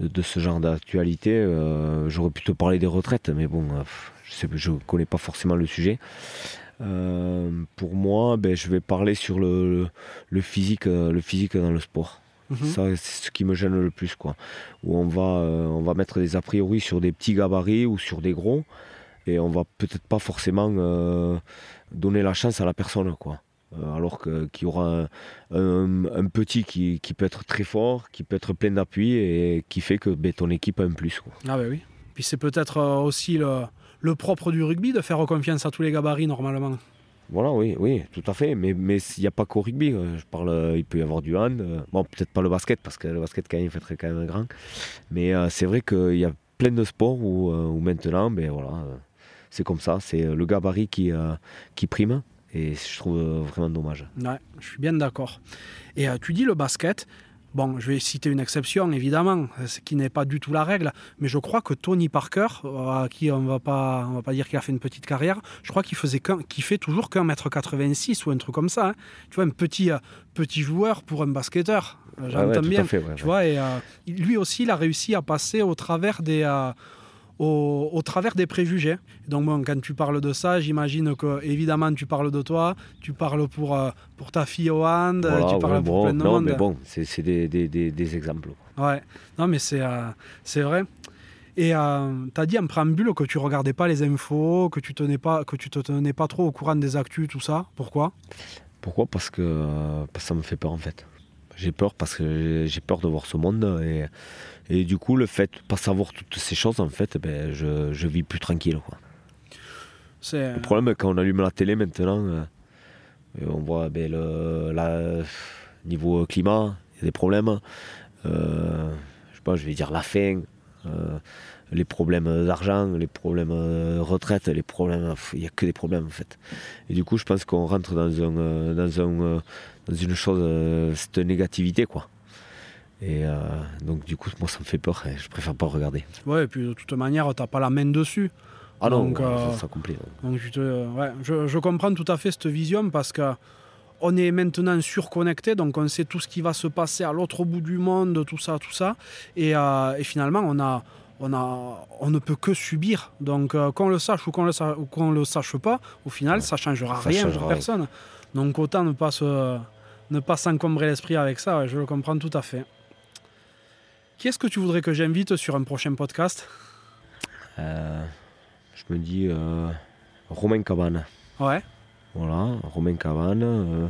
de, ce genre d'actualité. Euh, j'aurais pu te parler des retraites, mais bon, je ne connais pas forcément le sujet. Euh, pour moi, ben, je vais parler sur le, le, physique, euh, le physique dans le sport. Mhm. Ça, c'est ce qui me gêne le plus. Quoi. Où on va, euh, on va mettre des a priori sur des petits gabarits ou sur des gros. Et on va peut-être pas forcément donner la chance à la personne. Quoi. Alors qu'il y aura un, petit qui, qui, peut être très fort, qui peut être plein d'appui et qui fait que ben, ton équipe a un plus. Quoi. Ah ben oui. Puis c'est peut-être aussi le, le propre du rugby de faire confiance à tous les gabarits normalement. Voilà, oui, oui, tout à fait. Mais mais il n'y a pas qu'au rugby. Euh, je parle, euh, il peut y avoir du hand. Euh, bon, peut-être pas le basket parce que le basket quand même fait très quand même grand. Mais c'est vrai qu'il y a plein de sports où, maintenant, ben voilà, c'est comme ça. C'est le gabarit qui qui prime. Et je trouve vraiment dommage. Ouais, je suis bien d'accord. Et tu dis le basket, Bon, je vais citer une exception, évidemment, ce qui n'est pas du tout la règle, mais je crois que Tony Parker, euh, à qui on ne va pas dire qu'il a fait une petite carrière, je crois qu'il faisait fait toujours qu'un mètre 86 ou un truc comme ça. Hein. Tu vois, un petit, euh, petit joueur pour un basketteur. Euh, j'entends bien. tu vois, et lui aussi, il a réussi à passer au travers des au, travers des préjugés. Donc bon, quand tu parles de ça, j'imagine que évidemment tu parles de toi, tu parles pour, euh, pour ta fille Oand, tu parles pour plein de non, monde. mais bon, c'est des, des, des, exemples. Ouais, non mais c'est euh, c'est vrai. Et euh, tu as dit en préambule que tu regardais pas les infos, que tu tenais pas, que tu te tenais pas trop au courant des actus, tout ça. Pourquoi? Pourquoi? Parce que, parce que ça me fait peur en fait. J'ai peur parce que j'ai peur de voir ce monde et, et du coup le fait de pas savoir toutes ces choses en fait, ben, je, je vis plus tranquille. Quoi. C'est Le problème quand on allume la télé maintenant, euh, on voit ben, le la- niveau climat, il y a des problèmes. Euh, je sais pas, je vais dire la faim, euh, les problèmes d'argent, les problèmes de retraite, les problèmes. Il n'y a que des problèmes en fait. Et du coup, je pense qu'on rentre dans, un, euh, dans, un, euh, dans une chose, euh, cette négativité quoi. Et euh, donc, du coup, moi, ça me fait peur et je préfère pas regarder. ouais, et puis de toute manière, t'as pas la main dessus. Ah non, Donc, ouais, euh, ça, ça complet. Donc je, te- ouais, je, je comprends tout à fait cette vision parce que on est maintenant surconnecté, donc on sait tout ce qui va se passer à l'autre bout du monde, tout ça, tout ça. Et, euh, et finalement, on, a, on, a, on ne peut que subir. Donc euh, qu'on le sache ou qu'on le, sa- le sache pas, au final, ça changera Ça rien changera pour rien. personne. Donc autant ne pas se- ne pas s'encombrer l'esprit avec ça, ouais, je le comprends tout à fait. Qui est-ce que tu voudrais que j'invite sur un prochain podcast? Euh, je me dis euh, Romain Cabane. Ouais, Voilà, Romain Cabane. euh,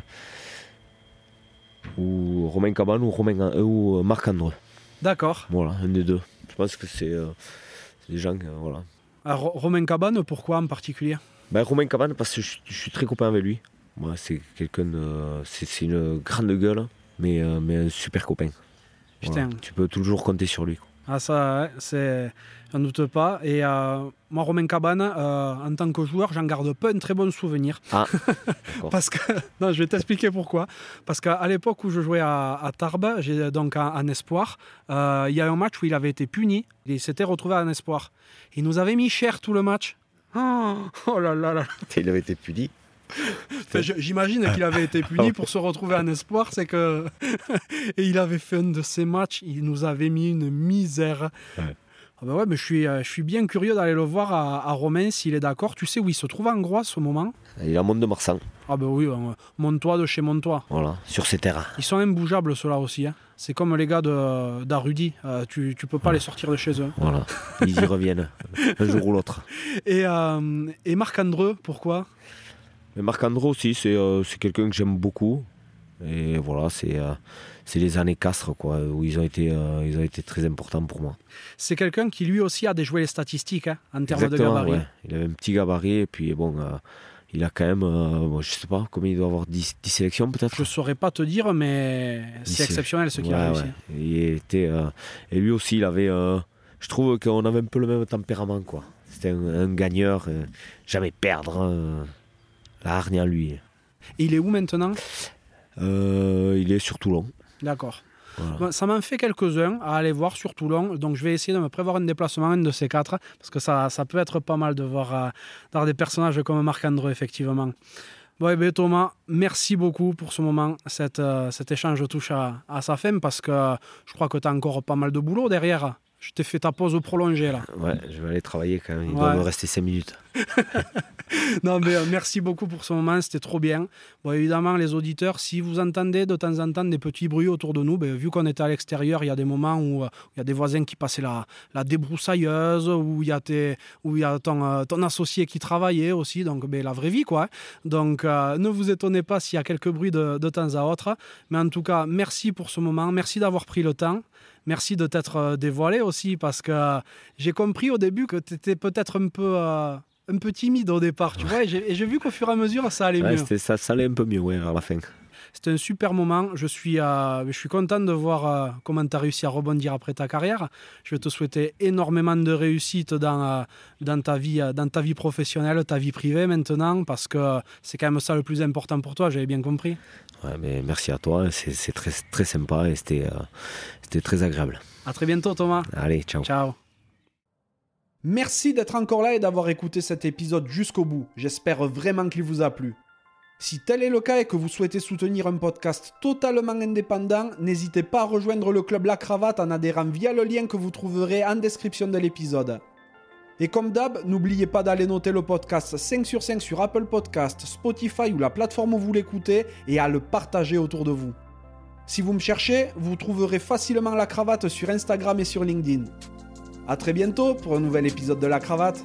ou Romain Cabane ou, Romain, ou Marc Andreu. d'accord. Voilà, un des deux. Je pense que c'est des gens. voilà. Alors, Romain Cabane, pourquoi en particulier? Ben, Romain Cabane, parce que je, je suis très copain avec lui. Moi, c'est quelqu'un de. C'est une grande gueule, mais, euh, mais un super copain. Voilà. Tu peux toujours compter sur lui. quoi. Ah ça, ouais, c'est... J'en doute pas. Et euh, moi, Romain Cabane, euh, en tant que joueur, j'en garde pas un très bon souvenir. Ah. Parce que... Non, je vais t'expliquer pourquoi. Parce qu'à l'époque où je jouais à, à Tarbes, j'ai donc en, en espoir, euh, il y a un match où il avait été puni. Il s'était retrouvé en espoir. Il nous avait mis cher tout le match. Oh, oh là là là. Il avait été puni. Enfin, J'imagine qu'il avait été puni pour se retrouver en espoir. C'est que. Et il avait fait un de ces matchs, il nous avait mis une misère. Ouais. Ah bah ouais, mais je suis, euh, je suis bien curieux d'aller le voir à, à Romain s'il est d'accord. Tu sais où il se trouve en Groix ce moment? Il est en monde de Marsan. Ah ben oui, Montois de chez Montois. Voilà, sur ses terrains. Ils sont imbougeables ceux-là aussi. hein. C'est comme les gars de- d'Arudi. Euh, tu, tu peux pas les sortir de chez eux. Voilà, ils y reviennent, un jour ou l'autre. Et, euh, et Marc Andreu, pourquoi? Mais Marc Andro aussi, c'est euh, c'est quelqu'un que j'aime beaucoup. Et voilà, c'est euh, c'est les années Castres, quoi, où ils ont, été, euh, ils ont été très importants pour moi. C'est quelqu'un qui lui aussi a déjoué les statistiques hein, en termes de gabarit. ouais. Il avait un petit gabarit, et puis bon, euh, il a quand même, bon, je sais pas, combien il doit avoir 10, 10 sélections peut-être? Je saurais pas te dire, mais c'est exceptionnel ce qu'il Ouais, a réussi. ouais. Il était, et lui aussi, il avait. je trouve qu'on avait un peu le même tempérament, quoi. C'était un, un gagneur, jamais perdre. La hargne en lui. Et il est où maintenant? Euh, il est sur Toulon. D'accord. Voilà. Bon, ça m'en fait quelques-uns à aller voir sur Toulon, donc je vais essayer de me prévoir un déplacement, un de ces quatre, parce que ça, ça peut être pas mal de voir, euh, des personnages comme Marc-André, effectivement. Bon, eh bien, Thomas, merci beaucoup pour ce moment. Cet, euh, cet échange touche à, à sa fin, parce que je crois que tu as encore pas mal de boulot derrière. Je t'ai fait ta pause prolongée, là. Ouais, je vais aller travailler quand même. Il Ouais. doit me rester 5 minutes. Non, mais euh, merci beaucoup pour ce moment, c'était trop bien. Bon, évidemment, les auditeurs, si vous entendez de temps en temps des petits bruits autour de nous, ben, vu qu'on était à l'extérieur, il y a des moments où euh, il y a des voisins qui passaient la, la débroussailleuse, où il y a, tes- où y a ton, euh, ton associé qui travaillait aussi, donc ben, la vraie vie, quoi. hein. Donc, ne vous étonnez pas s'il y a quelques bruits de, de temps à autre. Mais en tout cas, merci pour ce moment, merci d'avoir pris le temps. Merci de t'être euh, dévoilé aussi, parce que euh, j'ai compris au début que tu étais peut-être un peu... euh, un peu timide au départ, tu vois, et j'ai vu qu'au fur et à mesure, ça allait Ouais, mieux. ça, ça allait un peu mieux ouais, vers la fin. C'était un super moment. Je suis, euh, je suis content de voir euh, comment tu as réussi à rebondir après ta carrière. Je vais te souhaiter énormément de réussite dans, euh, dans, ta vie, dans ta vie professionnelle, ta vie privée maintenant, parce que c'est quand même ça le plus important pour toi, j'avais bien compris. Ouais, mais merci à toi, c'est très, très sympa et c'était euh, c'était très agréable. À très bientôt, Thomas. Allez, ciao. Ciao. Merci d'être encore là et d'avoir écouté cet épisode jusqu'au bout. J'espère vraiment qu'il vous a plu. Si tel est le cas et que vous souhaitez soutenir un podcast totalement indépendant, n'hésitez pas à rejoindre le club La Cravate en adhérant via le lien que vous trouverez en description de l'épisode. Et comme d'hab, n'oubliez pas d'aller noter le podcast 5 sur 5 sur Apple Podcast, Spotify ou la plateforme où vous l'écoutez et à le partager autour de vous. Si vous me cherchez, vous trouverez facilement La Cravate sur Instagram et sur LinkedIn. A très bientôt pour un nouvel épisode de La Cravate.